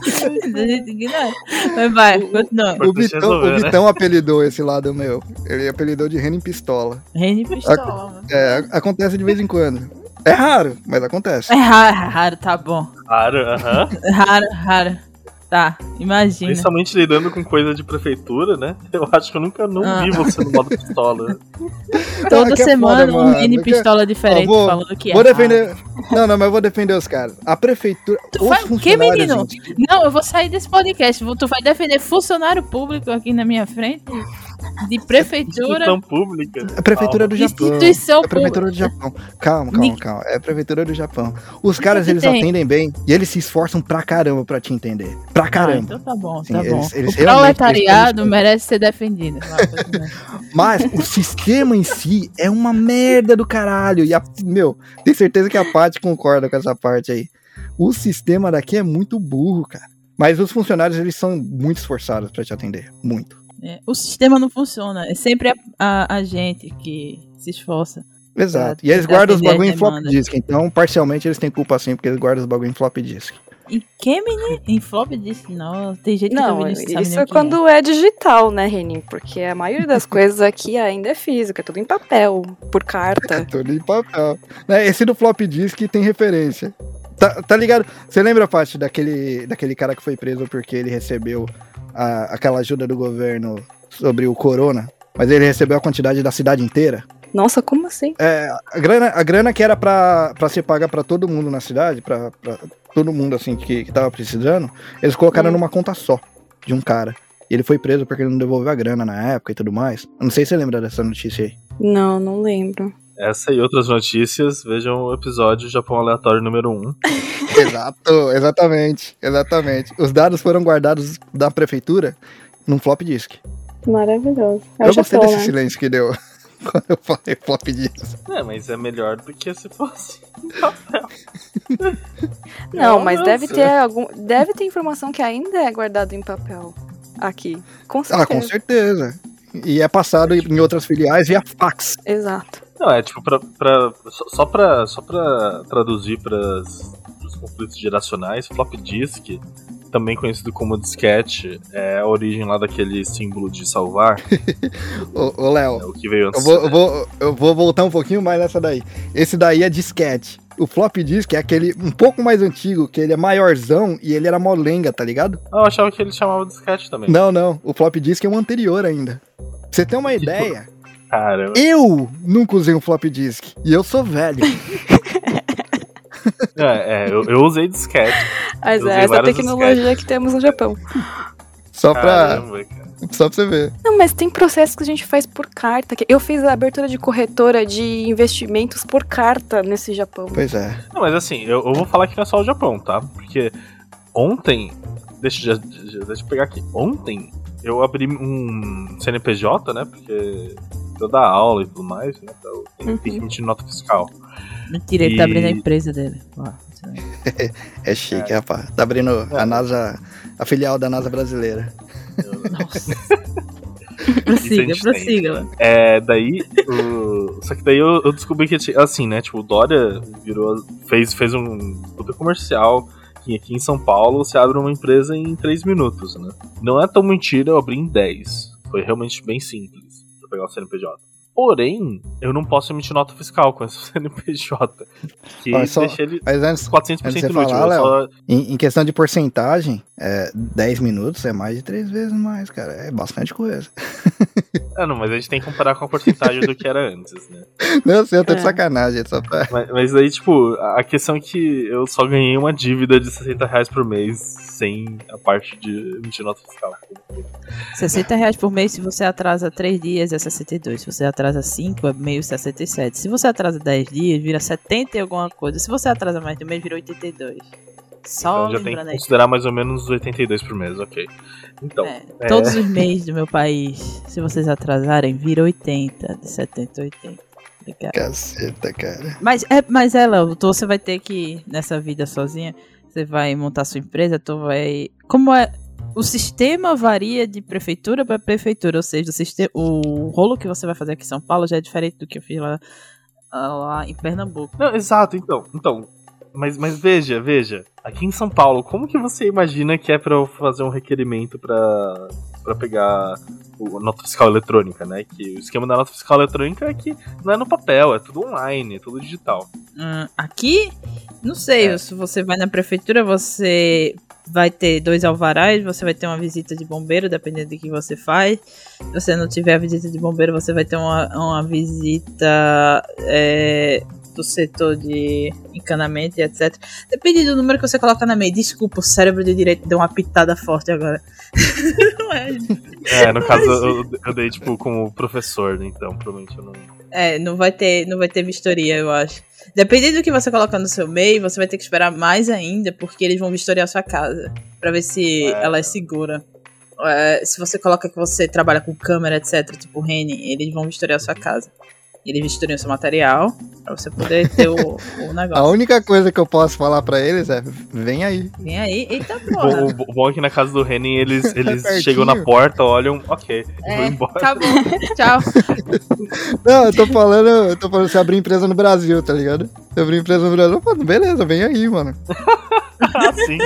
A gente ignora. Mas vai, continua. O Vitão, o né? Vitão apelidou esse lado meu. Ele apelidou de Reno em Pistola. Rene pistola, mano. É, acontece de vez em quando. É raro, mas acontece. É raro, é raro, tá bom. Claro, aham. É Raro, raro. Tá, imagina. Principalmente lidando com coisa de prefeitura, né? Eu acho que eu nunca não Ah. vi você no modo pistola. Toda Ah, que é semana foda, um mini Que- pistola diferente Ó, vou- falando que é. Vou raro. defender. Não, não, mas eu vou defender os caras. A prefeitura. Tu os faz o quê, funcionários, menino? gente, Não, eu vou sair desse podcast. Tu vai defender funcionário público aqui na minha frente? De prefeitura? Instituição pública. Prefeitura do Japão. Instituição É prefeitura do Japão. Calma, calma, calma. É a prefeitura do Japão. Os caras, que eles tem? atendem bem e eles se esforçam pra caramba pra te entender. Pra Ah, caramba. então tá bom, Sim, tá bom. eles- eles o proletariado merece ser defendido. Mas o sistema em si é uma merda do caralho. E, a, meu, tenho certeza que a Paty concorda com essa parte aí. O sistema daqui é muito burro, cara. Mas os funcionários, eles são muito esforçados pra te atender. Muito. É, o sistema não funciona. É sempre a, a- a gente que se esforça. Exato. Pra E eles guardam os bagulho em flop disk. Então, parcialmente, eles têm culpa sim, porque eles guardam os bagulho em flop disk. Em que, menino? Em flop disse, não, tem gente que tá Não, isso, é que é. quando é digital, né, Reni? Porque a maioria das coisas aqui ainda é física, é tudo em papel, por carta. Tudo em papel. Né, Esse do flop disk tem referência. Tá, tá ligado? Você lembra, Paty, daquele, daquele cara que foi preso porque ele recebeu a- aquela ajuda do governo sobre o corona? Mas ele recebeu a quantidade da cidade inteira? Nossa, como assim? É, a grana, a grana que era pra, pra ser paga pra todo mundo na cidade, pra, pra todo mundo assim que, que tava precisando, eles colocaram Hum. numa conta só de um cara. E ele foi preso porque ele não devolveu a grana na época e tudo mais. Eu não sei se você lembra dessa notícia aí. Não, não lembro. Essa e outras notícias, vejam o episódio Japão Aleatório número 1. Exato, exatamente, exatamente. Os dados foram guardados da prefeitura num flop disk. Maravilhoso. É eu gostei Japão, desse né? silêncio que deu quando eu falei flop disk. É, mas é melhor do que se fosse. Não, mas Nossa. deve ter algum. Deve ter informação que ainda é guardada em papel aqui. Com certeza. Ah, com certeza. E é passado em outras filiais via fax. Exato. Não, é tipo, pra, pra, só, pra, só pra traduzir para os conflitos geracionais, flop disk, também conhecido como disquete, é a origem lá daquele símbolo de salvar, Ô, ô Léo, é o que veio Eu antes. vou, eu, vou, eu vou voltar um pouquinho mais nessa daí. Esse daí é disquete. O flop disk é aquele um pouco mais antigo, que ele é maiorzão e ele era molenga, tá ligado? Ah, eu achava que ele chamava de disquete também. Não, não. O flop disk é o anterior ainda. Pra você ter uma ideia, Cara, eu nunca usei um flop disk. E eu sou velho. é, é, eu, eu usei disquete. Mas usei é essa tecnologia que temos no Japão. Só pra, Caramba, cara. só pra você ver. Não, mas tem processos que a gente faz por carta. que Eu fiz a abertura de corretora de investimentos por carta nesse Japão. Pois é. Não, mas assim, eu, eu vou falar que não é só o Japão, tá? Porque ontem. Deixa, eu- deixa, deixa eu pegar aqui. Ontem eu abri um CNPJ, né? Porque eu dar aula e tudo mais, né? Então eu tenho tem que Uhum. emitir nota fiscal. Mentira, ele tá E- abrindo a empresa dele. É chique, rapaz. Tá abrindo a NASA, a filial da NASA brasileira. Nossa. A prossiga, gente prossiga. É, daí. o- Só que daí eu, eu descobri que, assim, né? Tipo, o Dória virou. Fez, fez um puta comercial. Que aqui em São Paulo você abre uma empresa em 3 minutos, né? Não é tão mentira, eu abri em 10. Foi realmente bem simples pegar o CNPJ. Porém, eu não posso emitir nota fiscal com esse CNPJ. Que Olha, só- deixa ele Mas antes, 400% antes inútil. falar, Léo, só- em, em questão de porcentagem, é, 10 minutos é mais de 3 vezes mais, cara. É bastante coisa. Ah, não, mas a gente tem que comparar com a porcentagem do que era antes, né? Não, sei, eu tô de É. sacanagem. Só pra... Mas, mas aí, tipo, a questão é que eu só ganhei uma dívida de 60 reais por mês sem a parte de emitir nota fiscal. 60 reais por mês, se você atrasa 3 dias, é 62. Se você atrasa 5, é meio 67. Se você atrasa 10 dias, vira 70 e alguma coisa. Se você atrasa mais de um mês, vira 82. Só Então já tem que considerar mais ou menos 82 por mês, ok. Então, É, é. Todos os meses do meu país, se vocês atrasarem, vira 80. De 70 a 80. Obrigado. Caceta, cara. Mas é, mas é, Léo, tu- você vai ter que, nessa vida sozinha, você vai montar sua empresa, tu vai. Como é. O sistema varia de prefeitura para prefeitura, ou seja, o, sistema, o rolo que você vai fazer aqui em São Paulo já é diferente do que eu fiz lá, ah, lá em Pernambuco. Não, exato, então. Então. Mas, mas veja, veja. Aqui em São Paulo, como que você imagina que é pra eu fazer um requerimento pra, pra pegar o, a nota fiscal eletrônica, né? Que o esquema da nota fiscal eletrônica é que não é no papel, é tudo online, é tudo digital. Hum, aqui, não sei, É. se você vai na prefeitura, você vai ter dois alvarás, você vai ter uma visita de bombeiro, dependendo do que você faz. Se você não tiver a visita de bombeiro, você vai ter uma, uma visita é, do setor de encanamento e etc. Depende do número que você coloca na meia. Desculpa, o cérebro de direito deu uma pitada forte agora. É, É, no caso eu, eu dei tipo como professor, né? Então provavelmente eu não. É, não vai ter, não vai ter vistoria, eu acho. Dependendo do que você colocar no seu MEI, você vai ter que esperar mais ainda, porque eles vão vistoriar sua casa. Pra ver se É. ela é segura. É, se você coloca que você trabalha com câmera, etc., tipo Rene, eles vão vistoriar sua casa. Eles misturem o seu material pra você poder ter o, o A negócio. única coisa que eu posso falar pra eles é: vem aí. Vem aí, eita Bom, porra. o bom é que na casa do Renin eles, eles Pertinho. chegam na porta, olham, ok, vão É, embora. tá bom, tchau. Não, eu tô falando, eu tô falando se abrir empresa no Brasil, tá ligado? Se abrir empresa no Brasil, pô, beleza, vem aí, mano. assim,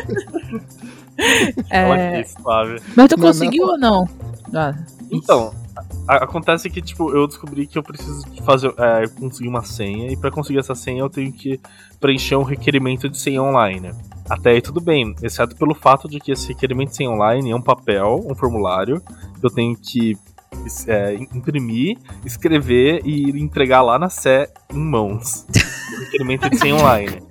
É, ok, suave. mas tu Não, conseguiu ou não? Ah, Então, a- acontece que, tipo, eu descobri que eu preciso fazer, é, conseguir uma senha, e pra conseguir essa senha eu tenho que preencher um requerimento de senha online. Até aí tudo bem, exceto pelo fato de que esse requerimento de senha online é um papel, um formulário, que eu tenho que é, imprimir, escrever e entregar lá na Sé em mãos. Requerimento de senha online.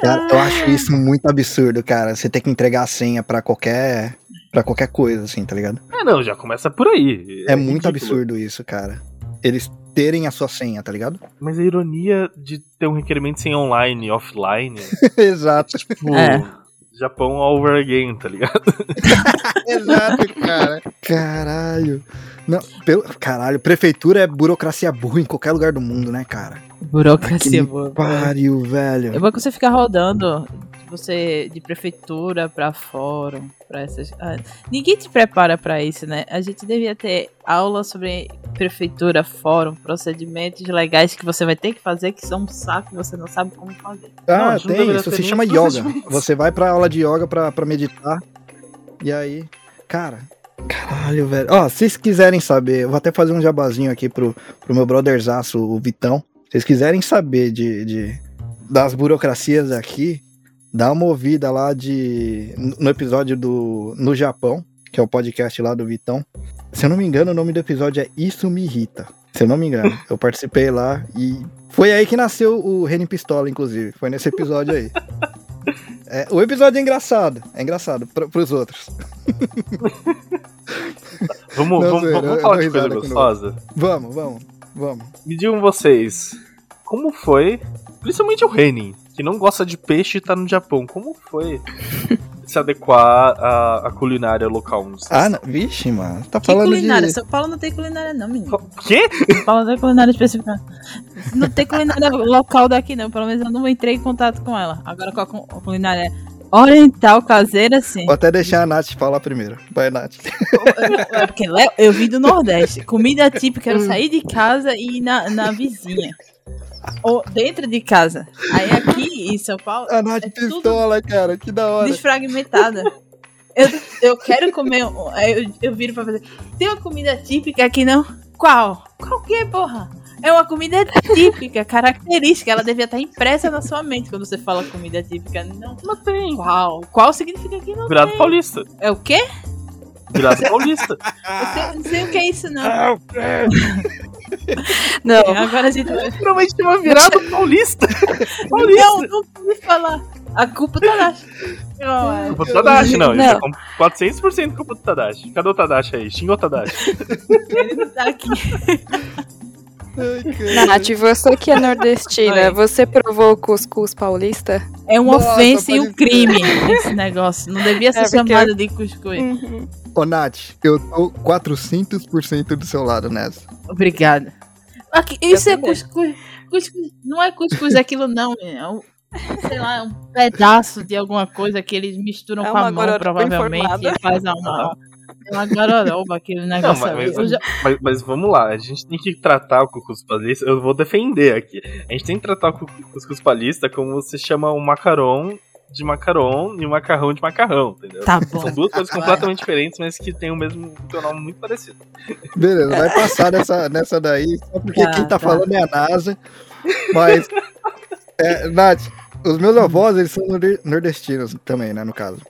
Cara, eu acho isso muito absurdo, cara. Você ter que entregar a senha pra qualquer. Para qualquer coisa, assim, tá ligado? Ah, não, já começa por aí. É, muito ridículo. absurdo isso, cara. Eles terem a sua senha, tá ligado? Mas a ironia de ter um requerimento senha online e offline, Exato. tipo, É. Japão all over again, tá ligado? Exato, cara. Caralho. Não, pelo, caralho, prefeitura é burocracia burra em qualquer lugar do mundo, né, cara? burocracia Que boa. Pariu, velho. É bom que você fica rodando você de prefeitura pra fórum, pra essas. Ah, ninguém te prepara pra isso, né? A gente devia ter aula sobre prefeitura, fórum, procedimentos legais que você vai ter que fazer, que são um saco e você não sabe como fazer. Ah, Não, tem. Isso se chama yoga. Você vai pra aula de yoga pra, pra meditar. E aí. Cara. Caralho, velho. Ó, se vocês quiserem saber, eu vou até fazer um jabazinho aqui pro, pro meu brotherzaço, o Vitão. Se vocês quiserem saber de, de das burocracias aqui, dá uma ouvida lá de. no episódio do. No Japão, que é o podcast lá do Vitão. Se eu não me engano, o nome do episódio é Isso Me Irrita. Se eu não me engano. Eu participei lá e foi aí que nasceu o Renin Pistola, inclusive. Foi nesse episódio aí. É, o episódio é engraçado. É engraçado pra, pros outros. Vamos, Não, vamos, vamos eu falar de coisa gostosa? Vamos, vamos, vamos. Me digam vocês, como foi, principalmente o Renin, que não gosta de peixe e tá no Japão, como foi se adequar à, à culinária local? Ah, não, vixe, mano. Tá Que falando culinária? de. São Paulo não tem culinária, não, menino. Quê? São Paulo não tem culinária específica. Não tem culinária local daqui, não. Pelo menos eu não entrei em contato com ela. Agora com a culinária oriental, caseira, sim. Vou até deixar a Nath falar primeiro. Vai, Nath. É porque Léo, eu vim do Nordeste. Comida típica era sair de casa e ir na, na vizinha. Ou dentro de casa. Aí aqui em São Paulo, A Nath É tudo pistola, cara. Que da hora. desfragmentada. Eu, eu quero comer. um- Eu, eu viro pra fazer. Tem uma comida típica aqui não? Qual? Qual que é, porra? É uma comida típica, característica. Ela devia estar impressa na sua mente quando você fala comida típica. Não, não tem. Qual? Qual significa que não Virado paulista. É o quê? Virado paulista. Eu sei- não sei o que é isso, não. Não, É, Agora a gente vai. Literalmente uma virada paulista. Não, Paulista. não pode falar. A culpa tá lá. Não, é. Culpa do Tadashi, não. Isso é Não. com 400% culpa do Tadashi. Cadê o Tadashi aí? Xinga o Tadashi. Ele não tá aqui. Ai. Nath, você que é nordestina, Oi. você provou o cuscuz paulista? É uma Nossa, ofensa e um crime esse negócio. Não devia ser É, porque- chamado de cuscuz. Uhum. Ô, Nath, eu tô 400% do seu lado nessa. Obrigada. Aqui, isso é cuscuz. Cuscuz. Não é cuscuz aquilo, não. É um, sei lá, é um pedaço de alguma coisa que eles misturam É com a mão, provavelmente. E faz uma, é uma gororoba aquele Não, negócio. mas, ali. mas, Eu já- mas- mas vamos lá, a gente tem que tratar o cuscuz paulista. Eu vou defender aqui. A gente tem que tratar o cu- cuscuz paulista como você chama um macaron de macarrão e um macarrão de macarrão, entendeu? Tá bom. São duas coisas Vai. completamente diferentes, mas que têm o mesmo teu nome muito parecido. Beleza, vai passar nessa, nessa daí, só porque Tá, quem tá, tá. falando é a NASA. Mas, é, Nath, os meus avós, eles são norde- nordestinos também, né, no caso.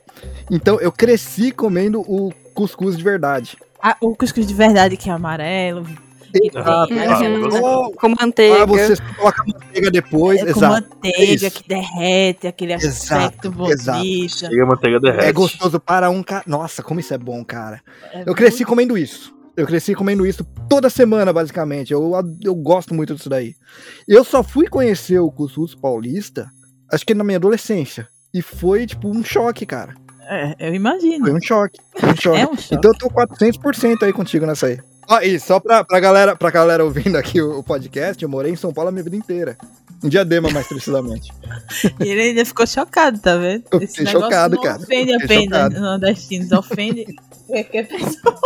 Então, eu cresci comendo o cuscuz de verdade. Ah, o cuscuz de verdade que é amarelo. Uhum. Com manteiga. Ah, você coloca manteiga depois, é com exato. manteiga isso. que derrete, aquele Exato, aspecto exato. bonito. Chega a manteiga derrete. É gostoso para um cara. Nossa, como isso é bom, cara. É Eu cresci comendo isso. Eu cresci comendo isso toda semana, basicamente. Eu, eu gosto muito disso daí. Eu só fui conhecer o cuscuz paulista, acho que na minha adolescência. E foi, tipo, um choque, cara. É, eu imagino. Foi um choque. Foi um choque. É um choque. Então eu tô 400% aí contigo nessa aí. Ó, e só pra, pra, galera, pra galera ouvindo aqui o, o podcast, eu morei em São Paulo a minha vida inteira. Em Diadema, mais precisamente. E ele ainda ficou chocado, tá vendo? Eu Esse fiquei negócio chocado, não cara. ofende Fiquei apenas chocado. nordestinos, ofende qualquer pessoa.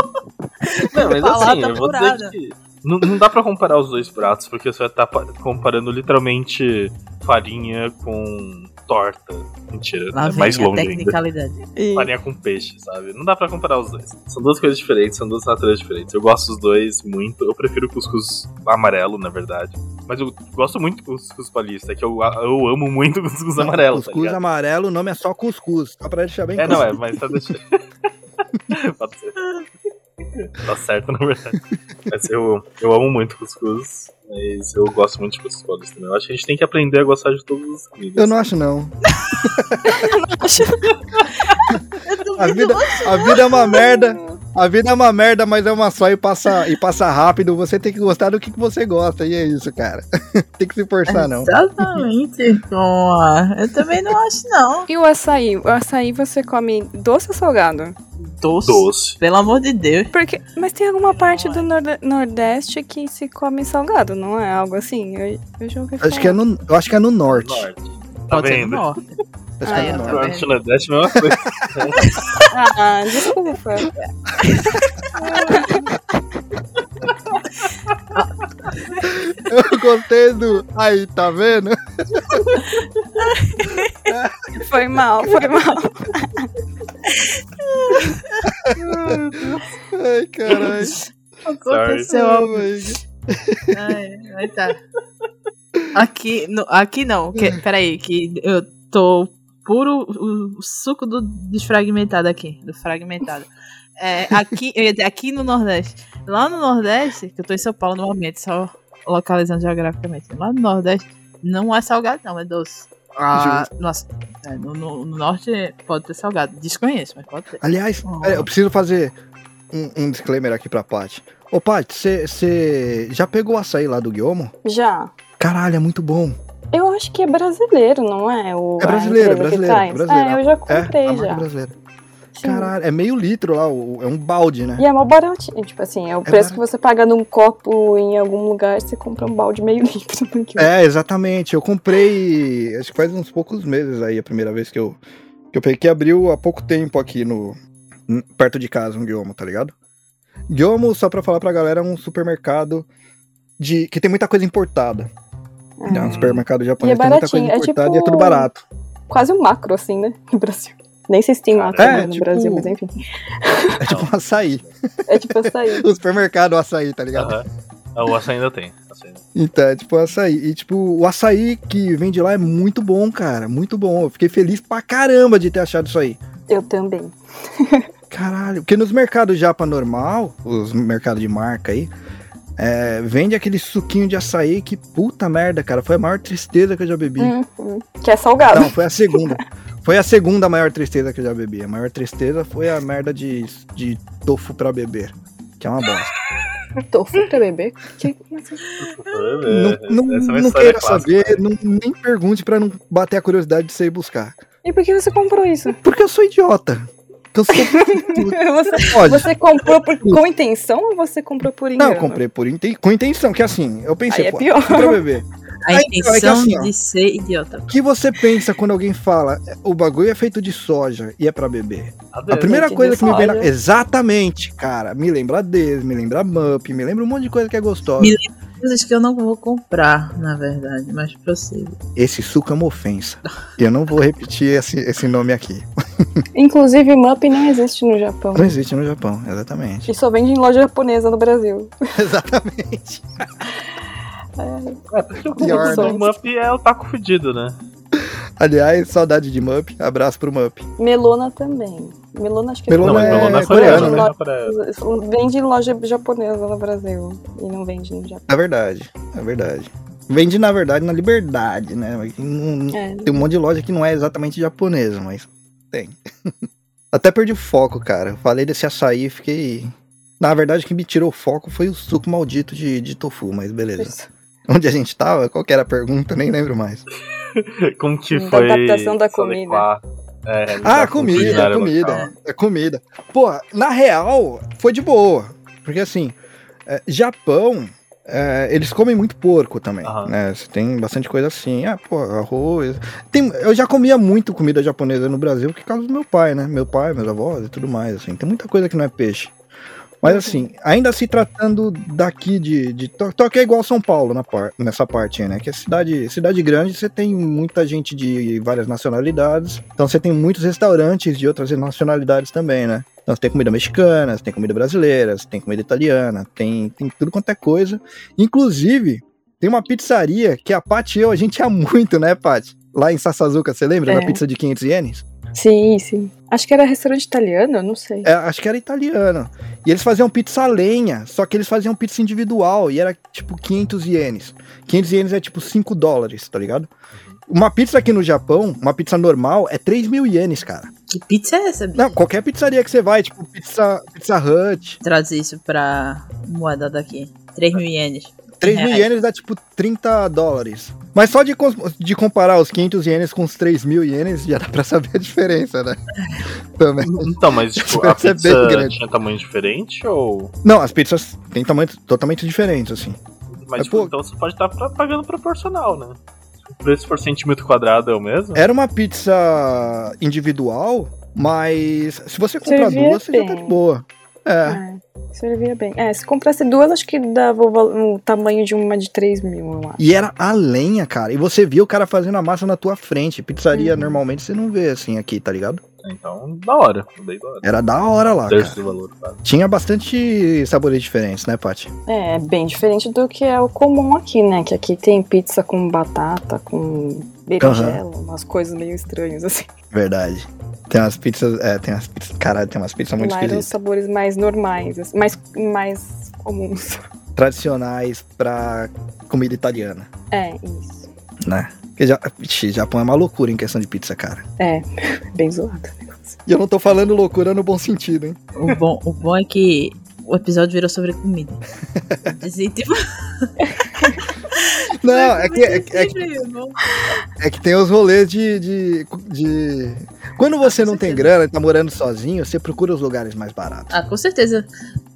Não, mas assim, eu vou dizer que não, não dá pra comparar os dois pratos, porque você vai estar pa- comparando literalmente farinha com torta. Mentira, Lá é vem mais a longe ainda. tecnicalidade. E- Farinha com peixe, sabe? Não dá pra comparar os dois. São duas coisas diferentes, são duas naturezas diferentes. Eu gosto dos dois muito. Eu prefiro o cuscuz amarelo, na verdade. Mas eu gosto muito do cuscuz paulista, é que eu, eu amo muito o cuscuz amarelo, tá Cuscuz ligado? amarelo, o nome é só cuscuz. Só pra deixar bem É, não, é, mas tá deixando. Pode ser. Tá certo, na verdade. Mas eu, eu amo muito cuscuz, mas eu gosto muito de cuscuz paulista também. Eu acho que a gente tem que aprender a gostar de todas as comidas. Eu não acho, não. A vida, a vida é uma merda. A vida é uma merda, mas é uma só e passa, e passa rápido. Você tem que gostar do que, que você gosta. E é isso, cara. tem que se forçar, não. Exatamente. Pô, eu também não acho, não. E o açaí? O açaí você come doce ou salgado? Doce. Doce. Pelo amor de Deus. Porque, mas tem alguma parte do norde- Nordeste que se come salgado, não é? Algo assim? Eu, eu já ouvi falar. Acho que é no, eu acho que é no norte. Norte. Tá Pode ser no vendo? norte. Acho que é Ah, no tá norte. Norte Nordeste, mesma coisa. Ah, desculpa. Eu gostei do. Aí, tá vendo? Foi mal, foi mal. Ai, caralho. Aconteceu God. Ai, vai tá. Aqui, no, aqui não. Que, peraí, que eu tô puro o, o suco do desfragmentado aqui. Do fragmentado. É, aqui, eu ia dizer, aqui no Nordeste. Lá no Nordeste, que eu tô em São Paulo no momento, só localizando geograficamente. Lá no Nordeste não é salgado, não, é doce. Ah, nossa, é, no, no- no norte pode ter salgado. Desconheço, mas pode ter. Aliás, Oh. pera, eu preciso fazer um, um disclaimer aqui pra Paty. Ô, Paty, você já pegou o açaí lá do Guilhermo? Já. Caralho, é muito bom. Eu acho que é brasileiro, não é? O, É brasileiro, é brasileiro, é brasileiro. É, eu já É, comprei marca já. brasileira. Caralho, é meio litro lá, é um balde, né? E é mó baratinho, tipo assim, é o É preço barato. que você paga num copo em algum lugar, você compra um balde meio litro. É, exatamente. Eu comprei, acho que faz uns poucos meses aí, a primeira vez que eu, que eu peguei, que abriu há pouco tempo aqui no, perto de casa, um Guilhermo, tá ligado? Guilhermo, só pra falar pra galera, é um supermercado de que tem muita coisa importada. É um supermercado japonês, tem muita coisa baratinho, é importada e é tipo- tudo barato. Quase um macro, assim, né? No Brasil. Nem sei se tem macro É, né, no tipo- Brasil, mas enfim. É tipo um açaí. É tipo açaí. O supermercado açaí, tá ligado? Aham. Ah, O açaí ainda tem. açaí. Então, é tipo açaí. E tipo, o açaí que vem de lá é muito bom, cara. Muito bom. Eu fiquei feliz pra caramba de ter achado isso aí. Eu também. Caralho, porque nos mercados japa normal, os mercados de marca aí, é, vende aquele suquinho de açaí que puta merda, cara. Foi a maior tristeza que eu já bebi. Hum, hum. Que é salgado. Não, foi a segunda. Foi a segunda maior tristeza que eu já bebi. A maior tristeza foi a merda de, de tofu pra beber. Que é uma bosta. Tofu pra beber? Que... mas- não não, Essa é não queira saber, não, nem pergunte pra não bater a curiosidade de você ir buscar. E por que você comprou isso? Porque eu sou idiota. Que eu sou... Você, Pode. você comprou por- com intenção ou você comprou por engano? Não, eu comprei por inten... com intenção, que assim, eu pensei, Aí é pô, pior. pra beber. A Aí, então, é que intenção assim, ó. de ser idiota. O que você pensa quando alguém fala o bagulho é feito de soja e é pra beber? A Adeus. primeira coisa que me vem na... soja. Exatamente, cara. Me lembra Deus, me lembra Mup, me lembra um monte de coisa que é gostosa. Me Coisas que eu não vou comprar, na verdade, mas prossigo. Esse suco é uma ofensa. E eu não vou repetir esse, esse nome aqui. Inclusive, Mup não existe no Japão. Não existe no Japão, exatamente. E só vende em loja japonesa no Brasil. exatamente. É, porque o Pior, do né? Mup é o taco fudido, né? Aliás, saudade de Mup. Abraço pro Mup. Melona também. Melona acho que Melona Não, é Melona é coreano, coreano, né? né? Coreano. Vende em loja japonesa no Brasil. E não vende no Japão. É verdade, é verdade. Vende, na verdade, na liberdade, né? É. Tem um monte de loja que não é exatamente japonesa, mas tem. Até perdi o foco, cara. Falei desse açaí e fiquei. Na verdade, o que me tirou o foco foi o suco maldito de, de tofu, mas beleza. Isso. Onde a gente tava? Qual que era a pergunta? Nem lembro mais. Como que Da foi. adaptação da comida. é, Ah, comida, comida. É comida. Pô, na real, foi de boa. Porque assim, É, Japão, é, eles comem muito porco também, Aham. né? Você tem bastante coisa assim, ah, pô, arroz. Tem, eu já comia muito comida japonesa no Brasil por causa do meu pai, né? Meu pai, meus avós e tudo mais, assim. Tem muita coisa que não é peixe. Mas assim, ainda se tratando daqui de, de Tóquio é igual São Paulo na par, nessa parte, né? Que é cidade, cidade grande, você tem muita gente de várias nacionalidades. Então você tem muitos restaurantes de outras nacionalidades também, né? Então você tem comida mexicana, você tem comida brasileira, você tem comida italiana, tem, tem tudo quanto é coisa. Inclusive, tem uma pizzaria que a Paty e eu, a gente ia muito, né, Paty? Lá em Sassazuka, você lembra? É. Da pizza de 500 ienes? Sim, sim. Acho que era restaurante italiano, não sei. É, acho que era italiano. E eles faziam pizza a lenha, só que eles faziam pizza individual e era tipo 500 ienes. 500 ienes é tipo 5 dólares, tá ligado? Uma pizza aqui no Japão, uma pizza normal, é 3 mil ienes, cara. Que pizza é essa, bicho? Não, qualquer pizzaria que você vai, tipo pizza, pizza Hut. Traduz isso pra moeda daqui. 3 mil ienes. 3 mil ienes dá tipo 30 dólares. Mas só de, de comparar os 500 ienes com os 3 mil ienes, já dá pra saber a diferença, né? Também. Então, mas tipo, a é pizza grande. tinha tamanho diferente ou. Não, as pizzas têm tamanhos totalmente diferentes, assim. Mas, Mas, tipo, pô- então você pode estar pagando proporcional, né? O preço por centímetro quadrado é o mesmo? Era uma pizza individual, mas se você comprar duas, você já tá de boa. É. É, servia bem. É, se comprasse duas, acho que dava o, tamanho de uma de 3 mil, eu acho. E era a lenha, cara. E você via o cara fazendo a massa na tua frente. Pizzaria, Uhum. normalmente, você não vê assim aqui, tá ligado? Então, da hora. Da hora. Era da hora lá, Terço cara. do valor, tá? Tinha bastante sabores diferentes, né, Paty? É, é bem diferente do que é o comum aqui, né? Que aqui tem pizza com batata, com berinjela, umas coisas meio estranhas, assim. Verdade. Tem umas pizzas. É, tem umas pizzas. Caralho, tem umas pizzas muito Lá os esquisitas. sabores mais normais, assim, mais, mais comuns. Tradicionais pra comida italiana, É, isso. né? Porque já, Ixi, Japão é uma loucura em questão de pizza, cara. É, bem zoado o negócio. E eu não tô falando loucura no bom sentido, hein? O bom, o bom é que o episódio virou sobre comida. Tipo, Não, é que, é, que- é que sempre bom. É que tem os rolês de. de, de- Quando você Ah, não tem certeza. grana e tá morando sozinho, você procura os lugares mais baratos. Ah, com certeza.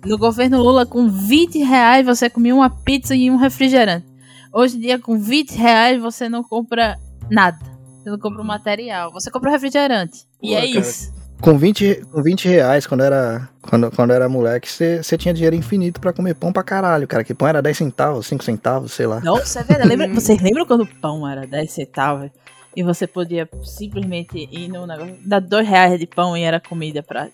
No governo Lula, com 20 reais, você comia uma pizza e um refrigerante. Hoje em dia, com 20 reais, você não compra nada. Você não compra o material. Você compra o refrigerante. E Pô, é cara. isso. Com 20, com 20 reais, quando era, quando, quando era moleque, você, tinha dinheiro infinito pra comer pão pra caralho, cara. Que pão era 10 centavos, 5 centavos, sei lá. Nossa, é verdade. Lembra, vocês lembram quando o pão era 10 centavos? E você podia simplesmente ir no negócio, dar 2 reais de pão e era comida pra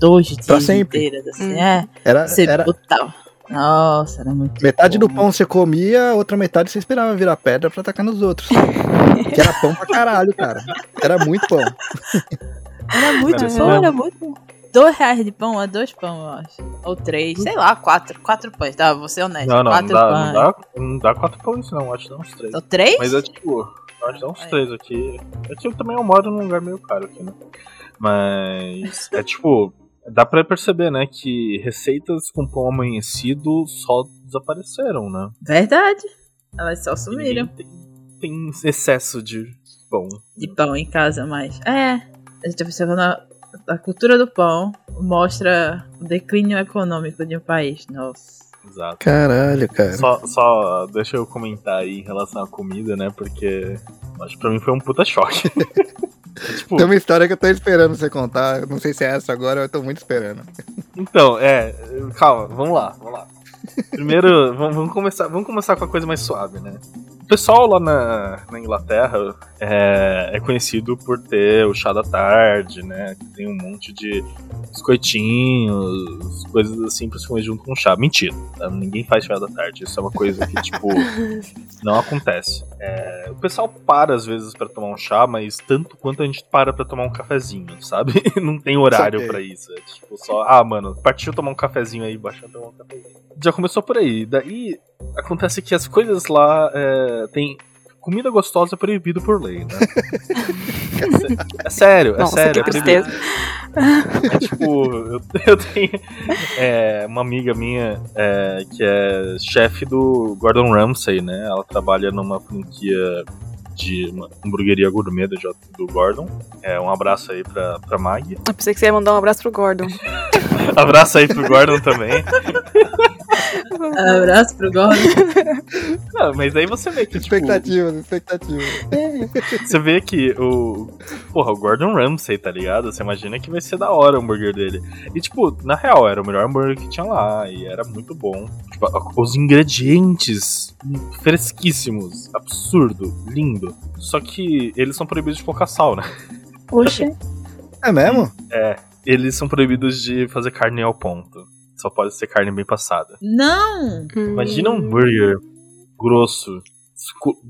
dois dias Pra sempre. inteiros, assim. Hum. É, Era, você era botava. Nossa, era muito metade do bom. pão você comia, a outra metade você esperava virar pedra pra atacar nos outros. que era pão pra caralho, cara. Era muito pão. Era muito bom, era muito bom. Dois reais de pão, é dois pão, eu acho. Ou três, sei lá, quatro. Quatro pães, tá? Vou ser honesto. Não, não, não quatro dá, pães. não, dá, não dá quatro pães, não. Acho que dá uns três. Ou três? Mas é tipo, acho que dá uns Aí. três aqui. Aqui eu também eu moro num lugar meio caro aqui, né? Mas é tipo, dá pra perceber, né, que receitas com pão amanhecido só desapareceram, né? Verdade. Elas só sumiram Tem, tem excesso de pão. de pão em casa, mas. É. A gente tá observando a, a cultura do pão mostra o declínio econômico de um país. Nossa. Exato. Caralho, cara. Só, só deixa eu comentar aí em relação à comida, né? Porque acho que pra mim foi um puta choque. É, tipo, Tem uma história que eu tô esperando você contar. Não sei se é essa agora, eu tô muito esperando. Então, é. Calma, vamos lá, vamos lá. Primeiro, vamos, começar, vamos começar com a coisa mais suave, né? O pessoal lá na, na Inglaterra é, é conhecido por ter o chá da tarde, né? Que tem um monte de biscoitinhos, coisas assim pra se comer junto com chá. Mentira, tá? ninguém faz chá da tarde. Isso é uma coisa que, tipo, não acontece. É, o pessoal para às vezes pra tomar um chá, mas tanto quanto a gente para pra tomar um cafezinho, sabe? Não tem horário pra isso. É tipo só, ah, mano, partiu tomar um cafezinho aí, baixa tomar um cafezinho. Já começou por aí. Daí acontece que as coisas lá é, tem. Comida gostosa é proibido por lei, né? é, sé- sério, é Nossa, sério. que é proibido. É tipo, eu, eu tenho é, uma amiga minha é, que é chefe do Gordon Ramsay, né? Ela trabalha numa franquia de uma hamburgueria gourmet do, do Gordon. É, um abraço aí pra, pra Mag. Eu pensei que você ia mandar um abraço pro Gordon. Abraço aí pro Gordon também. Abraço pro Gordon. Não, mas aí você vê que, tipo, Expectativas, expectativas. você vê que o. Porra, o Gordon Ramsay, tá ligado? Você imagina que vai ser da hora o hambúrguer dele. E, tipo, na real, era o melhor hambúrguer que tinha lá. E era muito bom. Tipo, os ingredientes fresquíssimos. Absurdo, lindo. Só que eles são proibidos de colocar sal, né? Oxe. É mesmo? É. Eles são proibidos de fazer carne ao ponto. Só pode ser carne bem passada. Não! Hum. Imagina um hambúrguer grosso,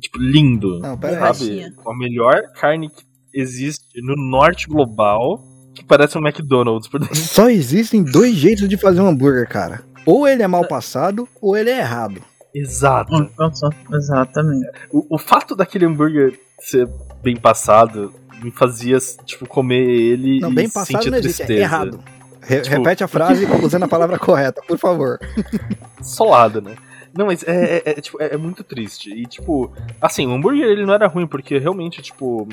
tipo, lindo. Não, pera aí. Sabe? A melhor carne que existe no norte global, que parece um McDonald's por dentro. Só existem dois jeitos de fazer um hambúrguer, cara. Ou ele é mal passado, ou ele é errado. Exato. Hum, Exatamente. O, o fato daquele hambúrguer ser bem passado me fazia, tipo, comer ele Não, e bem passado sentir não existe, tristeza. é errado. Re- Tipo- repete a frase usando a palavra correta, por favor. Solado, né? Não, mas é, é- é, tipo, é, é muito triste. E, tipo, assim, o hambúrguer ele não era ruim, porque realmente, tipo.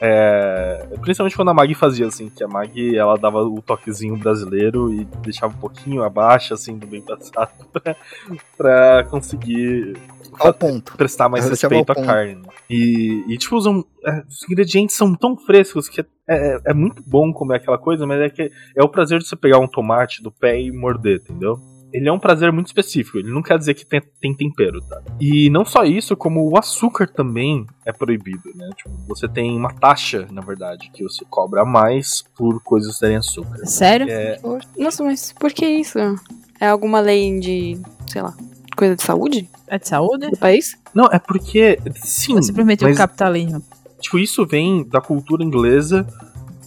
É, principalmente quando a Mag fazia, assim, que a Mag ela dava o toquezinho brasileiro e deixava um pouquinho abaixo, assim, do bem passado, pra, pra conseguir Ao ponto. prestar mais deixava respeito à carne. E, e tipo, usam, é, os ingredientes são tão frescos que é, é- é muito bom comer aquela coisa, mas é que é o prazer de você pegar um tomate do pé e morder, entendeu? Ele é um prazer muito específico, ele não quer dizer que tem, tem tempero, tá? E não só isso, como o açúcar também é proibido, né? Tipo, você tem uma taxa, na verdade, que você cobra a mais por coisas terem açúcar. Sério? É. Nossa, mas por que isso? É alguma lei de, sei lá, coisa de saúde É de saúde? do país? não, é porque, sim, Ou simplesmente mas- o capitalismo? Tipo, isso vem da cultura inglesa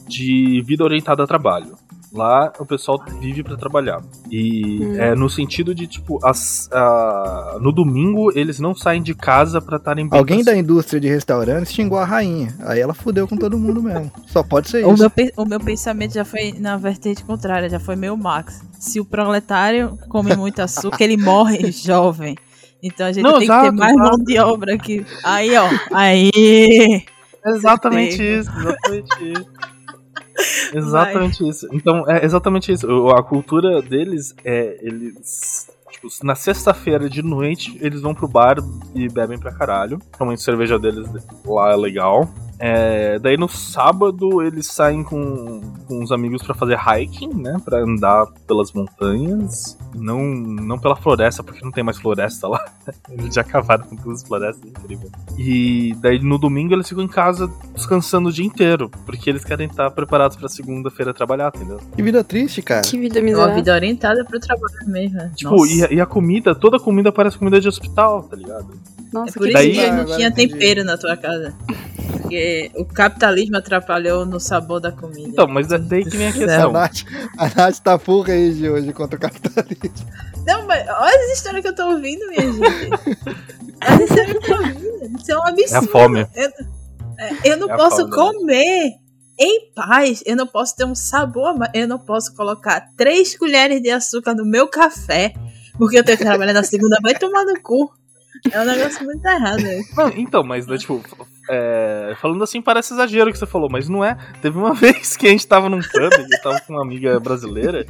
de vida orientada a trabalho. Lá o pessoal vive pra trabalhar. E Hum. é no sentido de, tipo, as, a- no domingo eles não saem de casa pra estarem Alguém pra- da indústria de restaurantes xingou a rainha. Aí ela fudeu com todo mundo mesmo. Só pode ser O isso. meu, o meu pensamento já foi na vertente contrária, já foi meio Max. Se o proletário come muito açúcar, ele morre jovem. Então a gente Não, tem que exato, ter mais exato. mão de obra aqui. Aí, ó. Aí. Exatamente isso, exatamente isso. Exatamente isso. Então, é exatamente isso. A cultura deles é. Eles. Tipo, na sexta-feira de noite, eles vão pro bar e bebem pra caralho. Realmente a cerveja deles lá é legal. É, daí no sábado eles saem com, com os amigos pra fazer hiking, né? Pra andar pelas montanhas. Não, não pela floresta, porque não tem mais floresta lá. Eles já acabaram com todas as florestas, incrível. E daí no domingo eles ficam em casa descansando o dia inteiro, porque eles querem estar preparados pra segunda-feira trabalhar, entendeu? Que vida triste, cara. Que vida É uma miserável. vida orientada pro trabalho mesmo. né? Tipo, e, a- e a comida, toda a comida parece comida de hospital, tá ligado? É Nossa, por que isso daí- que não tinha tempero na tua casa. Porque o capitalismo atrapalhou no sabor da comida. Então, mas é daí que vem a A questão. Nath, a Nath tá full rage hoje contra o capitalismo. Não, mas olha as histórias que eu tô ouvindo, minha gente. As histórias que eu tô ouvindo. Isso é um É a absurdo. fome. Eu, é, eu não É a posso fome, né? comer em paz. Eu não posso ter um sabor. a mais. Eu não posso colocar três colheres de açúcar no meu café. Porque eu tenho que trabalhar na segunda. Vai tomar no cu. É um negócio muito errado. né? Então, mas né, tipo, é, falando assim parece exagero o que você falou, mas não é. Teve uma vez que a gente tava num pub, eu tava com uma amiga brasileira,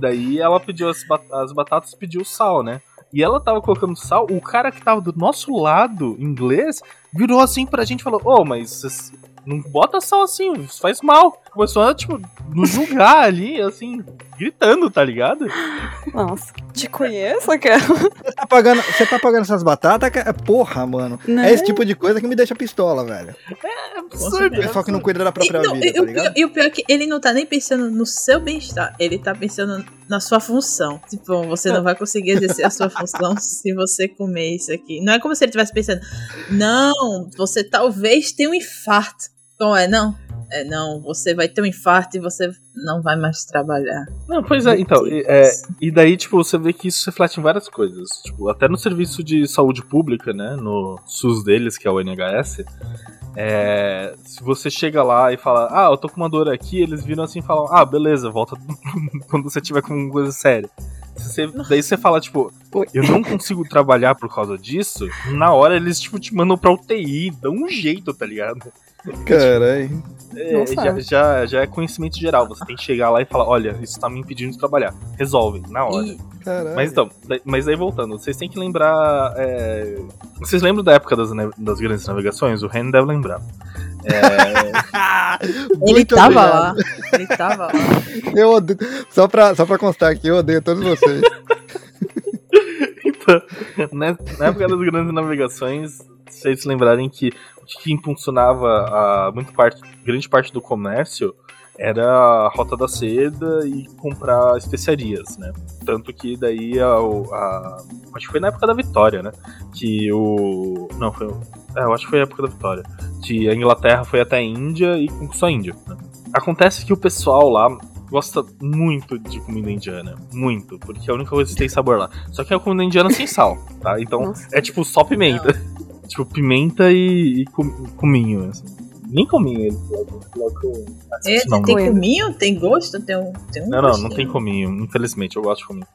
daí ela pediu as, bat- as batatas pediu sal, né? E ela tava colocando sal, o cara que tava do nosso lado, inglês, virou assim pra gente e falou: Ô, mas vocês não bota sal assim, isso faz mal. Começou a, tipo, nos julgar ali, assim, gritando, tá ligado? Nossa, te conheço, cara. Você tá pagando, você tá pagando essas batatas? cara? Porra, mano. É esse tipo de coisa que me deixa pistola, velho. É O absurdo. pessoal que não cuida da E, própria não, vida, e tá o pior, ligado? e o pior é que ele não tá nem pensando no seu bem-estar, ele tá pensando na sua função. Tipo, você não vai conseguir exercer a sua função se você comer isso aqui. Não é como se ele estivesse pensando, não, você talvez tenha um infarto. Não é, não? É, não, você vai ter um infarto e você não vai mais trabalhar. Não, pois é, então, e, é, e daí, tipo, você vê que isso reflete em várias coisas. Tipo, até no serviço de saúde pública, né, no SUS deles, que é o NHS, é, se você chega lá e fala, ah, eu tô com uma dor aqui, eles viram assim e falam, ah, beleza, volta quando você tiver com coisa séria. Você- daí você fala, tipo, eu não consigo trabalhar por causa disso, na hora eles, tipo, te mandam pra UTI, dão um jeito, tá ligado? Caralho. É, já, já, já é conhecimento geral. Você tem que chegar lá e falar: olha, isso tá me impedindo de trabalhar. Resolve, na hora. E. Mas então, mas aí voltando, vocês têm que lembrar. é, Vocês lembram da época das, das grandes navegações? O Ren deve lembrar. É, ele tava obrigado. lá. Ele tava lá. Eu odeio. Só pra, só pra constar aqui, eu odeio todos vocês. então, né, na época das grandes navegações, vocês se lembrarem que que impulsionava a muito parte, grande parte do comércio era a Rota da Seda e comprar especiarias, né? Tanto que daí a, a- acho que foi na época da Vitória, né? Que o não foi, é, eu acho que foi a época da Vitória, que a Inglaterra foi até a Índia e conquistou a Índia. né? Acontece que o pessoal lá gosta muito de comida indiana, muito, porque é a única coisa que tem sabor lá. Só que é a comida indiana sem sal, tá? Então Nossa. é tipo só pimenta. tipo pimenta e, e com- cominho, assim. Nem cominho, eles colocam. É, Não, tem Coelho. cominho? Tem gosto? Tem um, tem um não, não, não tem cominho, infelizmente, eu gosto de cominho.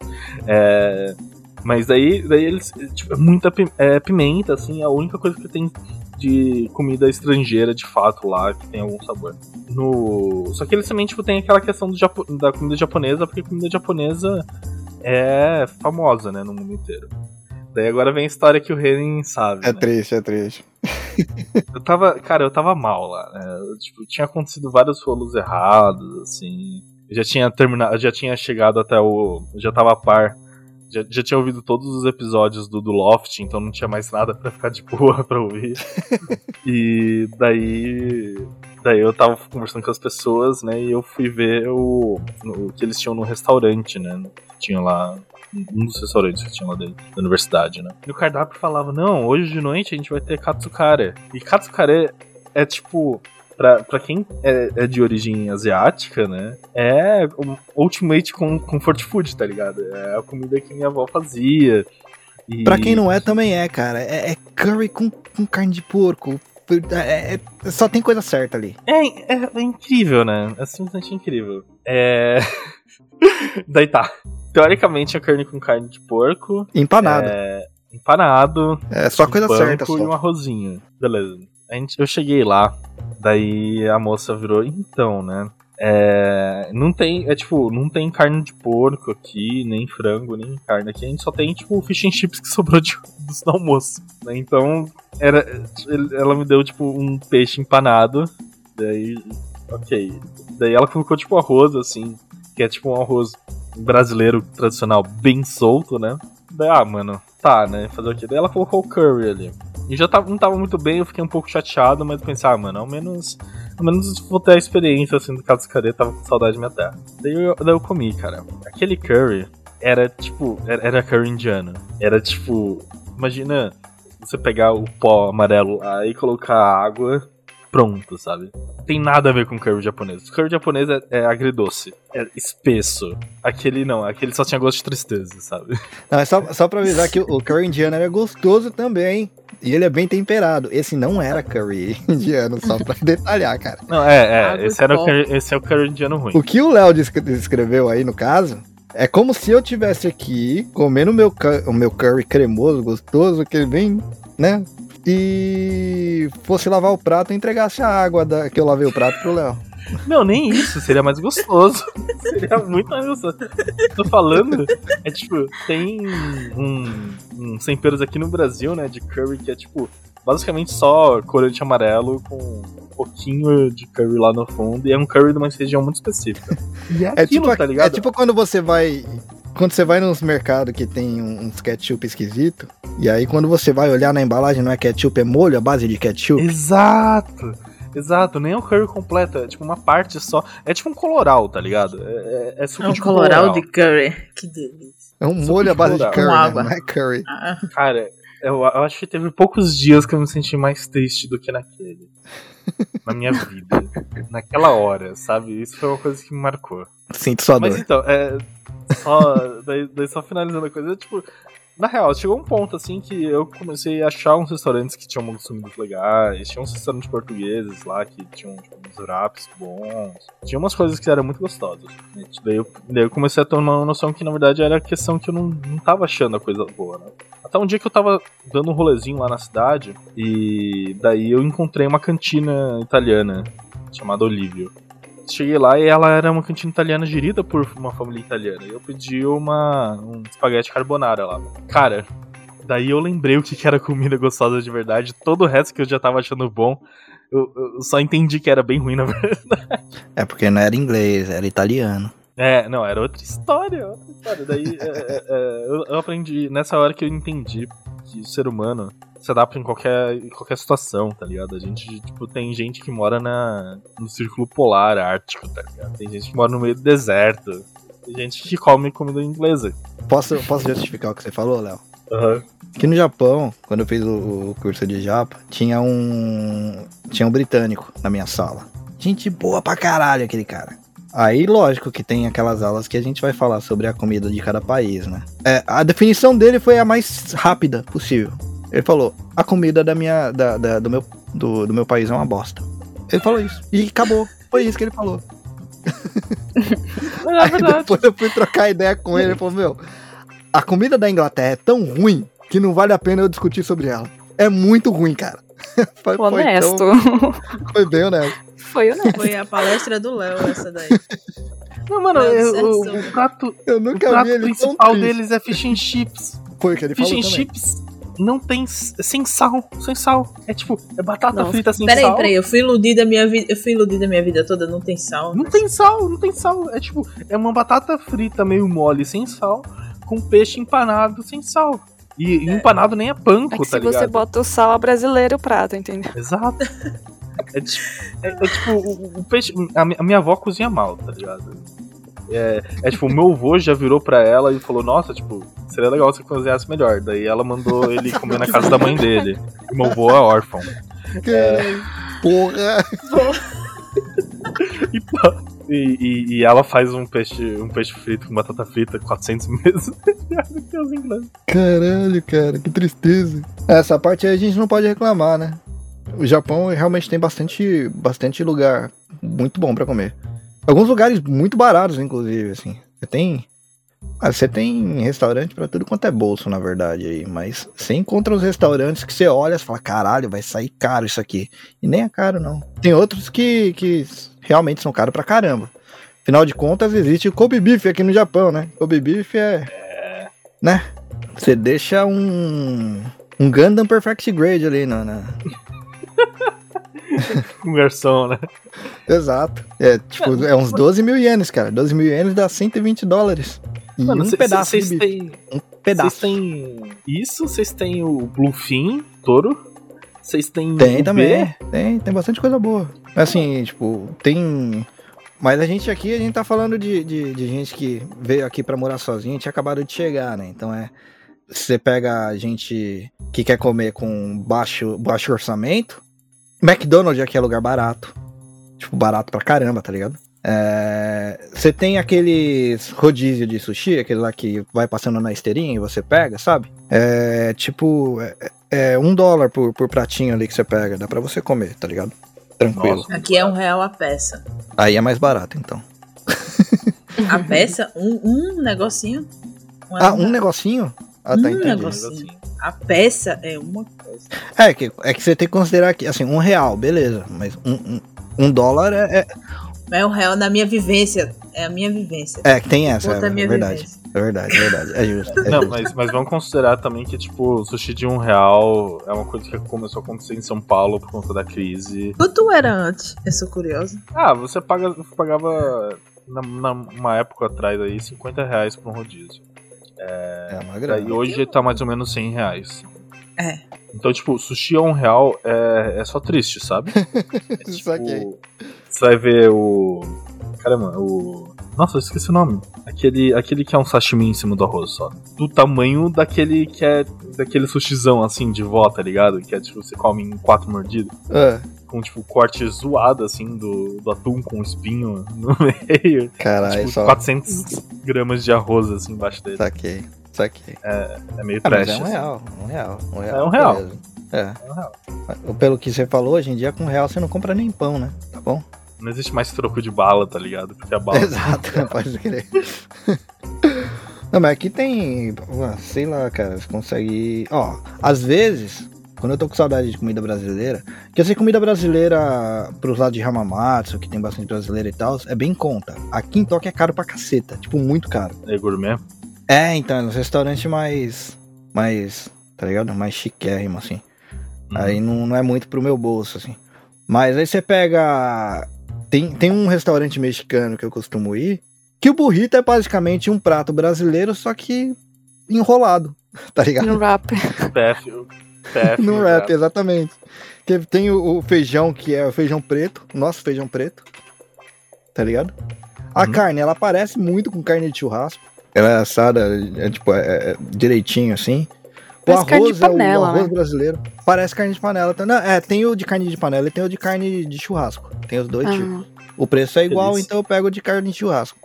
É, mas daí, daí eles. Tipo, é muita é, pimenta, assim, é a única coisa que tem de comida estrangeira de fato lá, que tem algum sabor. No... Só que eles também, tipo, tem aquela questão do japo- da comida japonesa, porque a comida japonesa é famosa, né, no mundo inteiro. Daí agora vem a história que o Renin sabe. É né? triste, é triste. Eu tava, cara, eu tava mal lá, né? Eu, tipo, tinha acontecido vários rolos errados, assim. Eu já tinha terminado, já tinha chegado até o. eu já tava a par. Já, já tinha ouvido todos os episódios do, do Loft, então não tinha mais nada pra ficar de boa pra ouvir. e daí. Daí eu tava conversando com as pessoas, né? E eu fui ver o, o que eles tinham no restaurante, né? Tinha lá um dos restaurantes que tinha lá dentro da universidade, né? E o cardápio falava: Não, hoje de noite a gente vai ter katsukare. E katsukare é tipo. Pra, pra quem é, é de origem asiática, né? É o ultimate com comfort food, tá ligado? É a comida que minha avó fazia. E... Pra quem não é, também é, cara. É, é curry com, com carne de porco. É- é- só tem coisa certa ali. É, é, é incrível, né? É simplesmente incrível. É. Daí tá. Teoricamente a carne com carne de porco, Empanado. é, empanado, É, só coisa certa. e um Só. arrozinho. Beleza. A gente, eu cheguei lá, daí a moça virou, então, né? É, não tem, é tipo, não tem carne de porco aqui, nem frango, nem carne aqui. A gente só tem, tipo, fish and chips que sobrou de, do almoço. né? Então, era, ela me deu, tipo, um peixe empanado. Daí, ok. Daí ela colocou, tipo, arroz, assim, que é tipo um arroz brasileiro tradicional bem solto, né? Daí, ah, mano, tá, né? Fazer o quê? Daí ela colocou o curry ali. E já tava, não tava muito bem, eu fiquei um pouco chateado, mas pensei, ah, mano, ao menos. Ao menos vou ter a experiência assim do Katsucare, tava com saudade da minha terra. Daí eu, daí eu comi, cara. Aquele curry era tipo. Era, era curry indiano. Era tipo. Imagina você pegar o pó amarelo lá e colocar água. Pronto, sabe? Não tem nada a ver com curry japonês. O curry japonês é, é agridoce, é espesso. Aquele não, aquele só tinha gosto de tristeza, sabe? Não, é só, só pra avisar que o, curry indiano era gostoso também. E ele é bem temperado. Esse não era curry indiano, só pra detalhar, cara. Não, é, é. Esse, era o curry, esse é o curry indiano ruim. O que o Léo descre- descreveu aí, no caso, é como se eu tivesse aqui comendo meu, o meu curry cremoso, gostoso, aquele bem, né? E fosse lavar o prato e entregasse a água da, que eu lavei o prato pro Léo. Não, nem isso, seria mais gostoso. seria muito mais gostoso. Tô falando, é tipo, tem um, uns temperos aqui no Brasil, né, de curry que é tipo, basicamente só corante amarelo com um pouquinho de curry lá no fundo, e é um curry de uma região muito específica. E é É aquilo, tipo, tá é ligado? tipo quando você vai. Quando você vai nos mercados que tem um- uns ketchup esquisito, e aí quando você vai olhar na embalagem, não é ketchup, é molho, a base de ketchup. Exato! Exato, nem é um curry completo, é tipo uma parte só. É tipo um coloral, tá ligado? É, é, é suco É um de coloral de curry. Que delícia. É um Suco molho à de base de colorau. curry, Com né? água. não é curry. Ah, Cara, eu, eu acho que teve poucos dias que eu me senti mais triste do que naquele. Na minha vida. Naquela hora, sabe? Isso foi uma coisa que me marcou. Sinto sua Mas dor. então, é. Só. Daí, daí só finalizando a coisa, tipo. Na real, chegou um ponto assim que eu comecei a achar uns restaurantes que tinham comidas legais, tinha uns restaurantes portugueses lá que tinham tipo, uns wraps bons, tinha umas coisas que eram muito gostosas. né? Daí eu, daí eu comecei a tomar uma noção que na verdade era a questão que eu não, não tava achando a coisa boa, né? Até um dia que eu tava dando um rolezinho lá na cidade e daí eu encontrei uma cantina italiana chamada Olivio. Cheguei lá e ela era uma cantina italiana gerida por uma família italiana. E eu pedi uma um espaguete carbonara lá. Cara, daí eu lembrei o que que era comida gostosa de verdade. Todo o resto que eu já tava achando bom, eu, eu só entendi que era bem ruim na verdade. É porque não era inglês, era italiano. É, não, era outra história, outra história. Daí é, é, é, eu, eu aprendi, nessa hora que eu entendi que o ser humano se adapta em qualquer, em qualquer situação, tá ligado? A gente, tipo, tem gente que mora na, no círculo polar ártico, tá ligado? Tem gente que mora no meio do deserto. Tem gente que come comida inglesa. Posso, posso justificar o que você falou, Léo? Aham. Aqui no Japão, quando eu fiz o, o curso de Japa, tinha um. Tinha um britânico na minha sala. Gente boa pra caralho aquele cara. Aí, lógico que tem aquelas aulas que a gente vai falar sobre a comida de cada país, né? É, a definição dele foi a mais rápida possível. Ele falou: a comida da minha, da, da- do, meu, do, do meu país é uma bosta. Ele falou isso. E acabou. Foi isso que ele falou. É Aí verdade. depois eu fui trocar ideia com ele. Ele falou: Meu, a comida da Inglaterra é tão ruim que não vale a pena eu discutir sobre ela. É muito ruim, cara. Foi, foi Honesto. tão- foi bem honesto. Foi honesto. Foi a palestra do Léo essa daí. Não, mano, Não, eu- o, o prato, Eu o nunca prato vi ele principal deles é fish and chips. Foi o que ele Fish falou and também. chips não tem sem sal, sem sal. É tipo, é batata Nossa. frita sem Peraí, sal. peraí, eu fui iludida a minha vida. Eu fui iludida a minha vida toda, não tem sal. Não tem sal, não tem sal. É tipo, é uma batata frita meio mole sem sal, com peixe empanado sem sal. E, e empanado nem é panco, É que tá se você ligado? bota o sal, é brasileiro o prato, entendeu? Exato. É, ti- é- é tipo, o, o peixe. A, a minha avó cozinha mal, tá ligado? É, é tipo, o meu avô já virou pra ela e falou: Nossa, tipo, seria legal se você cozinhasse melhor. Daí ela mandou ele comer na casa da mãe dele. E meu avô é órfão. Caralho. Porra! E, e, e- e ela faz um peixe, um peixe frito com batata frita 400 vezes melhor do que os ingleses. Caralho, cara, que tristeza. Essa parte aí a gente não pode reclamar, né? O Japão realmente tem bastante, bastante lugar muito bom pra comer. Alguns lugares muito baratos, inclusive, assim. Você tem. ah, Você tem restaurante pra tudo quanto é bolso, na verdade, aí. Mas você encontra os restaurantes que você olha e fala, caralho, vai sair caro isso aqui. E nem é caro, não. Tem outros que, que realmente são caros pra caramba. Afinal de contas, existe o Kobe Beef aqui no Japão, né? Kobe Beef é. Né? Você deixa um. Um Gundam Perfect Grade ali na. na- Com garçom, né? Exato. É, tipo, é uns 12 mil ienes, cara. 12 mil ienes dá 120 dólares. E Mano, um cê- pedaço cês de bife. têm. Um Vocês pedaço. têm isso, vocês têm o Bluefin, touro. Vocês têm. Tem o também. B. Tem, tem bastante coisa boa. Assim, tipo, tem. Mas a gente aqui, a gente tá falando de, de, de gente que veio aqui pra morar sozinha e tinha acabado de chegar, né? Então é. Você pega a gente que quer comer com baixo, baixo orçamento. McDonald's aqui é lugar barato. Tipo, barato pra caramba, tá ligado? É, Você tem aqueles rodízio de sushi, aquele lá que vai passando na esteirinha e você pega, sabe? É tipo. É, é um dólar por, por pratinho ali que você pega. Dá pra você comer, tá ligado? Tranquilo. Nossa. Aqui é um real a peça. Aí é mais barato, então. A peça? Um, um negocinho? Ah, um negocinho? Ah, tá, Um entendi. negocinho. A peça é uma coisa. É que, é que você tem que considerar que, assim, um real, beleza. Mas um, um, um dólar é, é, Mas é um real na minha vivência. É a minha vivência. é que tem essa, Conta é, a minha verdade. vivência. É verdade, é verdade. É justo. É Não, justo. mas, mas vamos considerar também que, tipo, sushi de um real é uma coisa que começou a acontecer em São Paulo por conta da crise. Quanto era antes? Eu sou curiosa. Ah, você paga, pagava, na, na- uma época atrás aí, 50 reais por um rodízio. É uma Daí grana. hoje tá mais ou menos 100 reais. É. Então, tipo, sushi a um real é, é só triste, sabe? É, tipo, Saquei. Você vai ver o. Caramba, o. Nossa, eu esqueci o nome. Aquele, aquele que é um sashimi em cima do arroz só. Do tamanho daquele que é. Daquele sushizão assim de vó, tá ligado? Que é tipo, você come em quatro mordidas. Ah, Com tipo corte zoado assim do, do atum com espinho no meio. caralho, tipo, só. 400 gramas de arroz assim embaixo dele. Saquei, saquei. É meio Ah, mas trash. é um assim. real, um real, um real. É um real. beleza. É. É um real. Pelo que você falou, hoje em dia com um real você não compra nem pão, né? Tá bom? Não existe mais troco de bala, tá ligado? Porque a bala. Exato, pode crer. Não, mas aqui tem. Sei lá, cara. Você consegue. Ó, às vezes, quando eu tô com saudade de comida brasileira, que eu sei comida brasileira pros lados de Hamamatsu, que tem bastante brasileira e tal, é bem em conta. Aqui em Tóquio é caro pra caceta. Tipo, muito caro. É gourmet? É, então, é nos restaurantes mais. Mais. Tá ligado? Mais chiquérrimo, assim. Uhum. Aí não, não é muito pro meu bolso, assim. Mas aí você pega. Tem, tem um restaurante mexicano que eu costumo ir, que o burrito é basicamente um prato brasileiro, só que enrolado, tá ligado? No rap. PF. No rap, exatamente. Que tem o, o feijão, que é o feijão preto, nosso feijão preto, tá ligado? A Uhum. carne, ela parece muito com carne de churrasco. Ela é assada, é, tipo, é, é direitinho assim. O Parece carne de arroz é o panela, arroz né? brasileiro. Parece carne de panela. Não, é, tem o de carne de panela e tem o de carne de churrasco. Tem os dois tipos. Ah, O preço é igual, Delícia. então eu pego de carne de churrasco.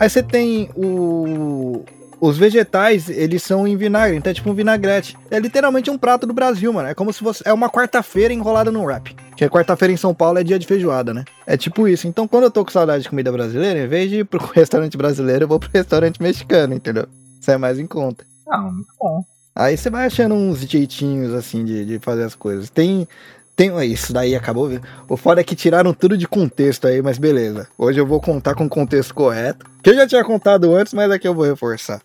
Aí você tem o. Os vegetais, eles são em vinagre, então é tipo um vinagrete. É literalmente um prato do Brasil, mano. É como se fosse. É uma quarta-feira enrolada num wrap. Que quarta-feira em São Paulo é dia de feijoada, né? É tipo isso. Então quando eu tô com saudade de comida brasileira, em vez de ir pro restaurante brasileiro, eu vou pro restaurante mexicano, entendeu? Isso é mais em conta. Ah, muito bom. Aí você vai achando uns jeitinhos assim de, de fazer as coisas. Tem. Tem. Isso daí acabou. O foda é que tiraram tudo de contexto aí, mas beleza. Hoje eu vou contar com o contexto correto. Que eu já tinha contado antes, mas aqui eu vou reforçar.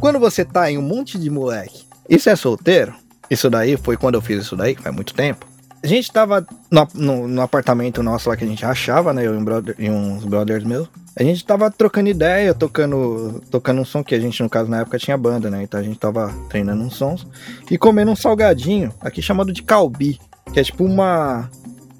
Quando você tá em um monte de moleque, isso é solteiro? Isso daí foi quando eu fiz isso daí, faz muito tempo. A gente tava no, no- no apartamento nosso lá que a gente achava, né? Eu e, um brother- e uns brothers meus. A gente tava trocando ideia, tocando, tocando um som que a gente, no caso, na época tinha banda, né? Então a gente tava treinando uns sons e comendo um salgadinho, aqui chamado de calbi, que é tipo uma.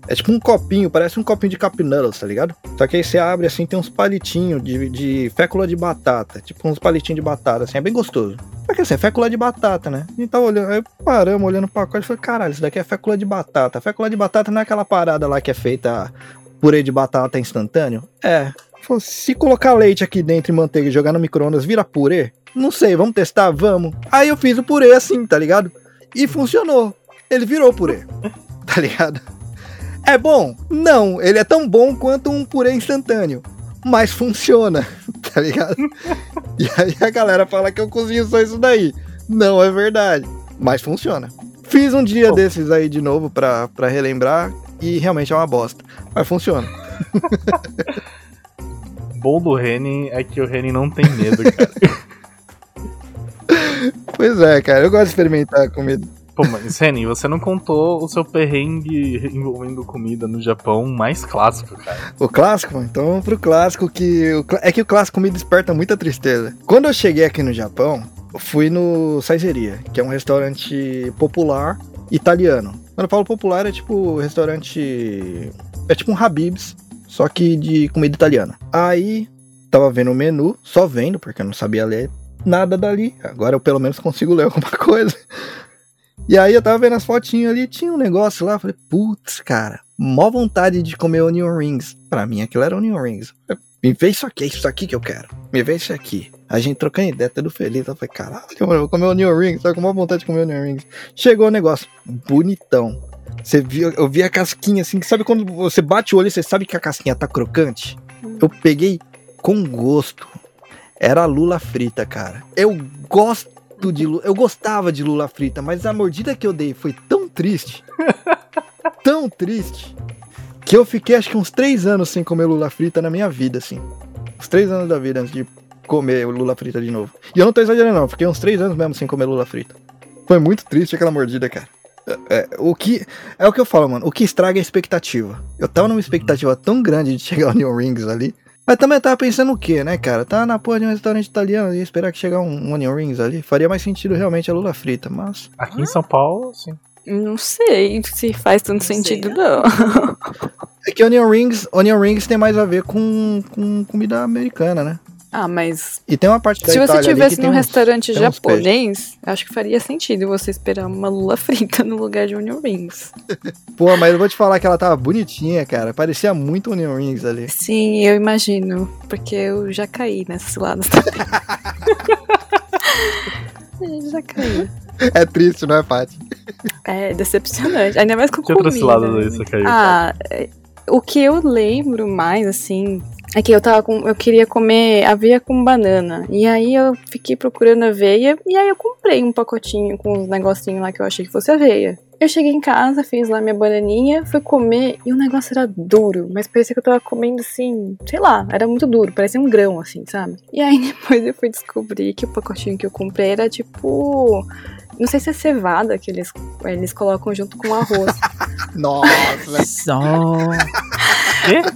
É tipo um copinho, parece um copinho de noodles, tá ligado? Só que aí você abre assim, tem uns palitinhos de, de fécula de batata, tipo uns palitinhos de batata, assim, é bem gostoso. Só que assim, é fécula de batata, né? A gente tava olhando, aí paramos olhando o pacote e falei, caralho, isso daqui é fécula de batata. Fécula de batata não é aquela parada lá que é feita purê de batata instantâneo? É. Se colocar leite aqui dentro e manteiga e jogar no micro-ondas, vira purê? Não sei, vamos testar? Vamos. Aí eu fiz o purê assim, tá ligado? E funcionou. Ele virou purê. Tá ligado? É bom? Não, ele é tão bom quanto um purê instantâneo. Mas funciona, tá ligado? E aí a galera fala que eu cozinho só isso daí. Não é verdade, mas funciona. Fiz um dia Pô. desses aí de novo pra, pra relembrar e realmente é uma bosta. Mas funciona. Bom do Reni é que o Reni não tem medo, cara. Pois é, cara, eu gosto de experimentar comida. Pô, mas Reni, você não contou o seu perrengue envolvendo comida no Japão mais clássico, cara. O clássico? Então pro clássico que. É que o clássico me desperta muita tristeza. Quando eu cheguei aqui no Japão, fui no Saizeria, que é um restaurante popular italiano. Quando eu falo popular, é tipo restaurante. É tipo um Habib's, só que de comida italiana. Aí, tava vendo o menu, só vendo, porque eu não sabia ler nada dali. Agora eu pelo menos consigo ler alguma coisa. E aí eu tava vendo as fotinhas ali, tinha um negócio lá, falei, putz, cara, mó vontade de comer onion rings. Pra mim aquilo era onion rings. Me vê isso aqui, é isso aqui que eu quero. Me vê isso aqui. A gente trocando ideia, tudo feliz. Eu falei, caralho, mano, eu vou comer onion rings, tô com mó vontade de comer onion rings. Chegou o negócio, bonitão. Você viu, eu vi a casquinha assim, sabe quando você bate o olho e você sabe que a casquinha tá crocante? Eu peguei com gosto. Era lula frita, cara. Eu gosto de lula, eu gostava de lula frita, mas a mordida que eu dei foi tão triste, tão triste, que eu fiquei acho que uns três anos sem comer lula frita na minha vida, assim. Uns três anos da vida antes de comer lula frita de novo. E eu não tô exagerando, não. Fiquei uns três anos mesmo sem comer lula frita. Foi muito triste aquela mordida, cara. É, é, o que é o que eu falo, mano. O que estraga é a expectativa. Eu tava numa expectativa tão grande de chegar no New Rings ali. Mas também eu tava pensando o quê, né, cara? Tá na porra de um restaurante italiano e esperar que chegar um, um Onion Rings ali. Faria mais sentido realmente a lula frita, mas. Aqui em São Paulo, sim. Não sei se faz tanto Não sei, sentido, não. não. É que Onion Rings, Onion Rings tem mais a ver com, com comida americana, né? Ah, mas E tem uma parte da se você Itália que tivesse num uns- restaurante japonês, acho que faria sentido você esperar uma lula frita no lugar de onion rings. Pô, mas eu vou te falar que ela tava bonitinha, cara. Parecia muito Onion Rings ali. Sim, eu imagino, porque eu já caí nessas ciladas também. Já caí. É triste, não é, Paty? É decepcionante. Ainda mais com Que outras comida. ciladas aí né? você caiu? Ah, é, o que eu lembro mais, assim, É que eu tava com. Eu queria comer aveia com banana. E aí eu fiquei procurando aveia. E aí eu comprei um pacotinho com uns negocinhos lá que eu achei que fosse aveia. Eu cheguei em casa, fiz lá minha bananinha, fui comer e o negócio era duro, mas parecia que eu tava comendo assim, sei lá, era muito duro, parecia um grão assim, sabe? E aí depois eu fui descobrir que o pacotinho que eu comprei era tipo. Não sei se é cevada que eles, eles colocam junto com arroz. Nossa, Só.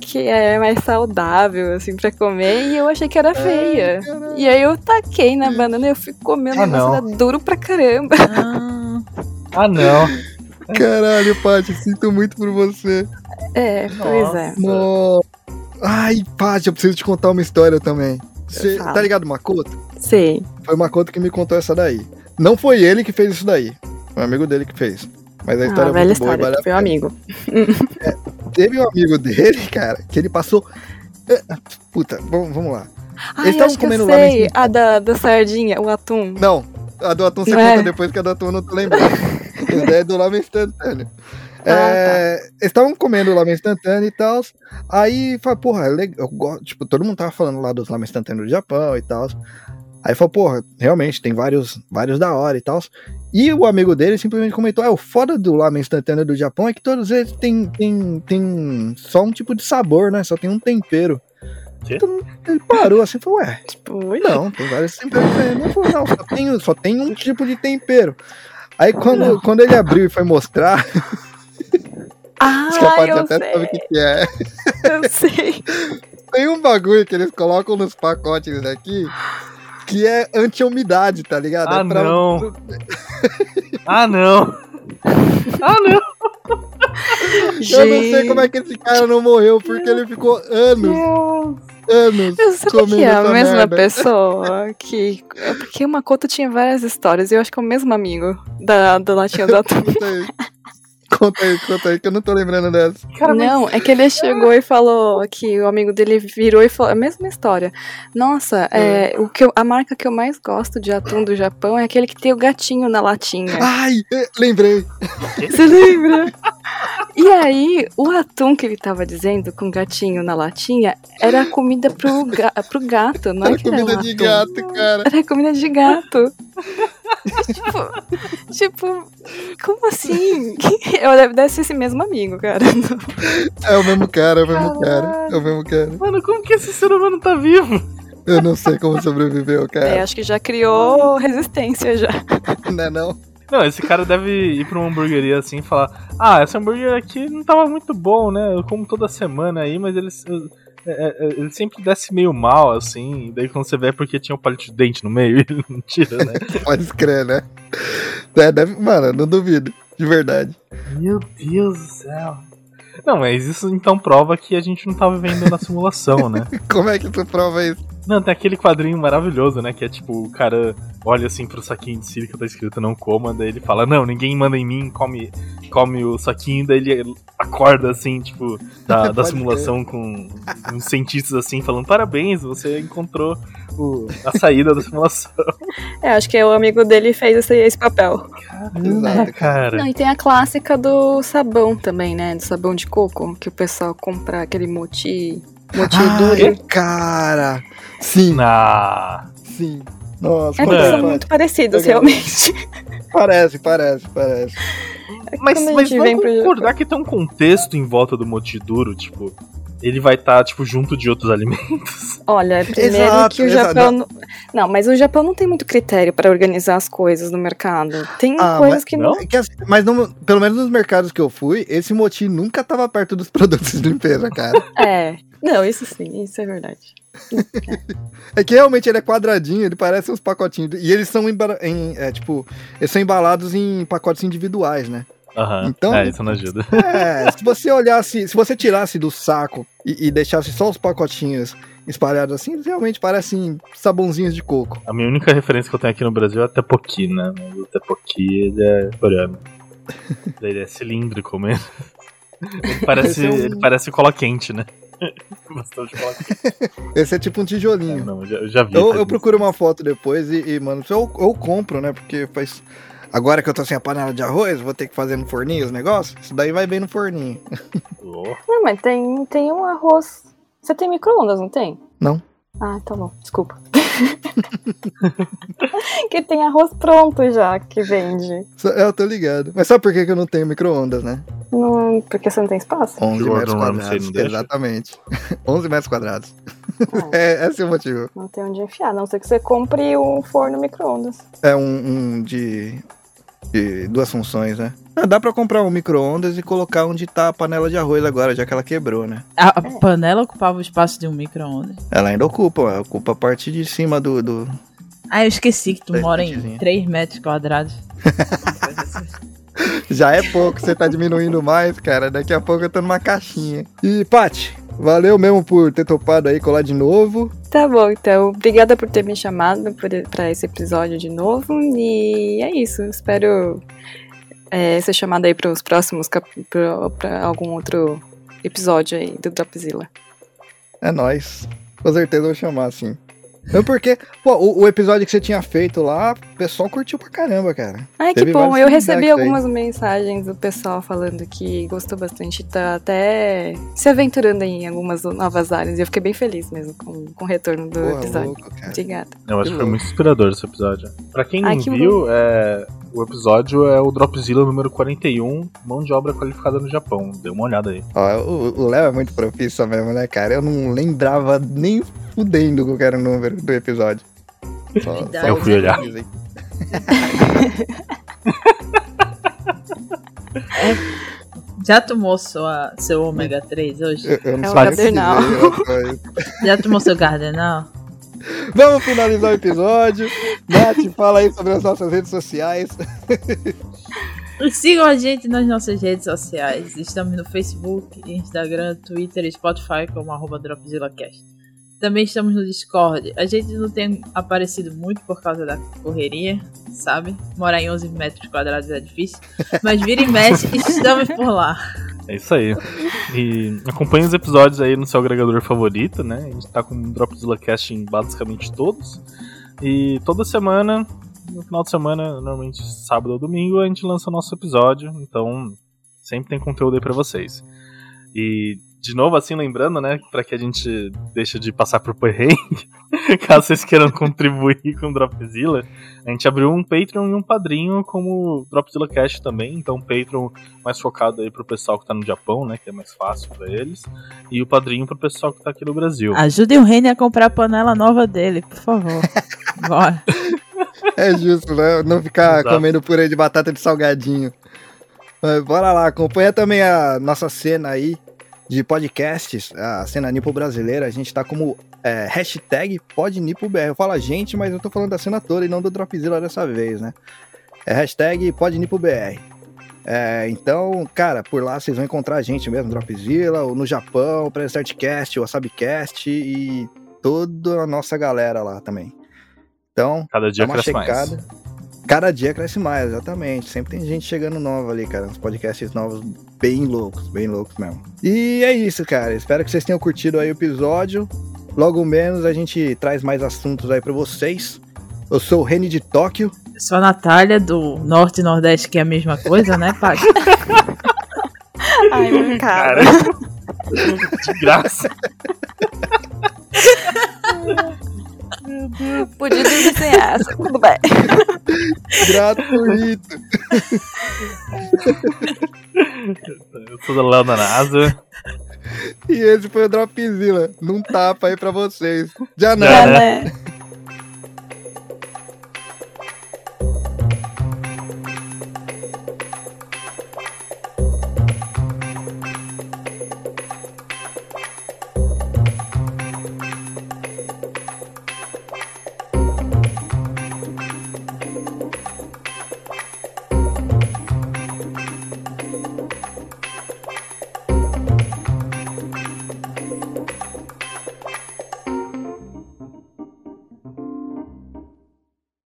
que é mais saudável, assim, pra comer, e eu achei que era feia. caralho. E aí eu taquei na banana e eu fui comendo, Ah, não. era duro pra caramba. Ah, Ah, não. caralho, Paty, sinto muito por você. É, pois é. Nossa. Ai, Paty, eu preciso te contar uma história também. Tá ligado, Makoto? Sei. Foi o Makoto que me contou essa daí. Não foi ele que fez isso daí. Foi um amigo dele que fez. Mas a história Ah, é muito boa. história, vale foi um amigo. Teve um amigo dele, cara, que ele passou. Eh, Puta, vamos, vamos lá. Ah, Eles eu estavam comendo lá A da, da sardinha, o atum. Não, a do atum você Não conta é? depois que a do atum eu não tô lembrando. A ideia é do lama instantâneo. Ah, É, Eles estavam comendo lama instantâneo e tal. Aí fala, porra, é legal. Tipo, todo mundo tava falando lá dos lama instantâneos do Japão e tal. Aí falou, porra, realmente tem vários, vários da hora e tal. E o amigo dele simplesmente comentou: é, o foda do lama instantâneo do Japão é que todos eles têm, têm, têm só um tipo de sabor, né? Só tem um tempero. Então, ele parou assim e falou, ué, Tipo, não, tem vários temperos diferentes. Ele falou, não, só tem, só tem um tipo de tempero. Aí quando, quando ele abriu e foi mostrar, Ah, acho que a Paty eu até sabe o sei. que, que é. Eu sei. Tem um bagulho que eles colocam nos pacotes aqui que é anti-umidade, tá ligado? Ah, é pra- não. Ah, não. Ah, não. Eu não sei como é que esse cara não morreu, porque ele ficou anos, anos Eu sei que é a mesma merda. pessoa que. É porque o Makoto tinha várias histórias e eu acho que é o mesmo amigo da, da latinha do atum. Conta aí. Conta aí, que eu não tô lembrando dessa. Não, é que ele chegou e falou que o amigo dele virou e falou a mesma história. Nossa, é, o que eu- a marca que eu mais gosto de atum do Japão é aquele que tem o gatinho na latinha. Ai, eh, lembrei. Você lembra? E aí, o atum que ele tava dizendo com gatinho na latinha era comida pro, ga pro gato, não é Era que era um comida de atum. gato, cara. Era comida de gato. Tipo, tipo, como assim? Eu deve deve ser esse mesmo amigo, cara. É o mesmo cara, é o mesmo cara. É o mesmo cara. Mano, como que esse ser humano tá vivo? Eu não sei como sobreviveu, É, cara. acho que já criou resistência já. Não é não? Não, esse cara deve ir pra uma hamburgueria assim e falar: Ah, esse hambúrguer aqui não tava muito bom, né? Eu como toda semana aí, mas ele, é, é, ele sempre desce meio mal, assim. Daí quando você vê é porque tinha um palito de dente no meio e ele não tira, né? Pode escrever, né? É, deve, mano, não duvido. De verdade. Meu Deus do céu. Não, mas isso então prova que a gente não tá vivendo na simulação, né? Como é que tu prova isso? Não, tem aquele quadrinho maravilhoso, né? Que é tipo, o cara olha assim pro saquinho de sílica, tá escrito não coma, daí ele fala, não, ninguém manda em mim, come, come o saquinho, daí ele acorda assim, tipo, da, da simulação com uns cientistas assim, falando, parabéns, você encontrou o- a saída da simulação. É, acho que o amigo dele fez esse, esse papel. Exato, cara. Não, e tem a clássica do sabão também, né? Do sabão de coco, que o pessoal compra aquele moti, moti duro. Ai, cara. Sim, Ah, sim. Nossa, É que são muito parecidos, Legal. realmente. parece, parece, parece. mas, a mas gente vamos vem pro concordar que tem um contexto em volta do moti duro, tipo, ele vai estar, tipo, junto de outros alimentos. Olha, primeiro Exato, que o exato. Japão. Não... não, mas o Japão não tem muito critério para organizar as coisas no mercado. Tem Ah, coisas mas- que não. É que assim, mas não- pelo menos nos mercados que eu fui, esse moti nunca tava perto dos produtos de limpeza, cara. É. Não, isso sim, isso é verdade. É que realmente ele é quadradinho, ele parece uns pacotinhos. E eles são em, é, tipo, eles são embalados em pacotes individuais, né? Aham, Então- é, isso não ajuda. É, se você olhasse, se você tirasse do saco e, e deixasse só os pacotinhos espalhados assim, eles realmente parecem sabãozinhos de coco. A minha única referência que eu tenho aqui no Brasil é o Tepoki, né? O Tepoki, ele é coreano. ele é cilíndrico mesmo. Ele parece, é um- ele parece cola quente, né? Esse é tipo um tijolinho. Não, eu já, já vi. Eu, eu procuro uma foto depois e, e, mano, eu, eu compro, né? Porque faz. Agora que eu tô sem a panela de arroz, vou ter que fazer no forninho os negócios. Isso daí vai bem no forninho. Oh, Não, mas tem, tem um arroz Você tem micro-ondas, não tem? Não. Ah, tá bom. Desculpa. que tem arroz pronto já que vende. Eu tô ligado. Mas sabe por que eu não tenho micro-ondas, né? Não, porque você não tem espaço? 11 Gordon metros quadrados. Exatamente. 11 metros quadrados. Ah, É, esse é o motivo. não tem onde enfiar, a não ser que você compre um forno micro-ondas. É um, um de, de duas funções, né? Ah, dá pra comprar um micro-ondas e colocar onde tá a panela de arroz agora, já que ela quebrou, né? A, a panela ocupava o espaço de um micro-ondas. Ela ainda ocupa, ocupa a parte de cima do. do... Ah, eu esqueci que tu mora em pontezinhos. 3 metros quadrados. Já é pouco, você tá diminuindo mais, cara. Daqui a pouco eu tô numa caixinha. E, Paty, valeu mesmo por ter topado aí colar de novo. Tá bom, então. Obrigada por ter me chamado pra esse episódio de novo. E é isso. Espero é, ser chamada aí pros próximos cap- pra, pra algum outro episódio aí do Dropzilla. É nóis. Com certeza eu vou chamar, sim. Não porque, pô, o, o episódio que você tinha feito lá, o pessoal curtiu pra caramba, cara. Ai, Teve que bom. Eu recebi feedbacks aí. algumas mensagens do pessoal falando que gostou bastante, tá até se aventurando em algumas novas áreas. E eu fiquei bem feliz mesmo com, com o retorno do Porra, episódio. louco. Obrigada. Eu acho Que foi muito inspirador esse episódio. Pra quem não Ai, que viu, é, o episódio é o Dropzilla número 41, mão de obra qualificada no Japão. Dê uma olhada aí. Ó, o Léo é muito profissa mesmo, né, cara? Eu não lembrava nem fudendo qual que era o número do episódio. Só, Verdade. Eu fui olhar. Já tomou sua, seu ômega 3 hoje? Eu, eu não É o Cadernal. dizer, Já tomou seu cardenal? Vamos finalizar o episódio. Nath, fala aí sobre as nossas redes sociais. Sigam a gente nas nossas redes sociais. Estamos no Facebook, Instagram, Twitter e Spotify como arroba DropzillaCast. Também estamos no Discord. A gente não tem aparecido muito por causa da correria, sabe? Morar em 11 metros quadrados é difícil. Mas vira e mexe, estamos por lá. É isso aí. E acompanhe os episódios aí no seu agregador favorito, né? A gente tá com o Dropzilla Cast em basicamente todos. E toda semana, no final de semana, normalmente sábado ou domingo, a gente lança o nosso episódio. Então, sempre tem conteúdo aí pra vocês. E, de novo, assim, lembrando, né? Pra que a gente deixe de passar por perrengue, caso vocês queiram contribuir com o Dropzilla, a gente abriu um Patreon e um padrinho como Dropzilla Cast também. Então, Patreon mais focado aí pro pessoal que tá no Japão, né? Que é mais fácil pra eles. E o padrinho pro pessoal que tá aqui no Brasil. Ajudem o Reni a comprar a panela nova dele, por favor. Bora. É justo, né? Não ficar Exato. comendo purê de batata de salgadinho. Mas bora lá, acompanha também a nossa cena aí de podcasts, a cena Nipo brasileira. A gente tá como é, hashtag PodNipoBR. Eu falo a gente, mas eu tô falando da cena toda e não do Dropzilla dessa vez, né? É hashtag PodNipoBR. É, então, cara, por lá vocês vão encontrar a gente mesmo, Dropzilla, ou no Japão, o Prestartcast, o WasabiCast e toda a nossa galera lá também. Então, Cada dia Dá uma checada. mais. Cada dia cresce mais, exatamente. Sempre tem gente chegando nova ali, cara. Uns podcasts novos bem loucos, bem loucos mesmo. E é isso, cara. Espero que vocês tenham curtido aí o episódio. Logo menos a gente traz mais assuntos aí pra vocês. Eu sou o Reni de Tóquio. Eu sou a Natália, do Norte e Nordeste, que é a mesma coisa, né, pai? Ai, meu cara. Cara, de graça. Podia dormir sem essa. Tudo bem. Gratuito. Eu sou da Léo da NASA. e esse foi o Dropzilla. Num tapa aí pra vocês. Já não. Já, Já, né? né?